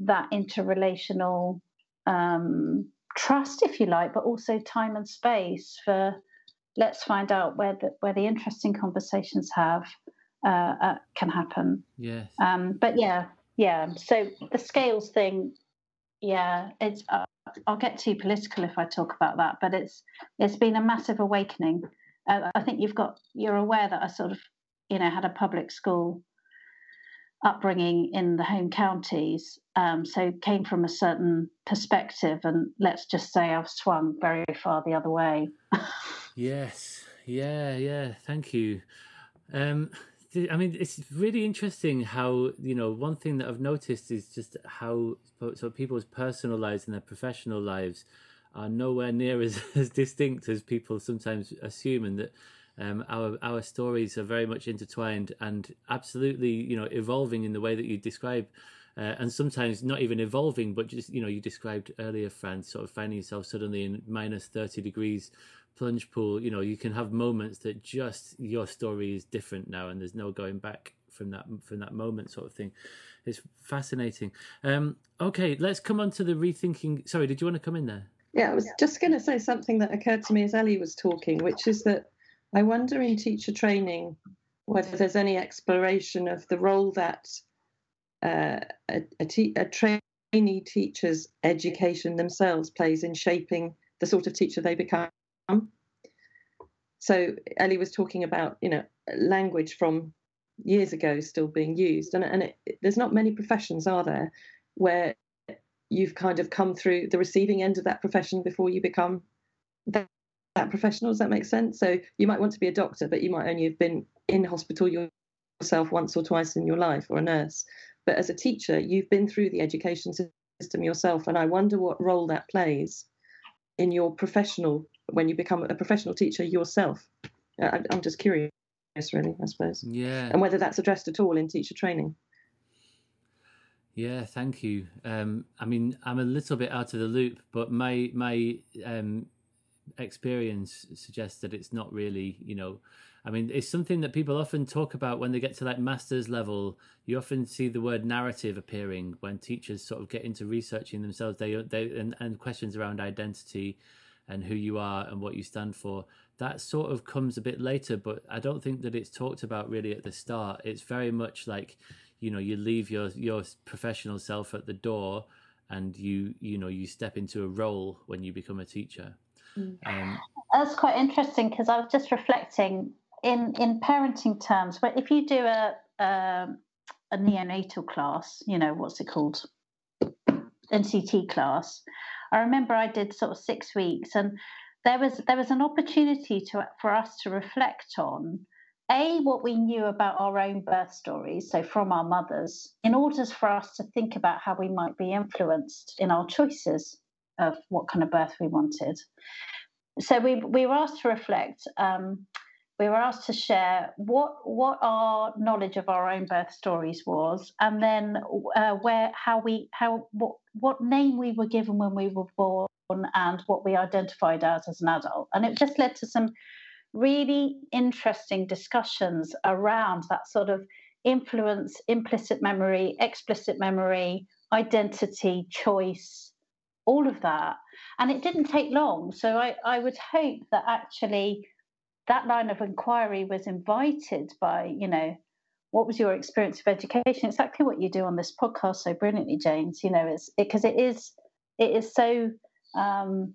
that interrelational um, trust, if you like, but also time and space for let's find out where the where the interesting conversations have uh, uh, can happen. Yes. Um, but yeah, yeah. So the scales thing, yeah, it's. Uh, I'll get too political if I talk about that, but it's it's been a massive awakening. Uh, I think you've got you're aware that I sort of you know had a public school upbringing in the home counties, um, so came from a certain perspective, and let's just say I've swung very far the other way. yes, yeah, yeah. Thank you. Um, I mean, it's really interesting how you know one thing that I've noticed is just how so people's personal lives and their professional lives are nowhere near as, as distinct as people sometimes assume, and that um, our our stories are very much intertwined and absolutely you know evolving in the way that you describe. Uh, and sometimes not even evolving, but just you know, you described earlier, Fran, sort of finding yourself suddenly in minus thirty degrees plunge pool, you know, you can have moments that just your story is different now, and there's no going back from that from that moment, sort of thing. It's fascinating. Um, okay, let's come on to the rethinking. Sorry, did you want to come in there? Yeah, I was just going to say something that occurred to me as Ellie was talking, which is that I wonder in teacher training whether there's any exploration of the role that uh, a, a, te- a trainee teacher's education themselves plays in shaping the sort of teacher they become. Um, so Ellie was talking about, you know, language from years ago still being used, and and it, there's not many professions, are there, where you've kind of come through the receiving end of that profession before you become that, that professional. Does that make sense? So you might want to be a doctor, but you might only have been in hospital yourself once or twice in your life, or a nurse. But as a teacher, you've been through the education system yourself, and I wonder what role that plays in your professional when you become a professional teacher yourself. I, I'm just curious, really, I suppose. Yeah. And whether that's addressed at all in teacher training. Yeah, thank you. Um, I mean, I'm a little bit out of the loop, but my my um, experience suggests that it's not really, you know, I mean, it's something that people often talk about when they get to like master's level. You often see the word narrative appearing when teachers sort of get into researching themselves. They they and, and questions around identity and who you are and what you stand for. That sort of comes a bit later, but I don't think that it's talked about really at the start. It's very much like, you know, you leave your your professional self at the door and you you know you step into a role when you become a teacher. Mm. Um, That's quite interesting because I was just reflecting in in parenting terms. But if you do a um, a neonatal class, you know what's it called, NCT class, I remember I did sort of six weeks, and there was there was an opportunity to for us to reflect on a what we knew about our own birth stories, so from our mothers, in order for us to think about how we might be influenced in our choices of what kind of birth we wanted. So we we were asked to reflect. Um, we were asked to share what what our knowledge of our own birth stories was, and then uh, where how we how what what name we were given when we were born, and what we identified as as an adult. And it just led to some really interesting discussions around that sort of influence, implicit memory, explicit memory, identity, choice, all of that. And it didn't take long. So I, I would hope that actually that line of inquiry was invited by, you know, what was your experience of education? Exactly what you do on this podcast so brilliantly, James. You know, it's because it, it is it is so um,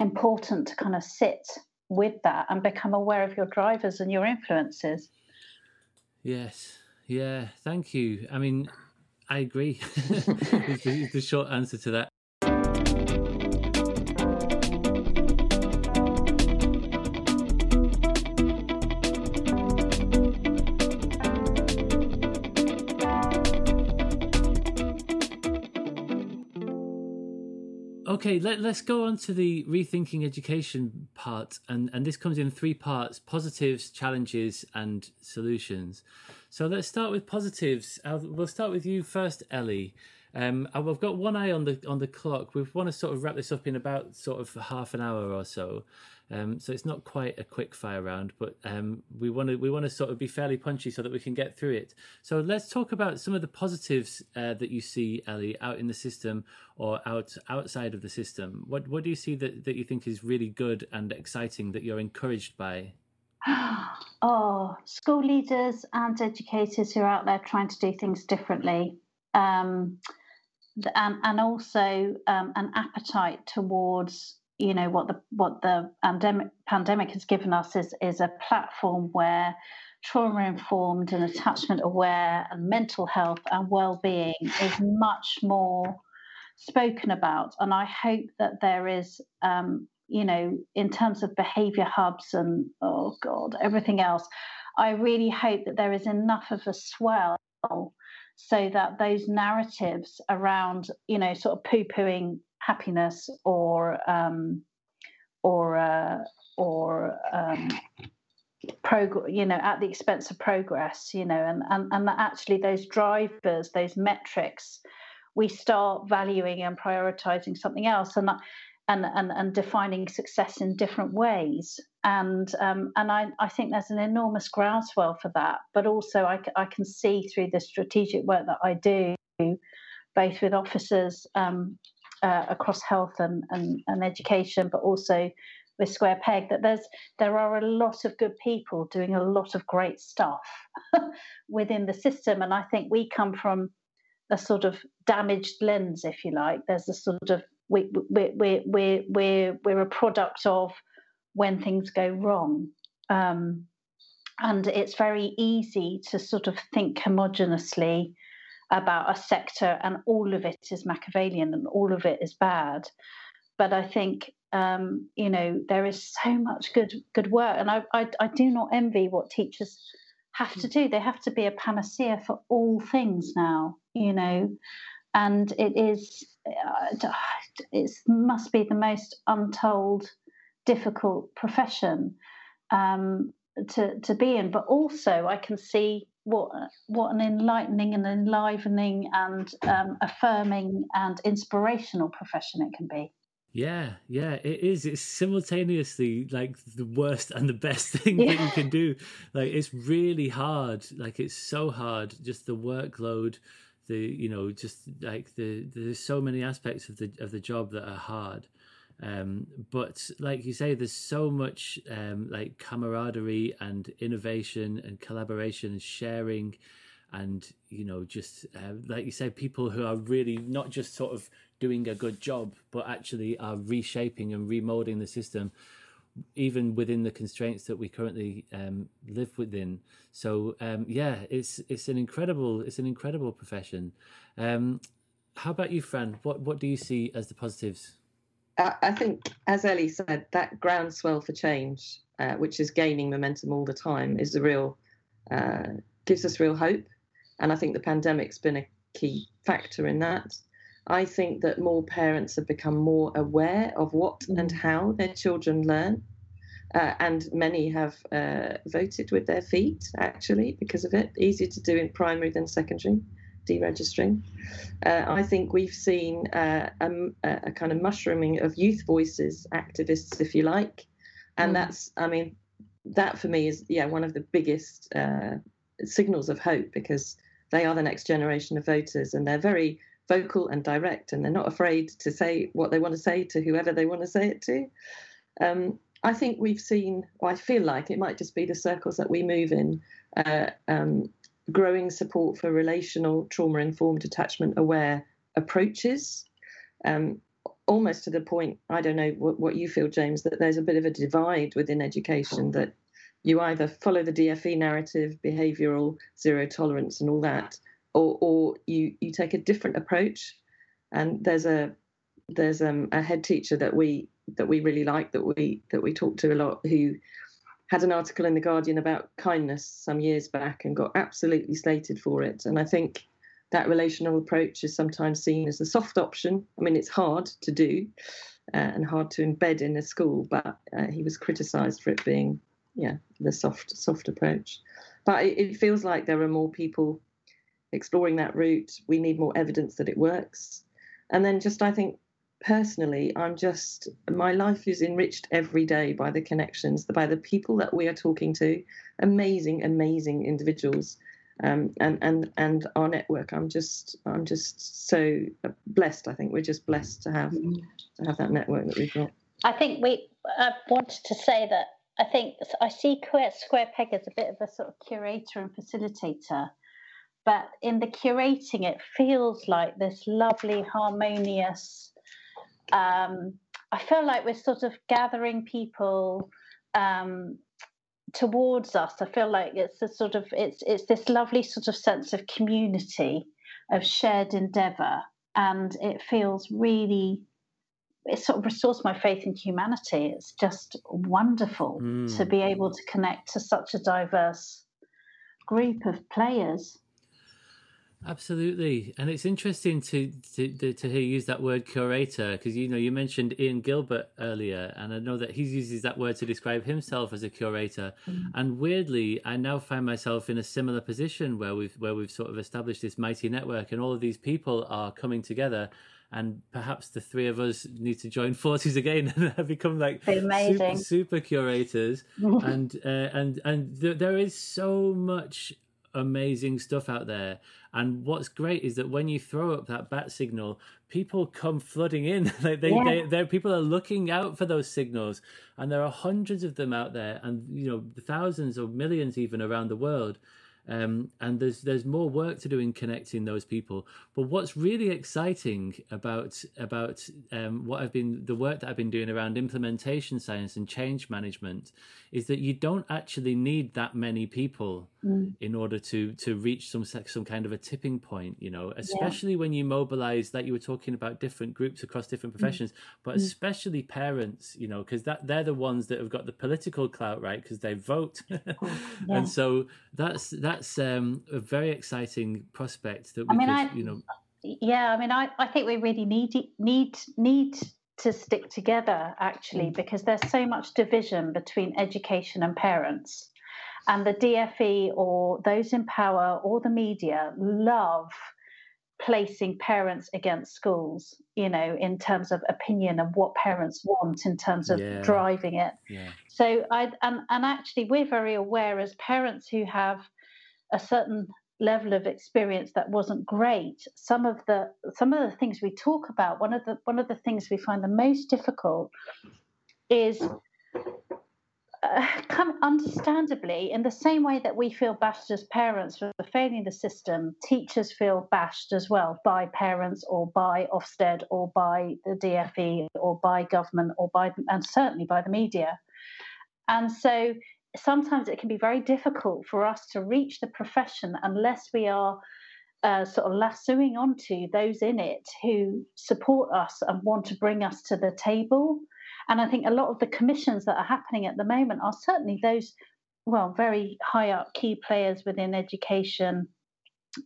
important to kind of sit with that and become aware of your drivers and your influences. Yes, yeah, thank you. I mean, I agree. is, the, is the short answer to that. Okay, let, us go on to the rethinking education part, and, and this comes in three parts positives, challenges, and solutions. So let's start with positives. I'll, we'll start with you first, Ellie. Um, I've got one eye on the on the clock. We want to sort of wrap this up in about sort of half an hour or so. Um, so it's not quite a quick fire round, but um, we want to we want to sort of be fairly punchy so that we can get through it. So let's talk about some of the positives uh, that you see, Ellie, out in the system or out outside of the system. What what do you see that, that you think is really good and exciting that you're encouraged by? Oh, school leaders and educators who are out there trying to do things differently. Um, and, and also um, an appetite towards you know what the what the pandemic pandemic has given us is is a platform where trauma informed and attachment aware and mental health and well-being is much more spoken about. And i hope that there is um, you know in terms of behavior hubs and oh god everything else i really hope that there is enough of a swell so that those narratives around you know sort of poo-pooing happiness or um, or uh, or um, prog- you know at the expense of progress you know and and, and that actually those drivers those metrics we start valuing and prioritizing something else and and, and, and defining success in different ways. And um, and I, I think there's an enormous groundswell for that. But also, I, I can see through the strategic work that I do, both with officers um, uh, across health and, and, and education, but also with Square Peg, that there's there are a lot of good people doing a lot of great stuff within the system, and I think we come from a sort of damaged lens, if you like. There's a sort of we we we we we're we're a product of when things go wrong. Um, and it's very easy to sort of think homogeneously about a sector and all of it is Machiavellian and all of it is bad. But I think um, you know there is so much good good work, and I, I, I do not envy what teachers have to do. They have to be a panacea for all things now, you know, and it is uh, it must be the most untold difficult profession um, to to be in. But also, I can see what what an enlightening and enlivening and um, affirming and inspirational profession it can be. Yeah, yeah, it is. It's simultaneously like the worst and the best thing yeah. that you can do. Like it's really hard. Like it's so hard. Just the workload, the you know, just like the there's so many aspects of the of the job that are hard. Um, but like you say, there's so much um, like camaraderie and innovation and collaboration and sharing, and you know, just uh, like you say, people who are really not just sort of doing a good job, but actually are reshaping and remolding the system, even within the constraints that we currently um, live within. So um, yeah, it's it's an incredible it's an incredible profession. Um, how about you, Fran? What what do you see as the positives? I think, as Ellie said, that groundswell for change, uh, which is gaining momentum all the time, is the real uh, gives us real hope. And I think the pandemic's been a key factor in that. I think that more parents have become more aware of what mm. and how their children learn. Uh, and many have uh, voted with their feet, actually, because of it. Easier to do in primary than secondary. Deregistering. Uh, I think we've seen uh, a, a, kind of mushrooming of youth voices, activists, if you like, and mm. that's, I mean, that for me is yeah one of the biggest uh, signals of hope because they are the next generation of voters and they're very vocal and direct and they're not afraid to say what they want to say to whoever they want to say it to. Um, I think we've seen, or I feel like it might just be the circles that we move in, uh, um, growing support for relational trauma informed attachment aware approaches. Um, almost to the point, I don't know what, what you feel, James, that there's a bit of a divide within education that you either follow the DFE narrative, behavioural, zero tolerance, and all that, or, or you, you take a different approach. And there's a there's um, a head teacher that we that we really like that we that we talk to a lot who had an article in the Guardian about kindness some years back and got absolutely slated for it. And I think that relational approach is sometimes seen as a soft option. I mean, it's hard to do uh, and hard to embed in a school, but uh, he was criticised for it being, yeah, the soft soft approach. But it, it feels like there are more people exploring that route. We need more evidence that it works. And then just I think personally, I'm just my life is enriched every day by the connections, by the people that we are talking to, amazing, amazing individuals um, and and and our network. I'm just I'm just so blessed. I think we're just blessed to have to have that network that we've got. I think we. I wanted to say that I think I see Square Peg as a bit of a sort of curator and facilitator, but in the curating, it feels like this lovely, harmonious. Um, I feel like we're sort of gathering people um, towards us. I feel like it's a sort of it's it's this lovely sort of sense of community of shared endeavor and it feels really it sort of restores my faith in humanity. It's just wonderful mm. to be able to connect to such a diverse group of players Absolutely, and it's interesting to to to hear you use that word curator because you know you mentioned Ian Gilbert earlier, and I know that he uses that word to describe himself as a curator. Mm. And weirdly, I now find myself in a similar position where we've where we've sort of established this mighty network, and all of these people are coming together. And perhaps the three of us need to join forces again and become like super, super curators. and uh, and and th- there is so much amazing stuff out there. And what's great is that when you throw up that bat signal, people come flooding in. like they, yeah. they, people are looking out for those signals, and there are hundreds of them out there, and you know thousands or millions even around the world. Um, and there's there's more work to do in connecting those people. But what's really exciting about about um, what I've been the work that I've been doing around implementation science and change management is that you don't actually need that many people mm. in order to to reach some some kind of a tipping point. You know, especially yeah. when you mobilize that you were talking about different groups across different mm. professions, mm. but mm. especially parents. You know, because that they're the ones that have got the political clout, right? Because they vote, yeah. and so that's that's um, a very exciting prospect that we I mean, could, I, you know. Yeah, I mean, I, I think we really need need need to stick together actually mm. because there's so much division between education and parents and the DFE or those in power or the media love placing parents against schools you know in terms of opinion and what parents want in terms of yeah. driving it yeah. so i and, and actually we're very aware as parents who have a certain level of experience that wasn't great. Some of the some of the things we talk about one of the one of the things we find the most difficult is uh, understandably in the same way that we feel bashed as parents for failing the system teachers feel bashed as well by parents or by ofsted or by the dfe or by government or by and certainly by the media. And so sometimes it can be very difficult for us to reach the profession unless we are uh, sort of lassoing onto those in it who support us and want to bring us to the table. And I think a lot of the commissions that are happening at the moment are certainly those, well, very high up key players within education.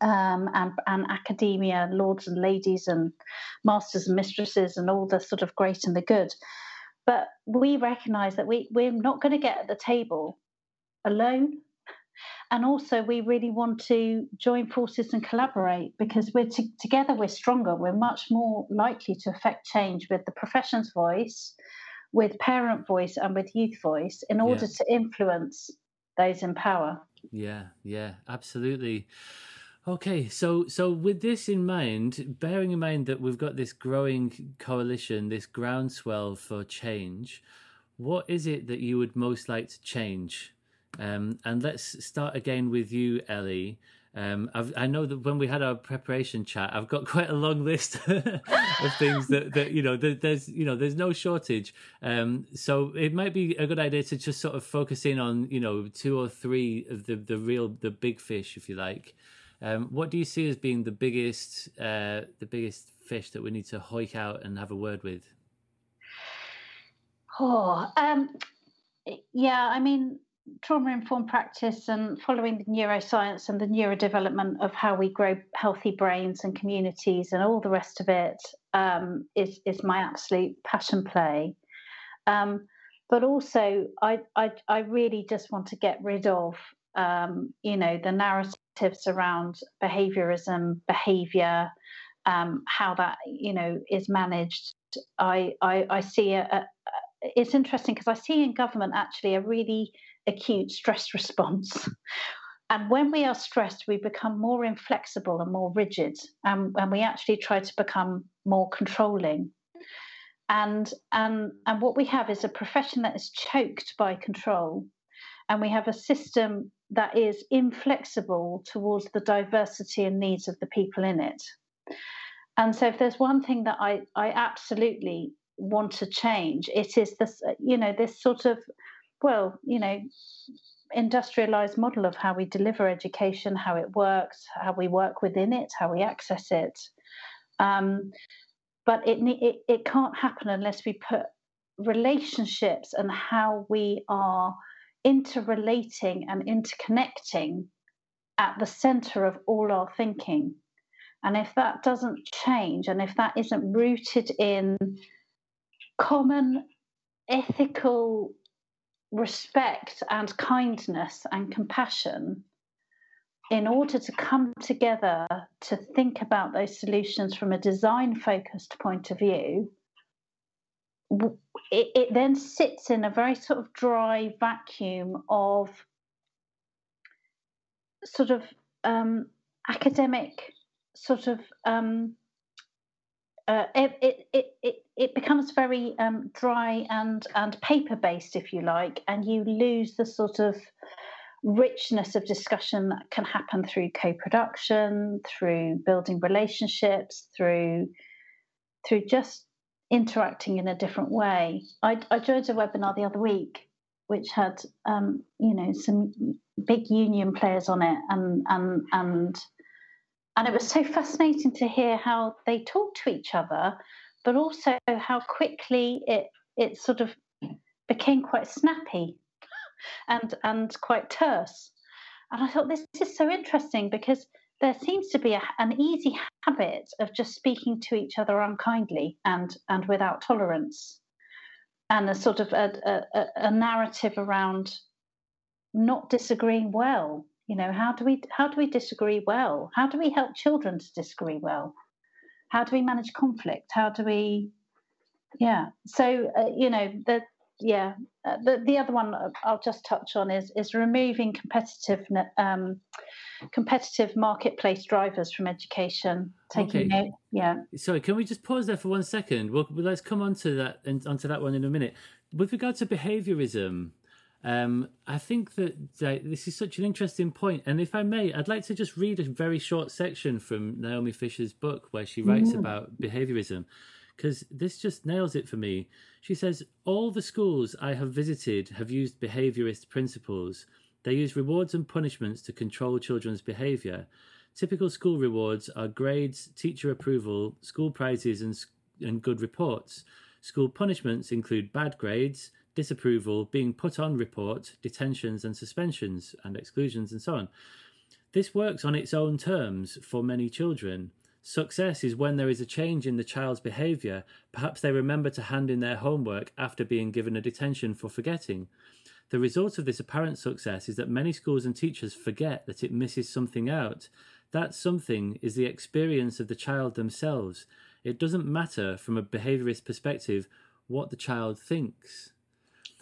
Um, and, and academia, lords and ladies, and masters and mistresses, and all the sort of great and the good. But we recognize that we, we're not going to get at the table alone. And also, we really want to join forces and collaborate because we're t- together, we're stronger. We're much more likely to affect change with the profession's voice, with parent voice, and with youth voice in order yeah. to influence those in power. Yeah, yeah, absolutely. Okay, so so with this in mind, bearing in mind that we've got this growing coalition, this groundswell for change, what is it that you would most like to change? Um, and let's start again with you, Ellie. Um, i know that when we had our preparation chat, I've got quite a long list of things that, that you know. there's you know there's no shortage. Um, so it might be a good idea to just sort of focus in on you know two or three of the the real the big fish, if you like. Um, what do you see as being the biggest uh, the biggest fish that we need to hoik out and have a word with? Oh, um, yeah. I mean, trauma informed practice and following the neuroscience and the neurodevelopment of how we grow healthy brains and communities and all the rest of it um, is is my absolute passion play. Um, but also, I, I I really just want to get rid of um, you know the narratives around behaviorism, behavior, um, how that you know is managed. I I, I see a, a, it's interesting because I see in government actually a really acute stress response. And when we are stressed, we become more inflexible and more rigid, and, and we actually try to become more controlling. And, and, and what we have is a profession that is choked by control, and we have a system that is inflexible towards the diversity and needs of the people in it. And so, if there's one thing that I, I absolutely want to change, it is this, you know, this sort of, well, you know, industrialized model of how we deliver education, how it works, how we work within it, how we access it. Um, but it, it it can't happen unless we put relationships and how we are interrelating and interconnecting at the center of all our thinking. And if that doesn't change, and if that isn't rooted in common ethical respect and kindness and compassion, in order to come together to think about those solutions from a design focused point of view, it, it then sits in a very sort of dry vacuum of sort of um, academic sort of um, uh, it, it, it, it, becomes very um, dry and, and paper based, if you like, and you lose the sort of richness of discussion that can happen through co production, through building relationships, through through just interacting in a different way. I, I joined a webinar the other week which had um, you know some big union players on it and and and and it was so fascinating to hear how they talk to each other but also how quickly it it sort of became quite snappy and and quite terse and i thought this is so interesting because there seems to be a, an easy habit of just speaking to each other unkindly and and without tolerance, and a sort of a, a, a narrative around not disagreeing well. You know, how do we how do we disagree well? How do we help children to disagree well? How do we manage conflict? How do we, yeah. So uh, you know, the yeah, uh, the the other one I'll just touch on is is removing competitive um, competitive marketplace drivers from education. Taking okay. yeah. Sorry, can we just pause there for one second? Well, let's come on to that and onto that one in a minute. With regard to behaviourism, um, I think that, that this is such an interesting point, and if I may, I'd like to just read a very short section from Naomi Fisher's book where she writes mm. about behaviourism because this just nails it for me. She says, All the schools I have visited have used behaviorist principles. They use rewards and punishments to control children's behavior. Typical school rewards are grades, teacher approval, school prizes, and, and good reports. School punishments include bad grades, disapproval, being put on report, detentions and suspensions, and exclusions, and so on. This works on its own terms for many children. Success is when there is a change in the child's behaviour. Perhaps they remember to hand in their homework after being given a detention for forgetting. The result of this apparent success is that many schools and teachers forget that it misses something out. That something is the experience of the child themselves. It doesn't matter from a behaviorist perspective what the child thinks.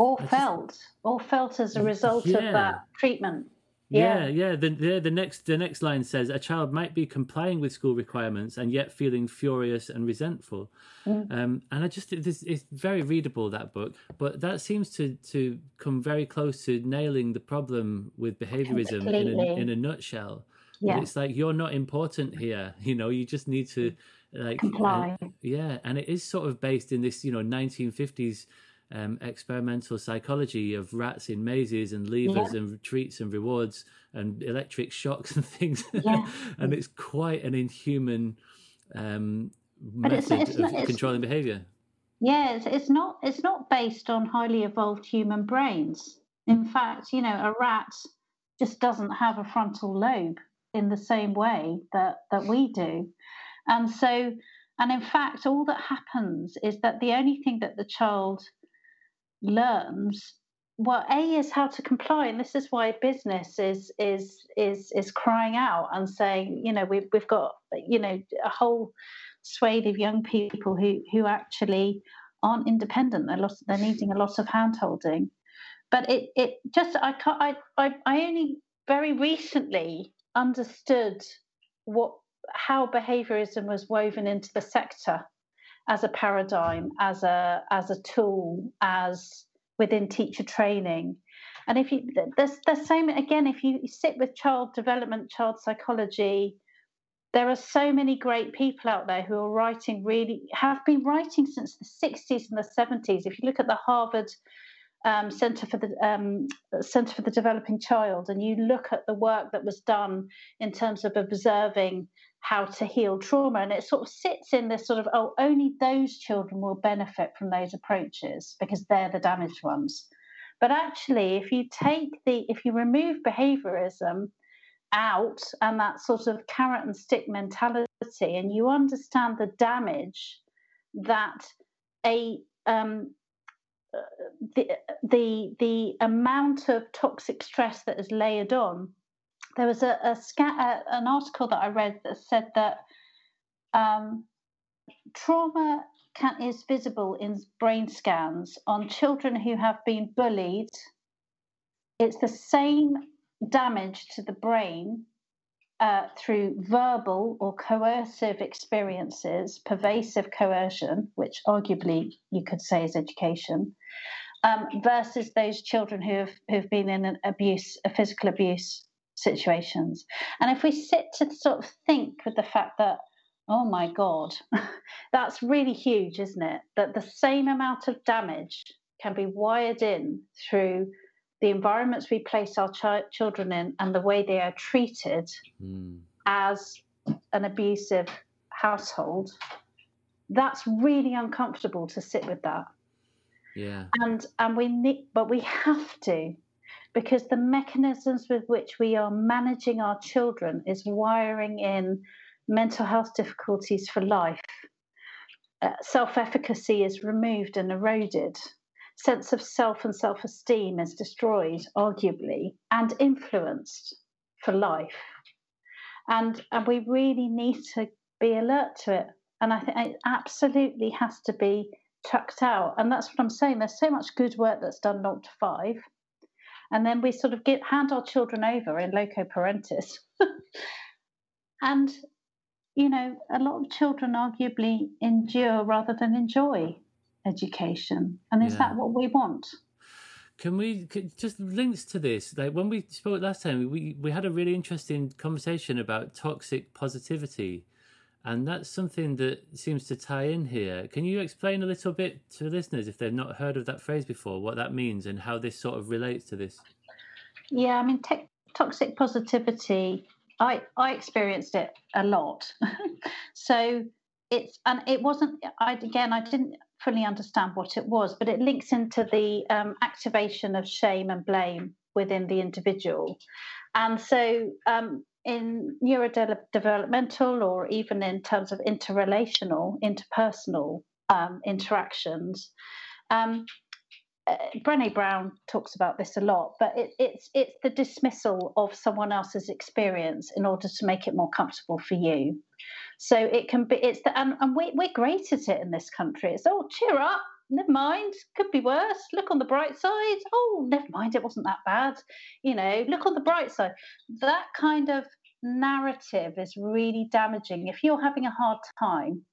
Or felt, or felt as a result yeah. of that treatment. Yeah, yeah. The, the, the next the next line says a child might be complying with school requirements and yet feeling furious and resentful. Mm. Um, and I just it's, it's very readable that book, but that seems to to come very close to nailing the problem with behaviorism in a, in a nutshell. Yeah. It's like you're not important here. You know, you just need to like comply. Uh, yeah, and it is sort of based in this you know 1950s um, experimental psychology of rats in mazes and levers yeah. and treats and rewards and electric shocks and things. Yeah. and it's quite an inhuman um, method it's, it's of controlling behavior. Yeah, it's, it's not. It's not based on highly evolved human brains. In fact, you know, a rat just doesn't have a frontal lobe in the same way that that we do, and so. And in fact, all that happens is that the only thing that the child learns well a is how to comply and this is why business is is is is crying out and saying you know we've, we've got you know a whole swathe of young people who who actually aren't independent. They're, lost, they're needing a lot of hand holding. But it it just i can't I, I i only very recently understood what how behaviorism was woven into the sector as a paradigm, as a as a tool, as within teacher training. And if you there's the same again, if you sit with child development, child psychology, there are so many great people out there who are writing really have been writing since the 60s and the 70s. If you look at the Harvard um, Center for the um, Center for the Developing Child, and you look at the work that was done in terms of observing how to heal trauma. And it sort of sits in this sort of, oh, only those children will benefit from those approaches because they're the damaged ones. But actually, if you take the, if you remove behaviorism out and that sort of carrot and stick mentality, and you understand the damage that a um, the the the amount of toxic stress that is layered on there was a, a sca- an article that I read that said that um, trauma can, is visible in brain scans on children who have been bullied. It's the same damage to the brain uh, through verbal or coercive experiences, pervasive coercion, which arguably you could say is education, um, versus those children who have who've been in an abuse, a physical abuse situations. And if we sit to sort of think with the fact that, oh my God, that's really huge, isn't it? That the same amount of damage can be wired in through the environments we place our ch- children in and the way they are treated mm. as an abusive household. That's really uncomfortable to sit with that. Yeah. And and we need but we have to because the mechanisms with which we are managing our children is wiring in mental health difficulties for life. Uh, self efficacy is removed and eroded. Sense of self and self esteem is destroyed, arguably, and influenced for life. And, and we really need to be alert to it. And I think it absolutely has to be chucked out. And that's what I'm saying. There's so much good work that's done not to five and then we sort of get hand our children over in loco parentis and you know a lot of children arguably endure rather than enjoy education and is yeah. that what we want can we just links to this like when we spoke last time we we had a really interesting conversation about toxic positivity and that's something that seems to tie in here. Can you explain a little bit to listeners if they've not heard of that phrase before, what that means and how this sort of relates to this? Yeah, I mean, te- toxic positivity, I, I experienced it a lot. so it's, and it wasn't, I, again, I didn't fully understand what it was, but it links into the um, activation of shame and blame within the individual. And so um, in neurodevelopmental or even in terms of interrelational, interpersonal um, interactions, um, uh, Brené Brown talks about this a lot, but it, it's it's the dismissal of someone else's experience in order to make it more comfortable for you. So it can be it's the and, and we, we're great at it in this country. It's oh cheer up, never mind, could be worse. Look on the bright side. Oh, never mind, it wasn't that bad. You know, look on the bright side. That kind of narrative is really damaging. If you're having a hard time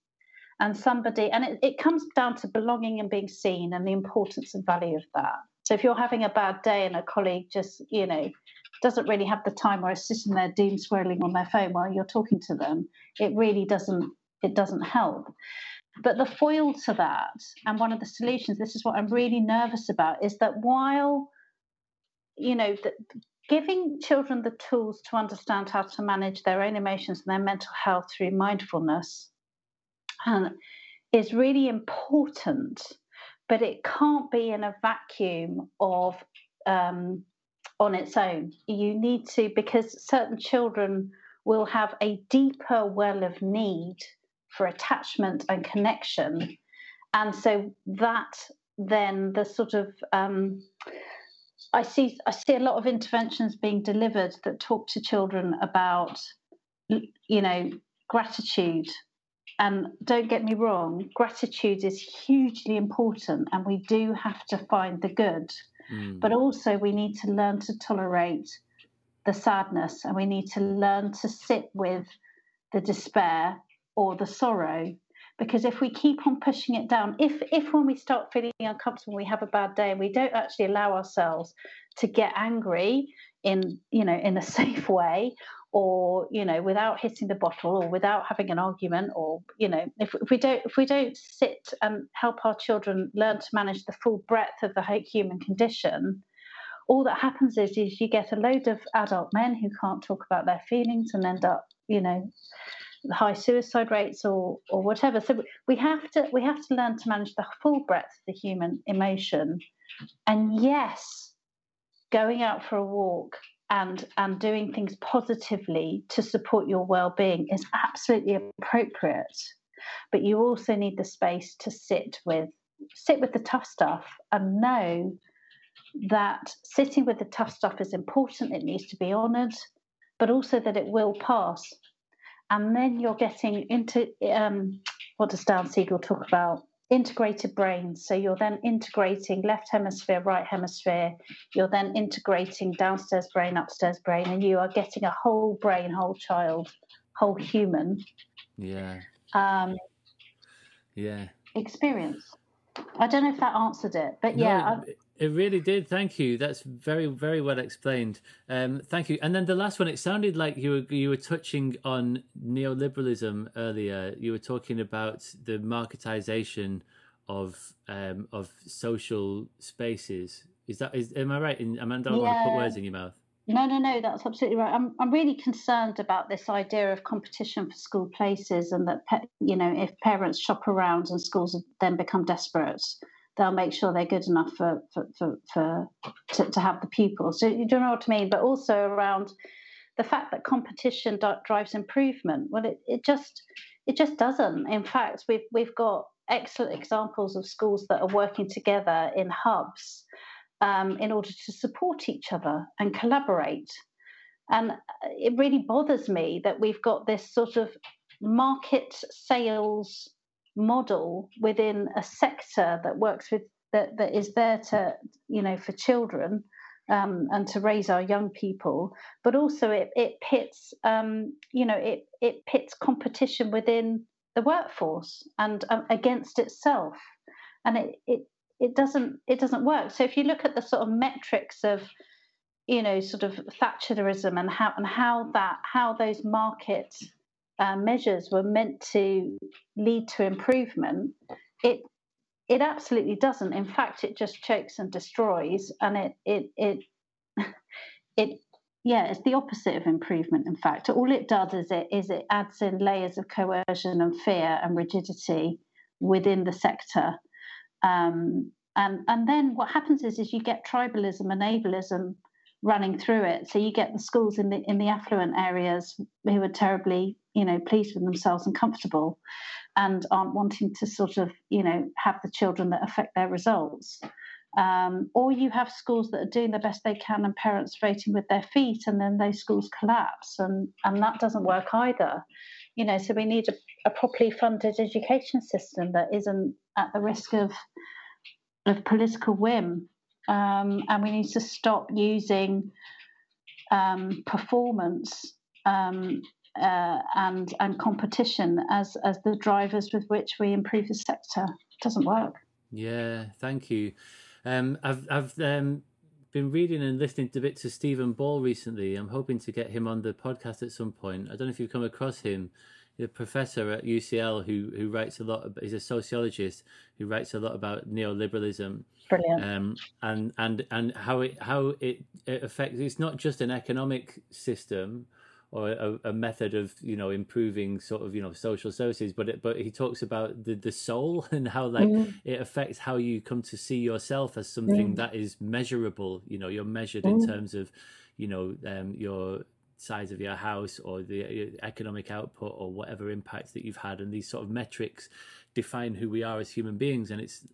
and somebody, and it, it comes down to belonging and being seen and the importance and value of that. So if you're having a bad day and a colleague just, you know, doesn't really have the time or is sitting there doom scrolling on their phone while you're talking to them, it really doesn't it doesn't help. But the foil to that, and one of the solutions, this is what I'm really nervous about, is that while, you know, giving children the tools to understand how to manage their own emotions and their mental health through mindfulness and is really important, but it can't be in a vacuum of um, on its own. You need to, because certain children will have a deeper well of need for attachment and connection. And so that then the sort of um, I see I see a lot of interventions being delivered that talk to children about you know gratitude and don't get me wrong gratitude is hugely important and we do have to find the good mm. but also we need to learn to tolerate the sadness and we need to learn to sit with the despair or the sorrow because if we keep on pushing it down if if when we start feeling uncomfortable we have a bad day and we don't actually allow ourselves to get angry in you know in a safe way or you know without hitting the bottle or without having an argument or you know if, if we don't if we don't sit and help our children learn to manage the full breadth of the human condition all that happens is, is you get a load of adult men who can't talk about their feelings and end up you know high suicide rates or or whatever. So we have to we have to learn to manage the full breadth of the human emotion. And yes, going out for a walk and and doing things positively to support your well-being is absolutely appropriate. But you also need the space to sit with sit with the tough stuff and know that sitting with the tough stuff is important. It needs to be honoured, but also that it will pass and then you're getting into um, what does Dan Siegel talk about? Integrated brain. So you're then integrating left hemisphere, right hemisphere. You're then integrating downstairs brain, upstairs brain, and you are getting a whole brain, whole child, whole human. Yeah. Um, yeah. Experience. I don't know if that answered it, but yeah. No, it really did. Thank you. That's very, very well explained. Um, thank you. And then the last one, it sounded like you were you were touching on neoliberalism earlier. You were talking about the marketization of um, of social spaces. Is that is am I right? In, Amanda, I don't yeah. want to put words in your mouth. No, no, no, that's absolutely right. I'm, I'm really concerned about this idea of competition for school places, and that you know, if parents shop around and schools then become desperate, they'll make sure they're good enough for for for, for to, to, have the pupils. So you don't know what I mean, but also around the fact that competition drives improvement. Well, it, it just it just doesn't. In fact, we've we've got excellent examples of schools that are working together in hubs um, in order to support each other and collaborate. And it really bothers me that we've got this sort of market sales model within a sector that works with that, that is there to you know for children um, and to raise our young people, but also it, it pits um, you know it it pits competition within the workforce and um, against itself, and it, it it doesn't it doesn't work. So if you look at the sort of metrics of you know sort of Thatcherism and how and how that how those markets uh, measures were meant to lead to improvement, it it absolutely doesn't. In fact, it just chokes and destroys, and it it it it yeah, it's the opposite of improvement. In fact, all it does is it is it adds in layers of coercion and fear and rigidity within the sector. Um, and and then what happens is is you get tribalism and ableism running through it. So you get the schools in the in the affluent areas who are terribly you know pleased with themselves and comfortable and aren't wanting to sort of you know have the children that affect their results Um, or you have schools that are doing the best they can and parents voting with their feet, and then those schools collapse, and, and that doesn't work either. You know, so we need a, a properly funded education system that isn't at the risk of of political whim, um, and we need to stop using um, performance um, uh, and and competition as as the drivers with which we improve the sector. It doesn't work. Yeah, thank you. Um, I've I've um, been reading and listening to bits of Stephen Ball recently. I'm hoping to get him on the podcast at some point. I don't know if you've come across him. The professor at UCL who who writes a lot. He's a sociologist who writes a lot about neoliberalism. Brilliant. Um, and and and how it how it, it affects. It's not just an economic system or a, a, method of you know improving sort of you know social services but it, but he talks about the the soul and how like mm. it affects how you come to see yourself as something mm. that is measurable you know you're measured mm. in terms of you know um, your size of your house or the economic output or whatever impacts that you've had and these sort of metrics define who we are as human beings and it's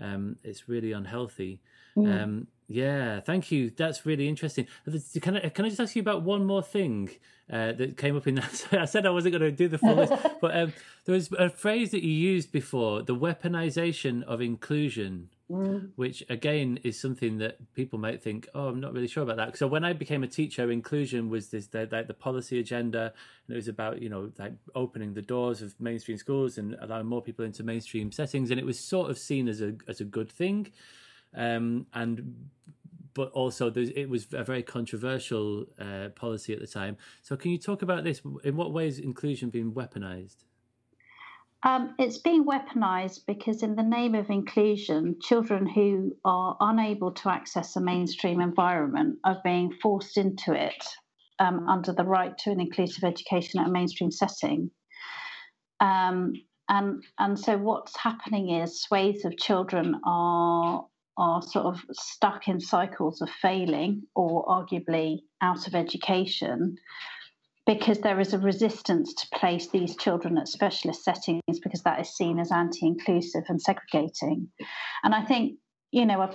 um, it's really unhealthy um, yeah, thank you. That's really interesting. Can I can I just ask you about one more thing uh, that came up in that? I said I wasn't going to do the full list, but um, there was a phrase that you used before: the weaponization of inclusion, mm. which again is something that people might think, "Oh, I'm not really sure about that." So when I became a teacher, inclusion was this the, the, the policy agenda, and it was about you know like opening the doors of mainstream schools and allowing more people into mainstream settings, and it was sort of seen as a as a good thing um, and but also it was a very controversial uh, policy at the time. So, can you talk about this? In what ways inclusion being weaponized? Um, it's being weaponized because, in the name of inclusion, children who are unable to access a mainstream environment are being forced into it um, under the right to an inclusive education at a mainstream setting. Um, and and so what's happening is swathes of children are are sort of stuck in cycles of failing or arguably out of education because there is a resistance to place these children at specialist settings because that is seen as anti-inclusive and segregating and i think you know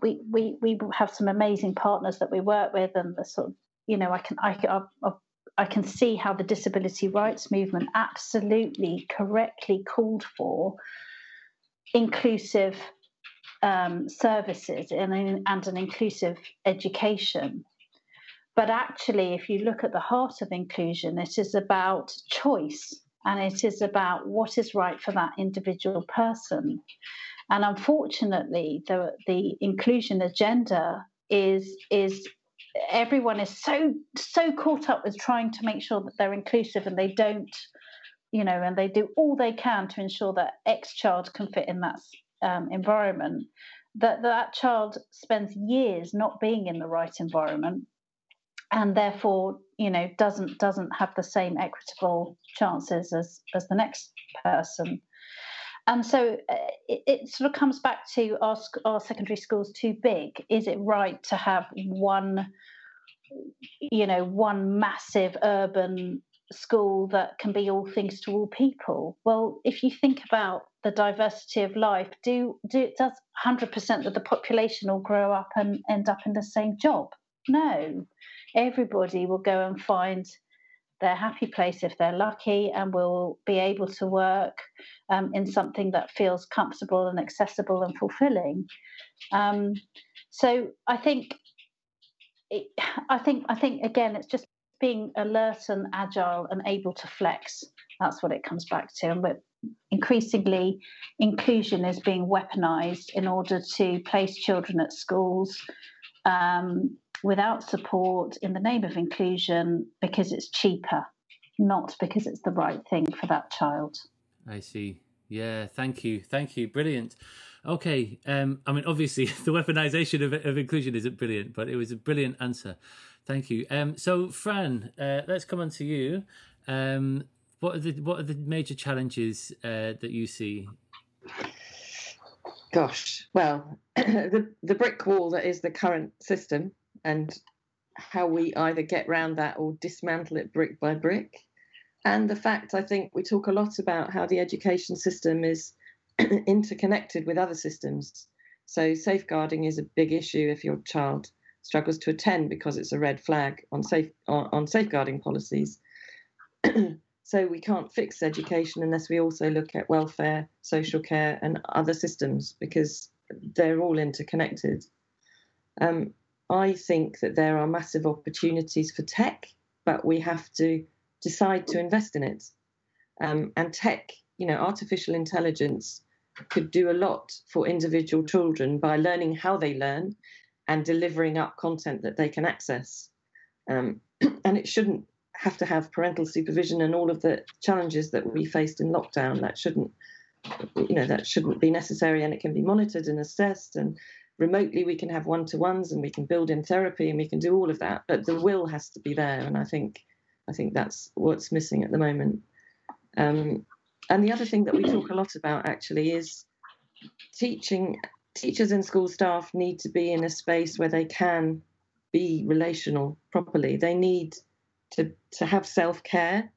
we, we we have some amazing partners that we work with and the sort of you know i can i, I, I can see how the disability rights movement absolutely correctly called for inclusive um, services and, and an inclusive education. But actually, if you look at the heart of inclusion, it is about choice and it is about what is right for that individual person. And unfortunately, the, the inclusion agenda is is everyone is so so caught up with trying to make sure that they're inclusive and they don't you know and they do all they can to ensure that x child can fit in that um, environment, that that child spends years not being in the right environment, and therefore, you know, doesn't doesn't have the same equitable chances as as the next person. And so uh, it, it, sort of comes back to our, our secondary schools too big? Is it right to have one, you know, one massive urban school that can be all things to all people? Well, if you think about the diversity of life, do do does hundred percent of the population all grow up and end up in the same job? No, everybody will go and find their happy place if they're lucky, and will be able to work um, in something that feels comfortable and accessible and fulfilling. Um, so I think, it, I think, I think again, it's just being alert and agile and able to flex. That's what it comes back to. And increasingly, inclusion is being weaponized in order to place children at schools um, without support in the name of inclusion because it's cheaper, not because it's the right thing for that child. I see. Yeah, thank you. Thank you. Brilliant. Okay. Um, I mean, obviously, the weaponization of, of inclusion isn't brilliant, but it was a brilliant answer. Thank you. Um, so, Fran, uh, let's come on to you. Um, what are the what are the major challenges uh, that you see? Gosh, well, the the brick wall that is the current system, and how we either get round that or dismantle it brick by brick, and the fact I think we talk a lot about how the education system is interconnected with other systems. So safeguarding is a big issue if your child struggles to attend because it's a red flag on safe on, on safeguarding policies. so we can't fix education unless we also look at welfare, social care, and other systems because they're all interconnected. Um, I think that there are massive opportunities for tech, but we have to decide to invest in it. Um, and tech, you know, artificial intelligence could do a lot for individual children by learning how they learn and delivering up content that they can access. Um, and it shouldn't have to have parental supervision and all of the challenges that we faced in lockdown. That shouldn't, you know, that shouldn't be necessary, and it can be monitored and assessed. And remotely, we can have one-to-ones, and we can build in therapy, and we can do all of that. But the will has to be there, and I think, I think that's what's missing at the moment. Um, and the other thing that we talk a lot about actually is teaching teachers and school staff need to be in a space where they can be relational properly. They need to to have self care.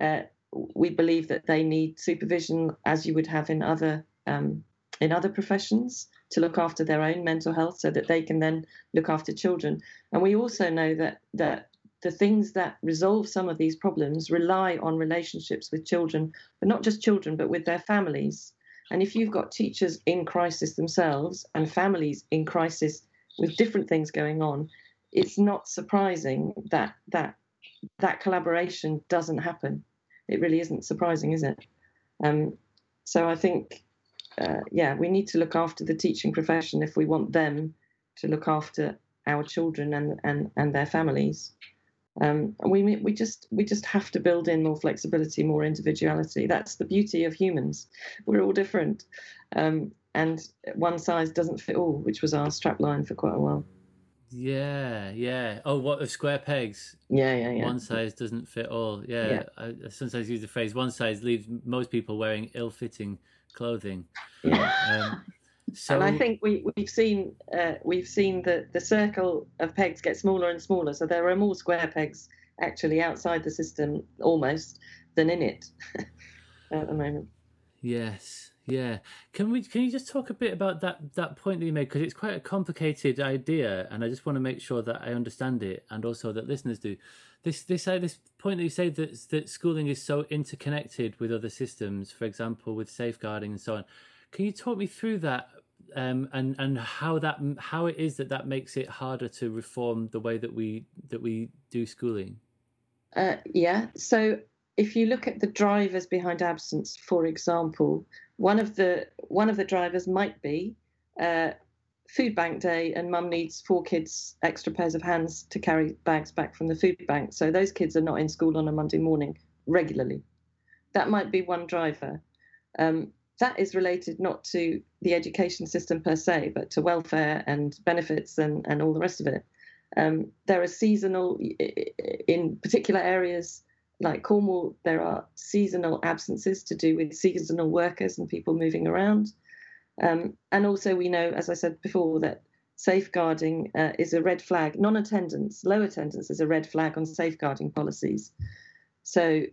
Uh, we believe that they need supervision, as you would have in other um, in other professions, to look after their own mental health, so that they can then look after children. And we also know that that the things that resolve some of these problems rely on relationships with children, but not just children, but with their families. And if you've got teachers in crisis themselves and families in crisis with different things going on, it's not surprising that that that collaboration doesn't happen. It really isn't surprising, is it? Um, so I think, uh, yeah, we need to look after the teaching profession if we want them to look after our children and and and their families. Um, we we just we just have to build in more flexibility, more individuality. That's the beauty of humans. We're all different, um, and one size doesn't fit all, which was our strapline for quite a while. Yeah, yeah. Oh, what of square pegs? Yeah, yeah, yeah. One size doesn't fit all. Yeah, yeah. I, I sometimes use the phrase "one size" leaves most people wearing ill-fitting clothing. Um, so, and I think we, we've seen uh, we've seen the, the circle of pegs get smaller and smaller. So there are more square pegs actually outside the system almost than in it at the moment. Yes, yeah. Can we? Can you just talk a bit about that that point that you made because it's quite a complicated idea, and I just want to make sure that I understand it, and also that listeners do. This this uh, this point that you say that that schooling is so interconnected with other systems, for example, with safeguarding and so on. Can you talk me through that um, and and how that how it is that that makes it harder to reform the way that we that we do schooling? Uh, yeah. So if you look at the drivers behind absence, for example, one of the one of the drivers might be uh, food bank day, and mum needs four kids extra pairs of hands to carry bags back from the food bank. So those kids are not in school on a Monday morning regularly. That might be one driver. Um, that is related not to the education system per se, but to welfare and benefits and, and all the rest of it. Um, there are seasonal, in particular areas like Cornwall, there are seasonal absences to do with seasonal workers and people moving around. Um, and also, we know, as I said before, that safeguarding uh, is a red flag. Non attendance, low attendance is a red flag on safeguarding policies. So,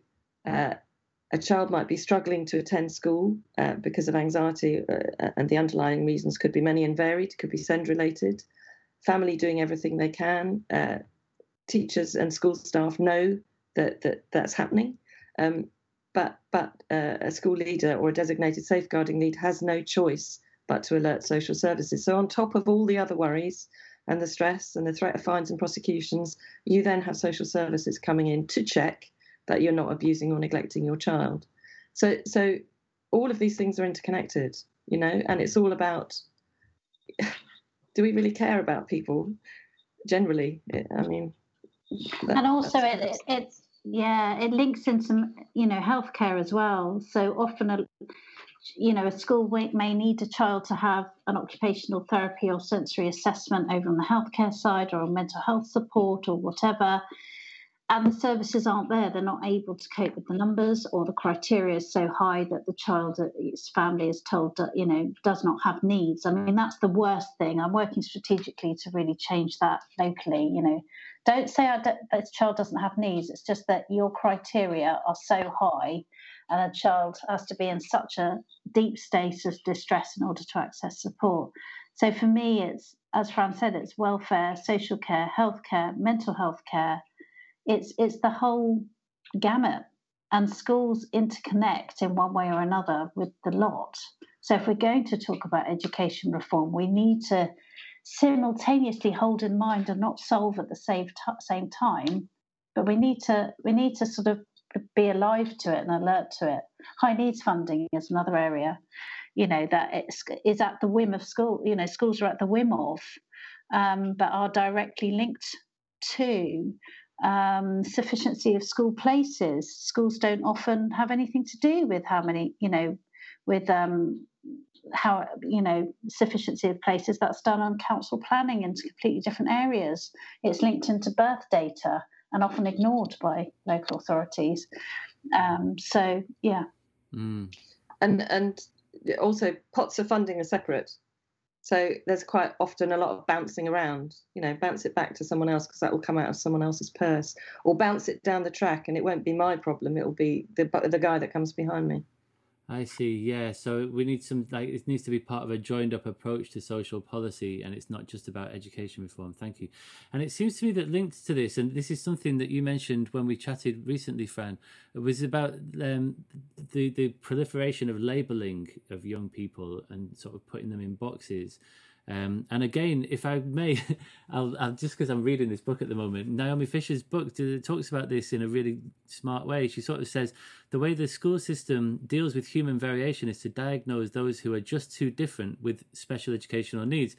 uh, a child might be struggling to attend school uh, because of anxiety, uh, and the underlying reasons could be many and varied, could be SEND related. Family doing everything they can. Uh, teachers and school staff know that, that that's happening. Um, but but uh, a school leader or a designated safeguarding lead has no choice but to alert social services. So on top of all the other worries and the stress and the threat of fines and prosecutions, you then have social services coming in to check that you're not abusing or neglecting your child. So so all of these things are interconnected, you know, and it's all about do we really care about people generally? I mean, that, and also it, it's yeah, it links in some you know healthcare as well. So often a you know, a school may need a child to have an occupational therapy or sensory assessment over on the healthcare side or mental health support or whatever and the services aren't there. They're not able to cope with the numbers, or the criteria is so high that the child, uh, its family is told that you know does not have needs. I mean, that's the worst thing. I'm working strategically to really change that locally. You know, don't say this child doesn't have needs. It's just that your criteria are so high, and a child has to be in such a deep state of distress in order to access support. So for me, it's as Fran said, it's welfare, social care, healthcare, mental health care. It's it's the whole gamut, and schools interconnect in one way or another with the lot. So if we're going to talk about education reform, we need to simultaneously hold in mind and not solve at the same t- same time, but we need to we need to sort of be alive to it and alert to it. High needs funding is another area you know that it's is at the whim of school you know schools are at the whim of um, but are directly linked to um, sufficiency of school places. Schools don't often have anything to do with how many you know with um, how you know sufficiency of places. That's done on council planning in completely different areas. It's linked into birth data and often ignored by local authorities. Um, so yeah. Mm. and and also pots of funding are separate. So there's quite often a lot of bouncing around. You know, bounce it back to someone else because that will come out of someone else's purse, or bounce it down the track and it won't be my problem. It will be the the guy that comes behind me. I see. Yeah. So we need some like it needs to be part of a joined up approach to social policy, and it's not just about education reform. Thank you. And it seems to me that linked to this, and this is something that you mentioned when we chatted recently, Fran, it was about um, the the proliferation of labeling of young people and sort of putting them in boxes. Um, and again, if I may, I'll, I'll just because I'm reading this book at the moment, Naomi Fisher's book talks about this in a really smart way. She sort of says the way the school system deals with human variation is to diagnose those who are just too different with special educational needs.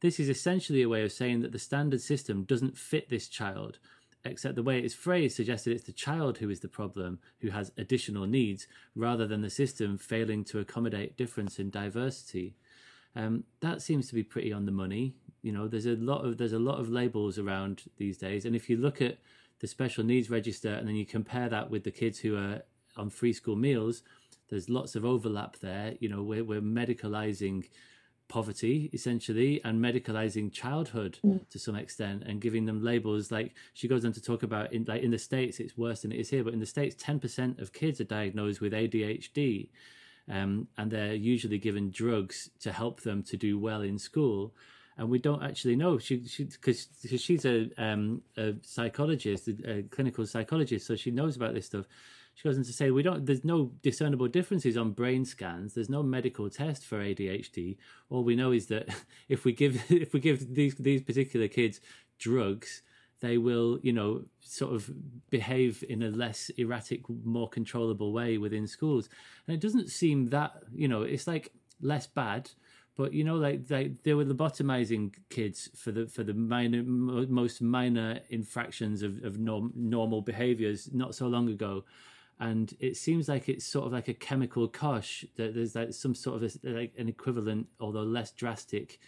This is essentially a way of saying that the standard system doesn't fit this child, except the way it's phrased suggests that it's the child who is the problem, who has additional needs, rather than the system failing to accommodate difference and diversity. Um, that seems to be pretty on the money. You know, there's a lot of there's a lot of labels around these days, and if you look at the special needs register and then you compare that with the kids who are on free school meals, there's lots of overlap there. You know, we're we're medicalizing poverty essentially and medicalizing childhood mm. to some extent and giving them labels like she goes on to talk about in like in the states it's worse than it is here but in the states 10% of kids are diagnosed with ADHD um, and they're usually given drugs to help them to do well in school. And we don't actually know she because she, she's a, um, a psychologist, a, a clinical psychologist, so she knows about this stuff. She goes on to say we don't. There's no discernible differences on brain scans. There's no medical test for ADHD. All we know is that if we give if we give these these particular kids drugs, they will, you know, sort of behave in a less erratic, more controllable way within schools. And it doesn't seem that, you know, it's like less bad, but you know, like they they were lobotomizing kids for the for the minor most minor infractions of of norm, normal behaviors not so long ago. And it seems like it's sort of like a chemical kosh that there's like some sort of a, like an equivalent, although less drastic,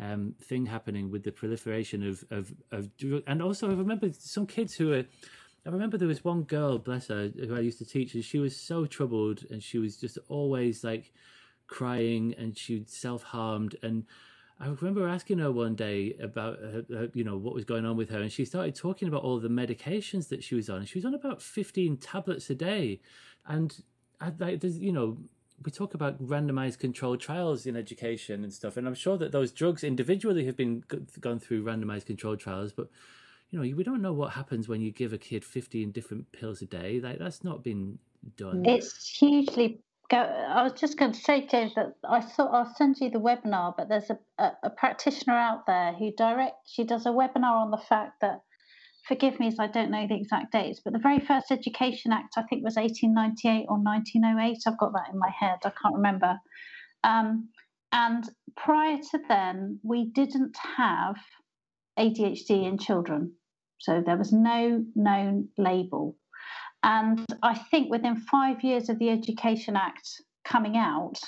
um, thing happening with the proliferation of of of and also I remember some kids who were. I remember there was one girl, bless her, who I used to teach, and she was so troubled, and she was just always like crying, and she self harmed, and I remember asking her one day about you know what was going on with her, and she started talking about all the medications that she was on. She was on about fifteen tablets a day, and I, like, there's you know we talk about randomized controlled trials in education and stuff, and I'm sure that those drugs individually have been gone through randomized controlled trials, but you know, we don't know what happens when you give a kid 15 different pills a day. Like that's not been done. It's hugely. Go, I was just going to say, James, that I thought I'll send you the webinar, but there's a, a, a practitioner out there who direct. She does a webinar on the fact that forgive me as I don't know the exact dates, but the very first Education Act, I think, was 1898 or 1908. I've got that in my head, I can't remember. Um, and prior to then, we didn't have ADHD in children. So there was no known label. And I think within five years of the Education Act coming out,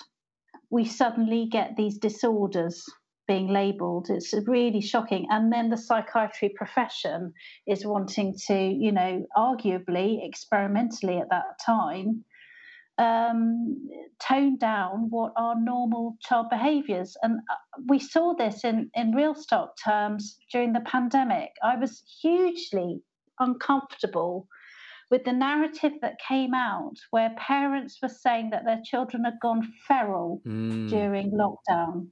we suddenly get these disorders being labeled. It's really shocking. And then the psychiatry profession is wanting to, you know, arguably, experimentally at that time, um, tone down what are normal child behaviours. And uh, we saw this in, in real stock terms during the pandemic. I was hugely uncomfortable with the narrative that came out where parents were saying that their children had gone feral mm. during lockdown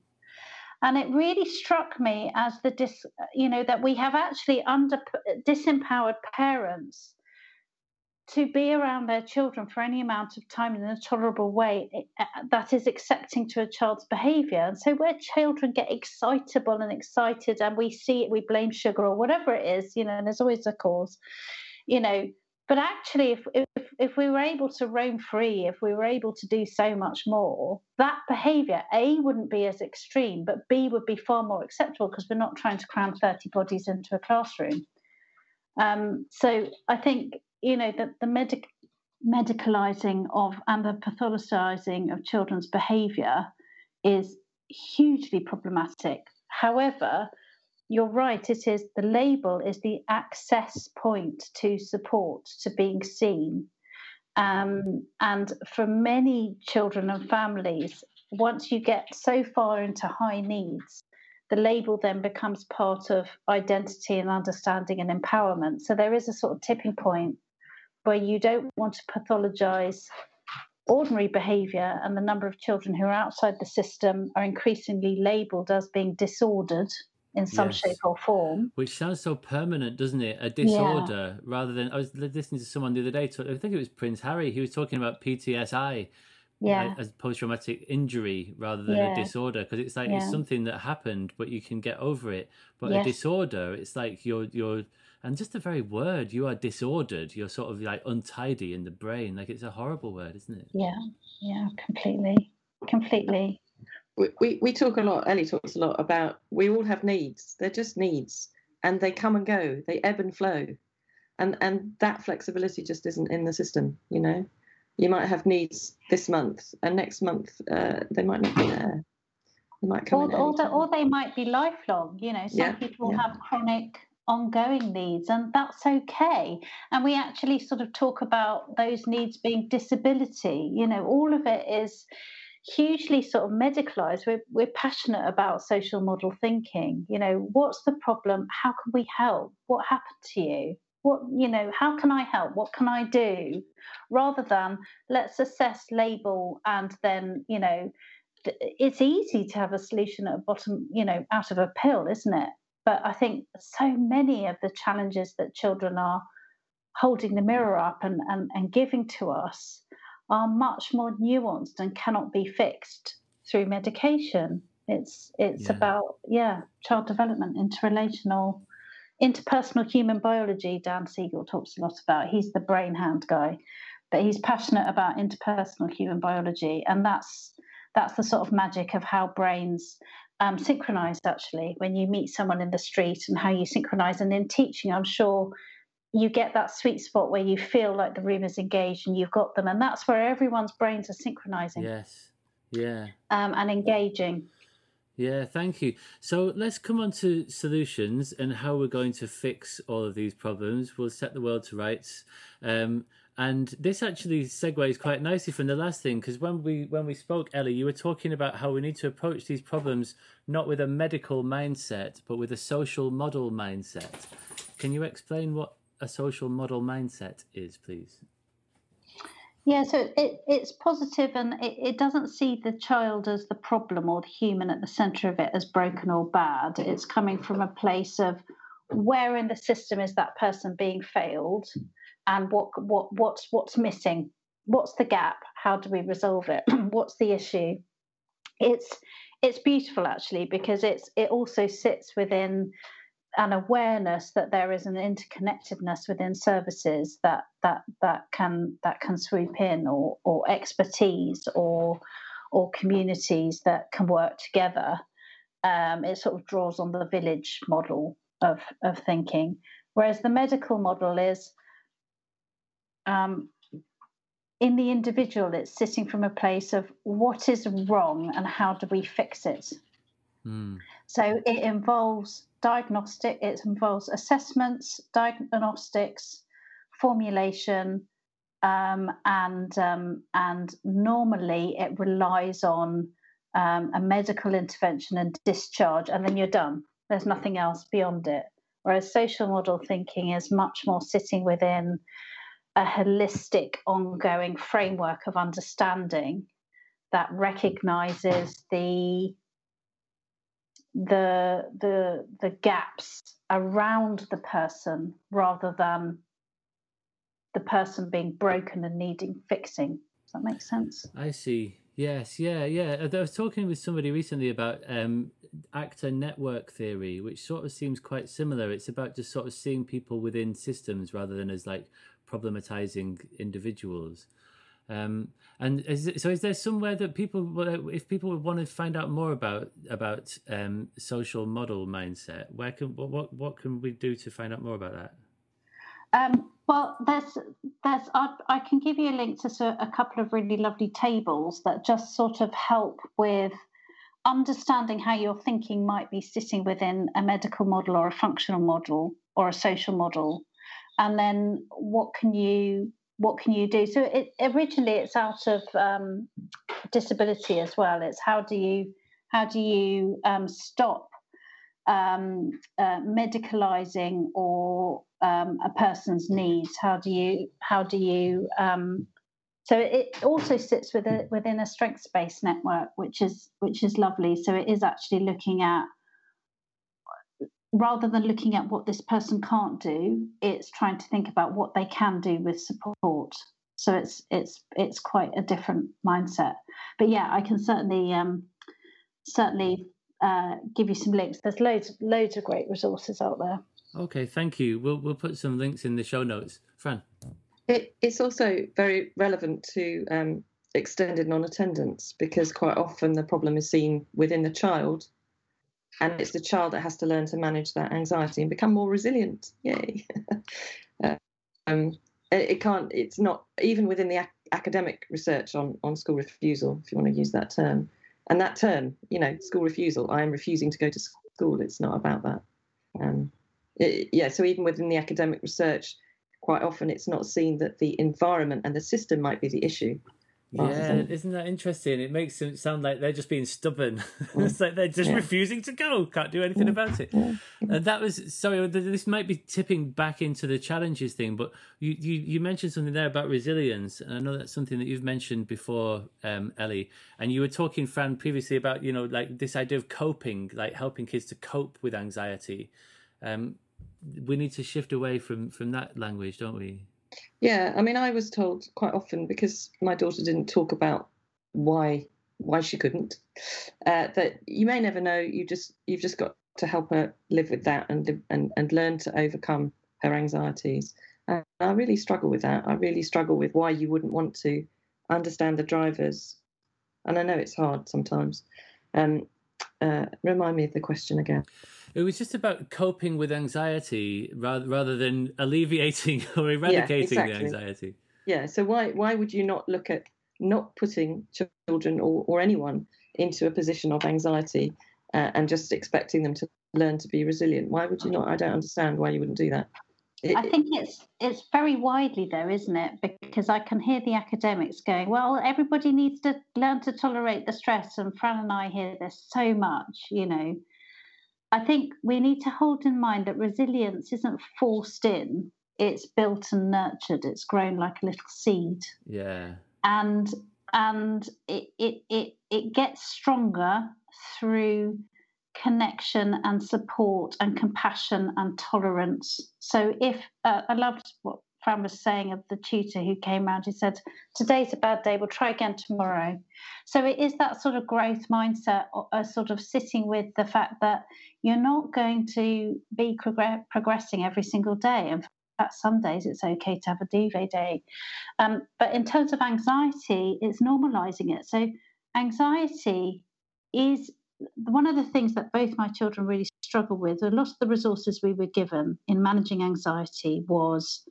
And it really struck me as the dis, you know, that we have actually under disempowered parents to be around their children for any amount of time in a tolerable way eh, that is accepting to a child's behavior. And so, where children get excitable and excited, and we see it, we blame sugar or whatever it is, you know, and there's always a cause, you know. But actually, if, if, if we were able to roam free, if we were able to do so much more, that behavior, A, wouldn't be as extreme, but B, would be far more acceptable because we're not trying to cram 30 bodies into a classroom. Um, so I think you know, the, the medic, medicalizing of and the pathologizing of children's behavior is hugely problematic. However, you're right, it is the label is the access point to support, to being seen. Um, and for many children and families, once you get so far into high needs, the label then becomes part of identity and understanding and empowerment. So there is a sort of tipping point where you don't want to pathologize ordinary behavior and the number of children who are outside the system are increasingly labeled as being disordered in some yes. shape or form. Which sounds so permanent, doesn't it? A disorder yeah. rather than. I was listening to someone the other day, I think it was Prince Harry, he was talking about PTSI. Yeah. As post traumatic injury rather than yeah. a disorder, because it's like yeah. it's something that happened, but you can get over it. But yes. a disorder, it's like you're you're and just the very word you are disordered you're sort of like untidy in the brain like it's a horrible word isn't it yeah yeah completely completely we, we, we talk a lot ellie talks a lot about we all have needs. They're just needs. And they come and go. They ebb and flow. And and that flexibility just isn't in the system you know? You might have needs this month and next month uh, they might not be there. They might come or, or, the, or they might be lifelong you know? Some yeah, people yeah. have chronic ongoing needs, and that's okay. And we actually sort of talk about those needs being disability. You know, all of it is hugely sort of medicalized. We're, we're passionate about social model thinking. You know, what's the problem? How can we help? What happened to you? What, you know, how can I help? What can I do? Rather than let's assess, label, and then, you know, it's easy to have a solution at a bottom, you know, out of a pill, isn't it? But I think so many of the challenges that children are holding the mirror up and, and, and giving to us are much more nuanced and cannot be fixed through medication. It's it's yeah. about yeah child development, interrelational, interpersonal human biology. Dan Siegel talks a lot about. He's the brain hand guy, but he's passionate about interpersonal human biology, and that's that's the sort of magic of how brains um, synchronized actually when you meet someone in the street and how you synchronize. And in teaching, I'm sure you get that sweet spot where you feel like the room is engaged and you've got them. And that's where everyone's brains are synchronizing. Yes. Yeah. Um, and engaging. Yeah, thank you. So let's come on to solutions and how we're going to fix all of these problems. We'll set the world to rights. Um, and this actually segues quite nicely from the last thing because when we when we spoke, Ellie, you were talking about how we need to approach these problems not with a medical mindset but with a social model mindset. Can you explain what a social model mindset is, please? Yeah, so it, it's positive and it, it doesn't see the child as the problem or the human at the centre of it as broken or bad. It's coming from a place of where in the system is that person being failed and what what what's what's missing what's the gap how do we resolve it what's the issue it's it's beautiful actually because it's it also sits within an awareness that there is an interconnectedness within services that that that can that can swoop in or or expertise or or communities that can work together um, it sort of draws on the village model of of thinking whereas the medical model is um, in the individual, it's sitting from a place of what is wrong and how do we fix it. Mm. So it involves diagnostic, it involves assessments, diagnostics, formulation, um, and um, and normally it relies on um, a medical intervention and discharge, and then you're done. There's nothing else beyond it. Whereas social model thinking is much more sitting within a holistic, ongoing framework of understanding that recognizes the the the the gaps around the person rather than the person being broken and needing fixing. Does that make sense? I see. Yes, yeah, yeah. I was talking with somebody recently about um, actor network theory, which sort of seems quite similar. It's about just sort of seeing people within systems rather than as like problematizing individuals. Um, and is so, is there somewhere that people, if people want to find out more about about um, social model mindset, where can what what can we do to find out more about that? Um, well, there's there's I, I, can give you a link to a couple of really lovely tables that just sort of help with understanding how your thinking might be sitting within a medical model or a functional model or a social model, and then what can you what can you do? So it, originally it's out of um, disability as well. It's how do you how do you um, stop um, uh, medicalizing or um, a person's needs? How do you how do you um, so it also sits with a, within a strengths based network, which is which is lovely. So it is actually looking at rather than looking at what this person can't do, it's trying to think about what they can do with support. So it's it's it's quite a different mindset. But yeah, I can certainly um, certainly uh, give you some links. There's loads loads of great resources out there. Okay, thank you. We'll we'll put some links in the show notes. Fran. It, it's also very relevant to um, extended non-attendance because quite often the problem is seen within the child and it's the child that has to learn to manage that anxiety and become more resilient. Yay. Um, it can't it's not even within the ac- academic research on on school refusal if you want to use that term. And that term you know school refusal i am refusing to go to school it's not about that. Um, it, yeah so even within the academic research quite often it's not seen that the environment and the system might be the issue yeah, isn't that interesting? It makes them sound like they're just being stubborn. it's like they're just yeah. refusing to go, can't do anything about it. And that was sorry. This might be tipping back into the challenges thing, but you you, you mentioned something there about resilience, and I know that's something that you've mentioned before, um, Ellie. And you were talking, Fran, previously about you know like this idea of coping, like helping kids to cope with anxiety. Um, we need to shift away from from that language, don't we? Yeah, I mean, I was told quite often because my daughter didn't talk about why why she couldn't uh, that you may never know. You just you've just got to help her live with that and and and learn to overcome her anxieties. And I really struggle with that. I really struggle with why you wouldn't want to understand the drivers. And I know it's hard sometimes. Um, uh, remind me of the question again. It was just about coping with anxiety rather rather than alleviating or eradicating yeah, exactly. the anxiety. Yeah. So why why would you not look at not putting children or, or anyone into a position of anxiety uh, and just expecting them to learn to be resilient? Why would you not? I don't understand why you wouldn't do that. It, I think it's it's very widely though, isn't it? Because I can hear the academics going, "Well, everybody needs to learn to tolerate the stress," and Fran and I hear this so much, you know. I think we need to hold in mind that resilience isn't forced in, it's built and nurtured. It's grown like a little seed. Yeah. And and it it it, it gets stronger through connection and support and compassion and tolerance. So if uh, I loved what Fran was saying of the tutor who came around, he said, Today's a bad day, we'll try again tomorrow. So it is that sort of growth mindset, a sort of sitting with the fact that you're not going to be prog- progressing every single day. And fact, some days it's okay to have a duvet day. Um, but in terms of anxiety, it's normalizing it. So anxiety is one of the things that both my children really struggle with. A lot of the resources we were given in managing anxiety was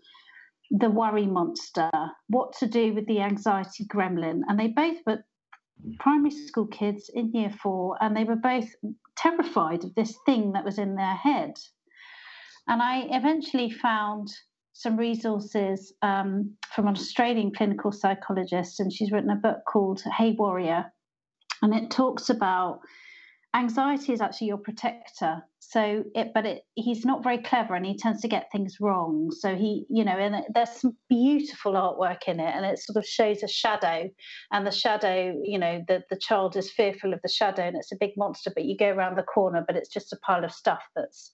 the worry monster, what to do with the anxiety gremlin. And they both were primary school kids in year four, and they were both terrified of this thing that was in their head. And I eventually found some resources um, from an Australian clinical psychologist, and she's written a book called Hey Warrior. And it talks about anxiety is actually your protector. So it but it he's not very clever and he tends to get things wrong. So he you know and there's some beautiful artwork in it and it sort of shows a shadow and the shadow you know the the child is fearful of the shadow and it's a big monster but you go around the corner but it's just a pile of stuff that's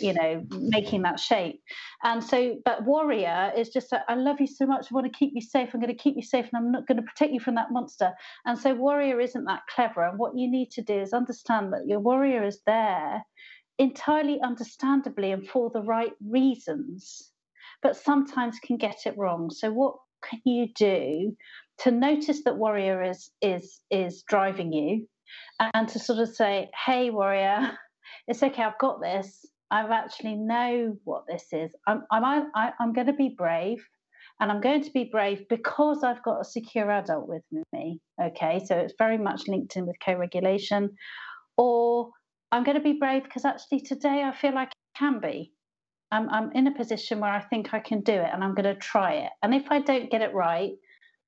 you know making that shape. And so but warrior is just i love you so much. I want to keep you safe. I'm going to keep you safe and i'm not going to protect you from that monster. And so warrior isn't that clever. And what you need to do is understand that your warrior is there entirely understandably and for the right reasons, but sometimes can get it wrong. So, what can you do to notice that warrior is is is driving you, and to sort of say, "Hey, warrior, it's okay. I've got this. I actually know what this is. I'm I'm I, I'm going to be brave." And I'm going to be brave because I've got a secure adult with me. Okay, so it's very much linked in with co regulation. Or I'm going to be brave because actually today I feel like I can be. I'm, I'm in a position where I think I can do it and I'm going to try it. And if I don't get it right,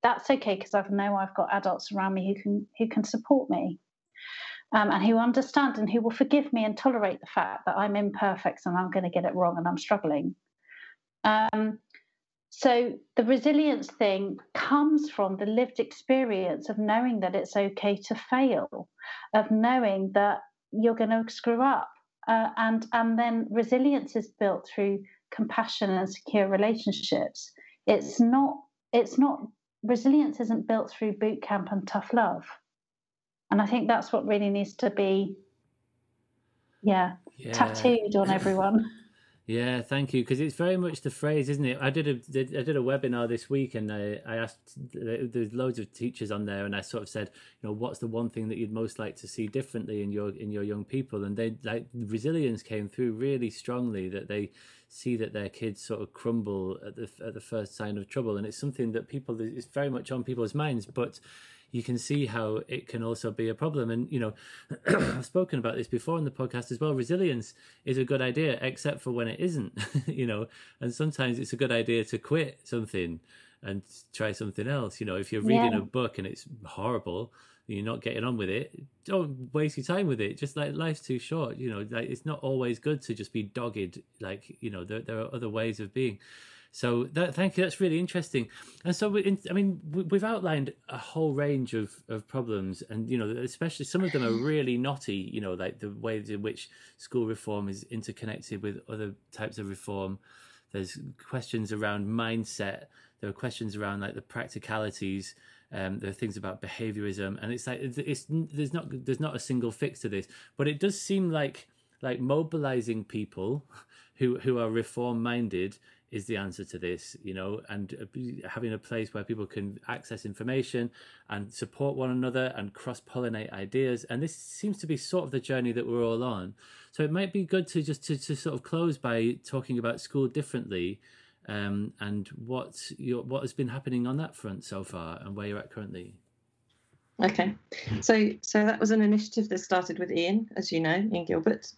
that's okay because I know I've got adults around me who can who can support me um, and who understand and who will forgive me and tolerate the fact that I'm imperfect and I'm going to get it wrong and I'm struggling. Um, so the resilience thing comes from the lived experience of knowing that it's okay to fail, of knowing that you're going to screw up. Uh, and and then resilience is built through compassion and secure relationships. It's not it's not resilience isn't built through boot camp and tough love. And I think that's what really needs to be yeah, yeah. tattooed on everyone. Yeah, thank you. Because it's very much the phrase, isn't it? I did a did, I did a webinar this week, and I, I asked there's loads of teachers on there, and I sort of said, you know, what's the one thing that you'd most like to see differently in your in your young people? And they like resilience came through really strongly that they see that their kids sort of crumble at the at the first sign of trouble, and it's something that people is very much on people's minds, but you can see how it can also be a problem. And, you know, I've spoken about this before in the podcast as well. Resilience is a good idea, except for when it isn't, you know, and sometimes it's a good idea to quit something and try something else. You know, if you're reading yeah. a book and it's horrible, you're not getting on with it, don't waste your time with it. Just like life's too short, you know, like it's not always good to just be dogged. Like, you know, there, there are other ways of being. So that, thank you. That's really interesting. And so, we, I mean, we've outlined a whole range of, of problems, and you know, especially some of them are really knotty. You know, like the ways in which school reform is interconnected with other types of reform. There's questions around mindset. There are questions around like the practicalities. Um, there are things about behaviorism, and it's like it's, it's there's not there's not a single fix to this, but it does seem like like mobilizing people who who are reform minded is the answer to this, you know, and uh, having a place where people can access information and support one another and cross pollinate ideas. And this seems to be sort of the journey that we're all on. So it might be good to just to, to sort of close by talking about school differently um, and what your, what has been happening on that front so far and where you're at currently. Okay, so so that was an initiative that started with Ian, as you know, Ian Gilbert.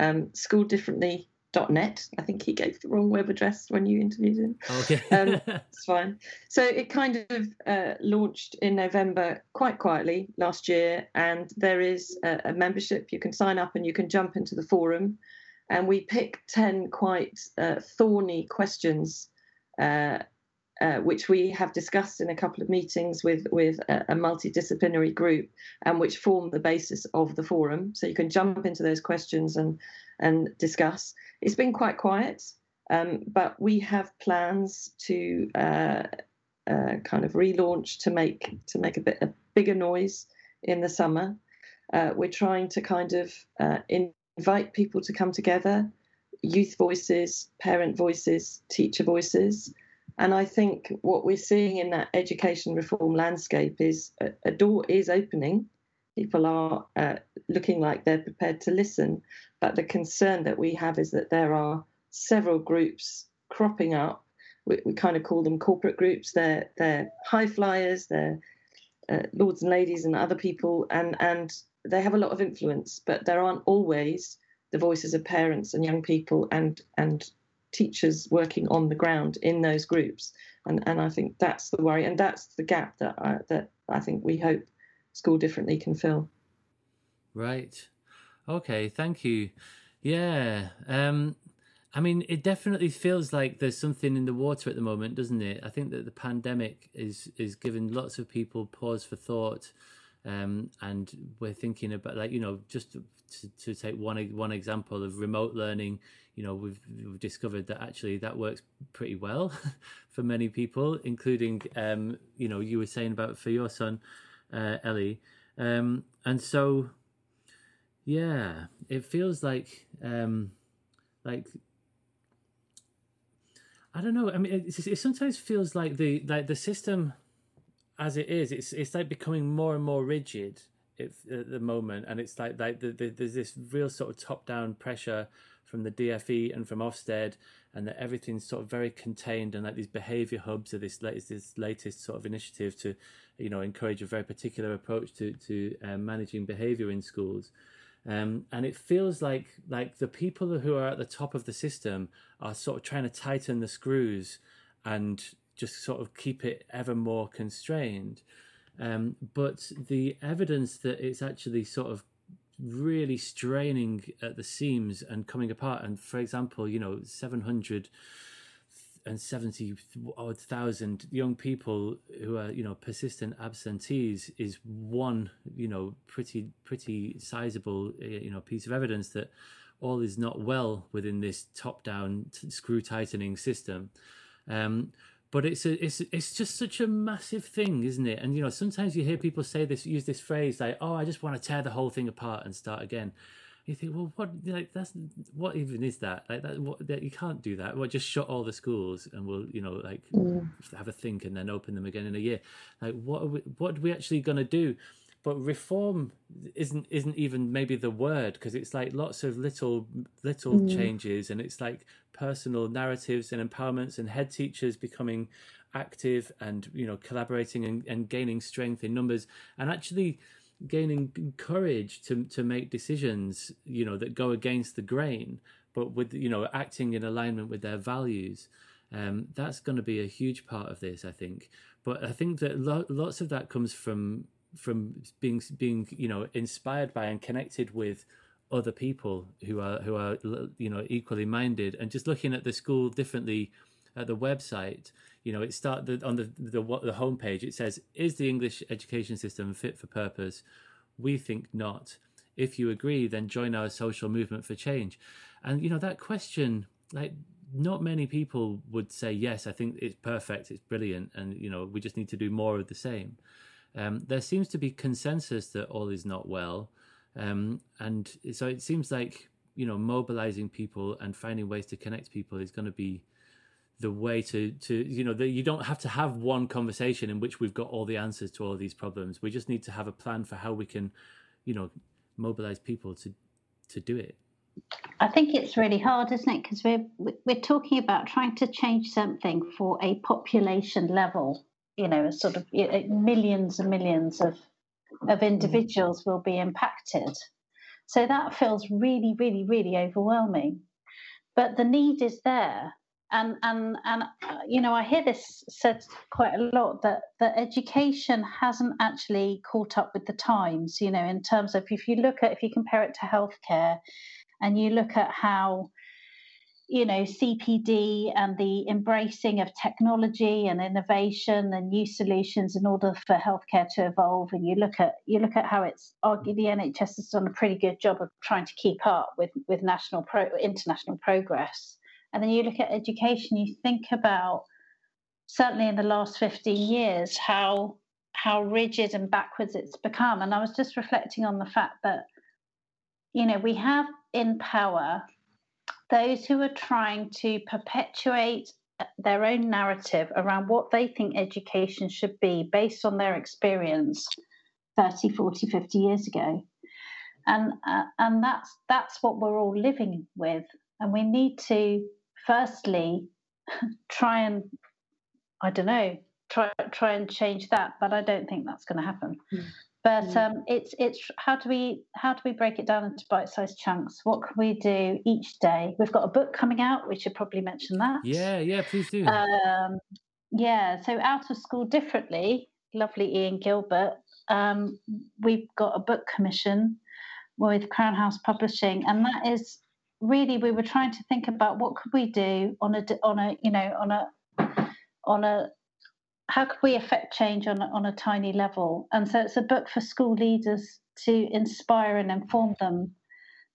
Um, school differently net. I think he gave the wrong web address when you interviewed him. Okay. um, it's fine. So it kind of uh, launched in November quite quietly last year, and there is a, a, membership. You can sign up and you can jump into the forum. And we pick 10 quite uh, thorny questions. Uh, uh, which we have discussed in a couple of meetings with with a, a, multidisciplinary group, and which form the basis of the forum. So you can jump into those questions and and discuss. It's been quite quiet, um, but we have plans to uh, uh, kind of relaunch to make to make a bit a bigger noise in the summer. Uh, we're trying to kind of uh, invite people to come together, youth voices, parent voices, teacher voices. And I think what we're seeing in that education reform landscape is a, a door is opening. People are uh, looking like they're prepared to listen, but the concern that we have is that there are several groups cropping up. We, we kind of call them corporate groups. They're they're high flyers. They're uh, lords and ladies and other people, and and they have a lot of influence. But there aren't always the voices of parents and young people and and teachers working on the ground in those groups. And and I think that's the worry, and that's the gap that I, that I think we hope school differently can fill. Right. Okay, thank you. Yeah. Um, I mean, it definitely feels like there's something in the water at the moment, doesn't it? I think that the pandemic is is giving lots of people pause for thought, um, and we're thinking about like you know just to, to take one one example of remote learning. You know, we've, we've discovered that actually that works pretty well for many people, including um, you know you were saying about for your son, uh, Ellie, um, and so yeah, it feels like um, like I don't know. I mean, it, it, sometimes feels like the like the system as it is. It's it's like becoming more and more rigid at the moment, and it's like like the, the, there's this real sort of top down pressure from the DFE and from Ofsted, and that everything's sort of very contained, and like these behaviour hubs are this latest this latest sort of initiative to, you know, encourage a very particular approach to to um, managing behaviour in schools. Um, and it feels like like the people who are at the top of the system are sort of trying to tighten the screws and just sort of keep it ever more constrained. Um, but the evidence that it's actually sort of really straining at the seams and coming apart, and for example, you know, 700 and 70 odd thousand young people who are you know persistent absentees is one you know pretty pretty sizable eh, you know piece of evidence that all is not well within this top down screw tightening system. Um, but it's a, it's it's just such a massive thing isn't it and you know sometimes you hear people say this use this phrase like oh i just want to tear the whole thing apart and start again you think, well, what like that's what even is that? Like that, what that you can't do that. Well, just shut all the schools and we'll, you know, like mm. have a think and then open them again in a year. Like, what are we, what are we actually going to do? But reform isn't isn't even maybe the word because it's like lots of little little mm. changes and it's like personal narratives and empowerments and head teachers becoming active and you know collaborating and, and gaining strength in numbers and actually gaining courage to to make decisions you know that go against the grain but with you know acting in alignment with their values um, that's going to be a huge part of this i think but i think that lo- lots of that comes from from being being you know inspired by and connected with other people who are who are you know equally minded and just looking at the school differently at the website you know, it start the, on the, the the homepage. It says, "Is the English education system fit for purpose?" We think not. If you agree, then join our social movement for change. And you know that question, like not many people would say yes. I think it's perfect, it's brilliant, and you know we just need to do more of the same. Um, there seems to be consensus that all is not well, um, and so it seems like you know mobilizing people and finding ways to connect people is going to be the way to to you know that you don't have to have one conversation in which we've got all the answers to all of these problems. We just need to have a plan for how we can you know mobilize people to to do it. I think it's really hard isn't it? Because we're we're talking about trying to change something for a population level you know sort of millions and millions of of individuals will be impacted. So that feels really really really overwhelming. But the need is there. And and and uh, you know I hear this said quite a lot that that education hasn't actually caught up with the times. You know, in terms of if you look at if you compare it to healthcare, and you look at how you know CPD and the embracing of technology and innovation and new solutions in order for healthcare to evolve and you look at you look at how it's argued the NHS has done a pretty good job of trying to keep up with with national pro international progress and then you look at education, you think about certainly in the last 15 years how how rigid and backwards it's become. And I was just reflecting on the fact that, you know, we have in power those who are trying to perpetuate their own narrative around what they think education should be based on their experience 30 40 50 years ago and uh, and that's that's what we're all living with and we need to firstly try and I don't know try try and change that, but I don't think that's going to happen. Mm. But mm. um, it's it's how do we how do we break it down into bite-sized chunks? What can we do each day? We've got a book coming out. We should probably mention that. Yeah, yeah, please do. Um, yeah, so out of school differently. Lovely Ian Gilbert. Um, we've got a book commission with Crown House Publishing, and that is really we were trying to think about what could we do on a on a you know on a on a how could we affect change on on a tiny level? And so it's a book for school leaders to inspire and inform them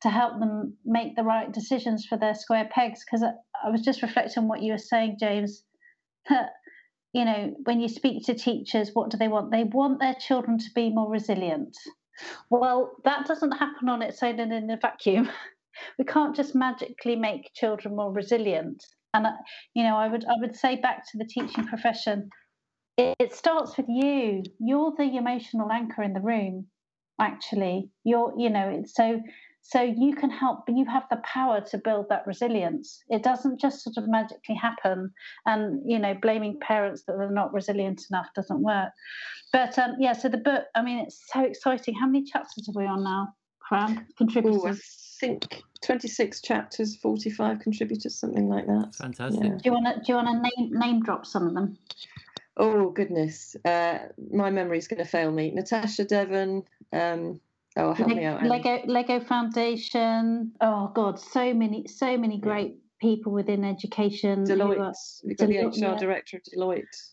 to help them make the right decisions for their square pegs. Because I, I was just reflecting on what you were saying james that you know when you speak to teachers what do they want? They want their children to be more resilient. Well that doesn't happen on its own and in a vacuum. We can't just magically make children more resilient. And you know, I would I would say back to the teaching profession, it, it starts with you. You're the emotional anchor in the room. Actually, you're you know, so so you can help. You have the power to build that resilience. It doesn't just sort of magically happen. And you know, blaming parents that they're not resilient enough doesn't work. But um, yeah, so the book. I mean, it's so exciting. How many chapters are we on now? Fran, contributors. Ooh, I think 26 chapters, 45 contributors, something like that. Fantastic. Yeah. Do you want to do you want to name name drop some of them? Oh goodness, uh, my memory's going to fail me. Natasha Devon. Um, oh, help Le- me out. Lego Lego Foundation. Oh God, so many so many great people within education. Deloitte. Are, We've got Deloitte, the HR yeah. director of Deloitte.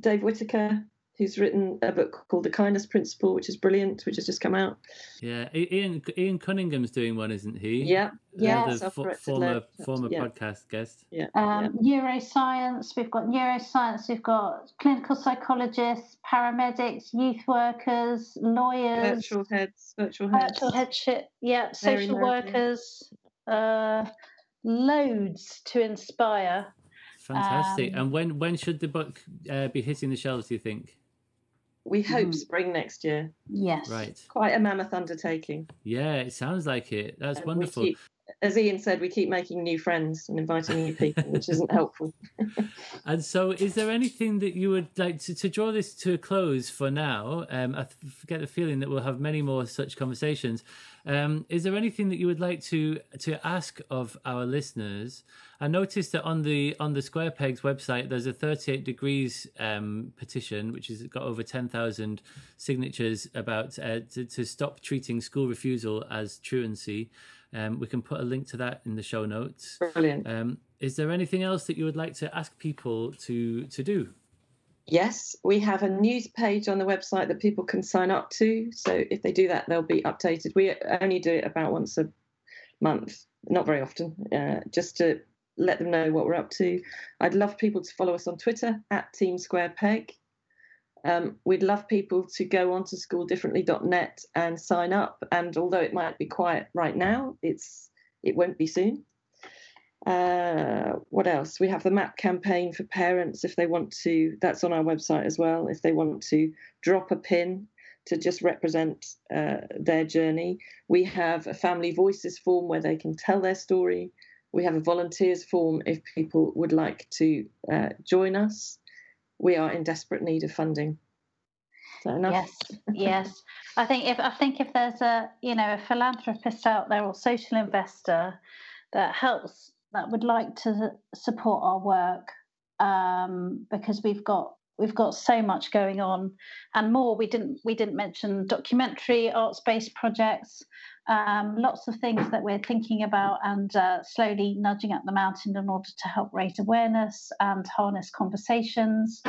Dave Whitaker who's written a book called The Kindness Principle, which is brilliant, which has just come out. Yeah, Ian Ian Cunningham's doing one, isn't he? Yeah, yeah, the fo- former former yeah. podcast guest. Yeah. Um, yeah. Neuroscience. We've got neuroscience. We've got clinical psychologists, paramedics, youth workers, lawyers, virtual heads, virtual heads, virtual headship. Yeah, social workers. Uh, loads to inspire. Fantastic. Um, and when when should the book uh, be hitting the shelves? Do you think? We hope mm. spring next year. Yes. Right. Quite a mammoth undertaking. Yeah, it sounds like it. That's and wonderful. Keep, as Ian said, we keep making new friends and inviting new people, which isn't helpful. and so, is there anything that you would like to, to draw this to a close for now? Um, I get the feeling that we'll have many more such conversations. Um, is there anything that you would like to to ask of our listeners? I noticed that on the on the Square Pegs website, there's a 38 degrees um, petition, which has got over 10,000 signatures about uh, to, to, stop treating school refusal as truancy. Um, we can put a link to that in the show notes. Brilliant. Um, is there anything else that you would like to ask people to to do? Yes, we have a news page on the website that people can sign up to. So if they do that, they'll be updated. We only do it about once a month, not very often, uh, just to let them know what we're up to. I'd love people to follow us on Twitter at Team Square Peg. Um, we'd love people to go onto schooldifferently.net and sign up. And although it might be quiet right now, it's it won't be soon. Uh, what else? We have the map campaign for parents if they want to. That's on our website as well. If they want to drop a pin to just represent uh, their journey, we have a family voices form where they can tell their story. We have a volunteers form if people would like to uh, join us. We are in desperate need of funding. Yes, yes. I think if I think if there's a you know a philanthropist out there or social investor that helps that would like to support our work um, because we've got we've got so much going on and more we didn't we didn't mention documentary arts based projects um, lots of things that we're thinking about and uh, slowly nudging up the mountain in order to help raise awareness and harness conversations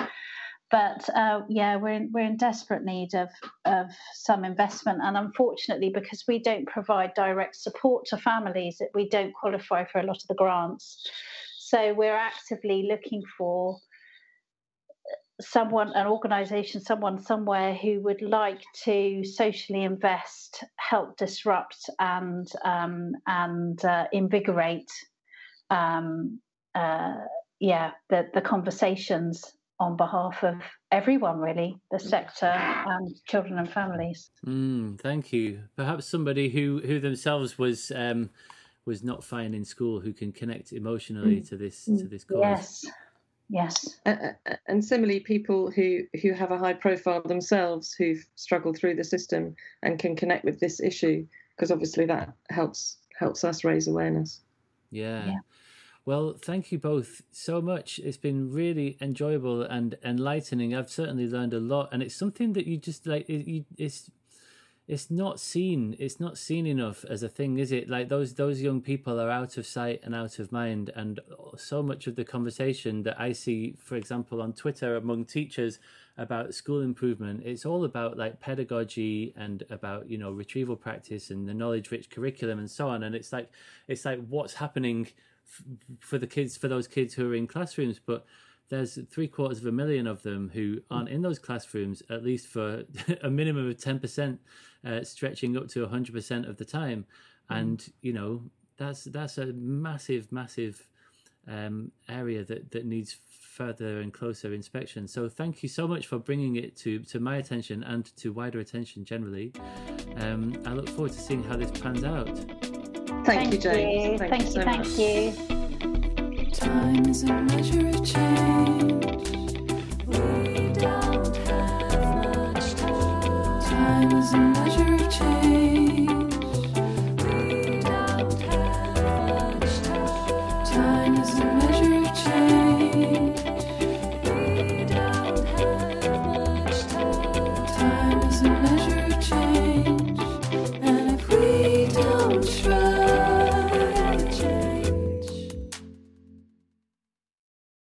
but uh, yeah, we're in, we're in desperate need of of some investment, and unfortunately, because we don't provide direct support to families, that we don't qualify for a lot of the grants. So we're actively looking for someone, an organisation, someone somewhere who would like to socially invest, help disrupt, and um, and uh, invigorate. Um, uh, yeah, the the conversations on behalf of everyone, really, the sector and children and families. Mm, thank you. Perhaps somebody who who themselves was um, was not fine in school, who can connect emotionally mm. to this to this cause. Yes. Yes, uh, and similarly, people who who have a high profile themselves, who've struggled through the system and can connect with this issue, because obviously that helps helps us raise awareness. Yeah. yeah. Well, thank you both so much. It's been really enjoyable and enlightening. I've certainly learned a lot, and it's something that you just like. It, you, it's it's not seen it's not seen enough as a thing is it? Like those those young people are out of sight and out of mind and so much of the conversation that i see for example on twitter among teachers about school improvement it's all about like pedagogy and about you know retrieval practice and the knowledge rich curriculum and so on. And it's like it's like what's happening f- for the kids for those kids who are in classrooms. But there's three quarters of a million of them who aren't in those classrooms at least for a minimum of 10% uh, stretching up to 100% of the time mm. and you know that's that's a massive massive um, area that that needs further and closer inspection so thank you so much for bringing it to to my attention and to wider attention generally um, i look forward to seeing how this pans out thank, thank you james you. thank, thank you so thank much. you Time is a measure of change. Is a measure of change.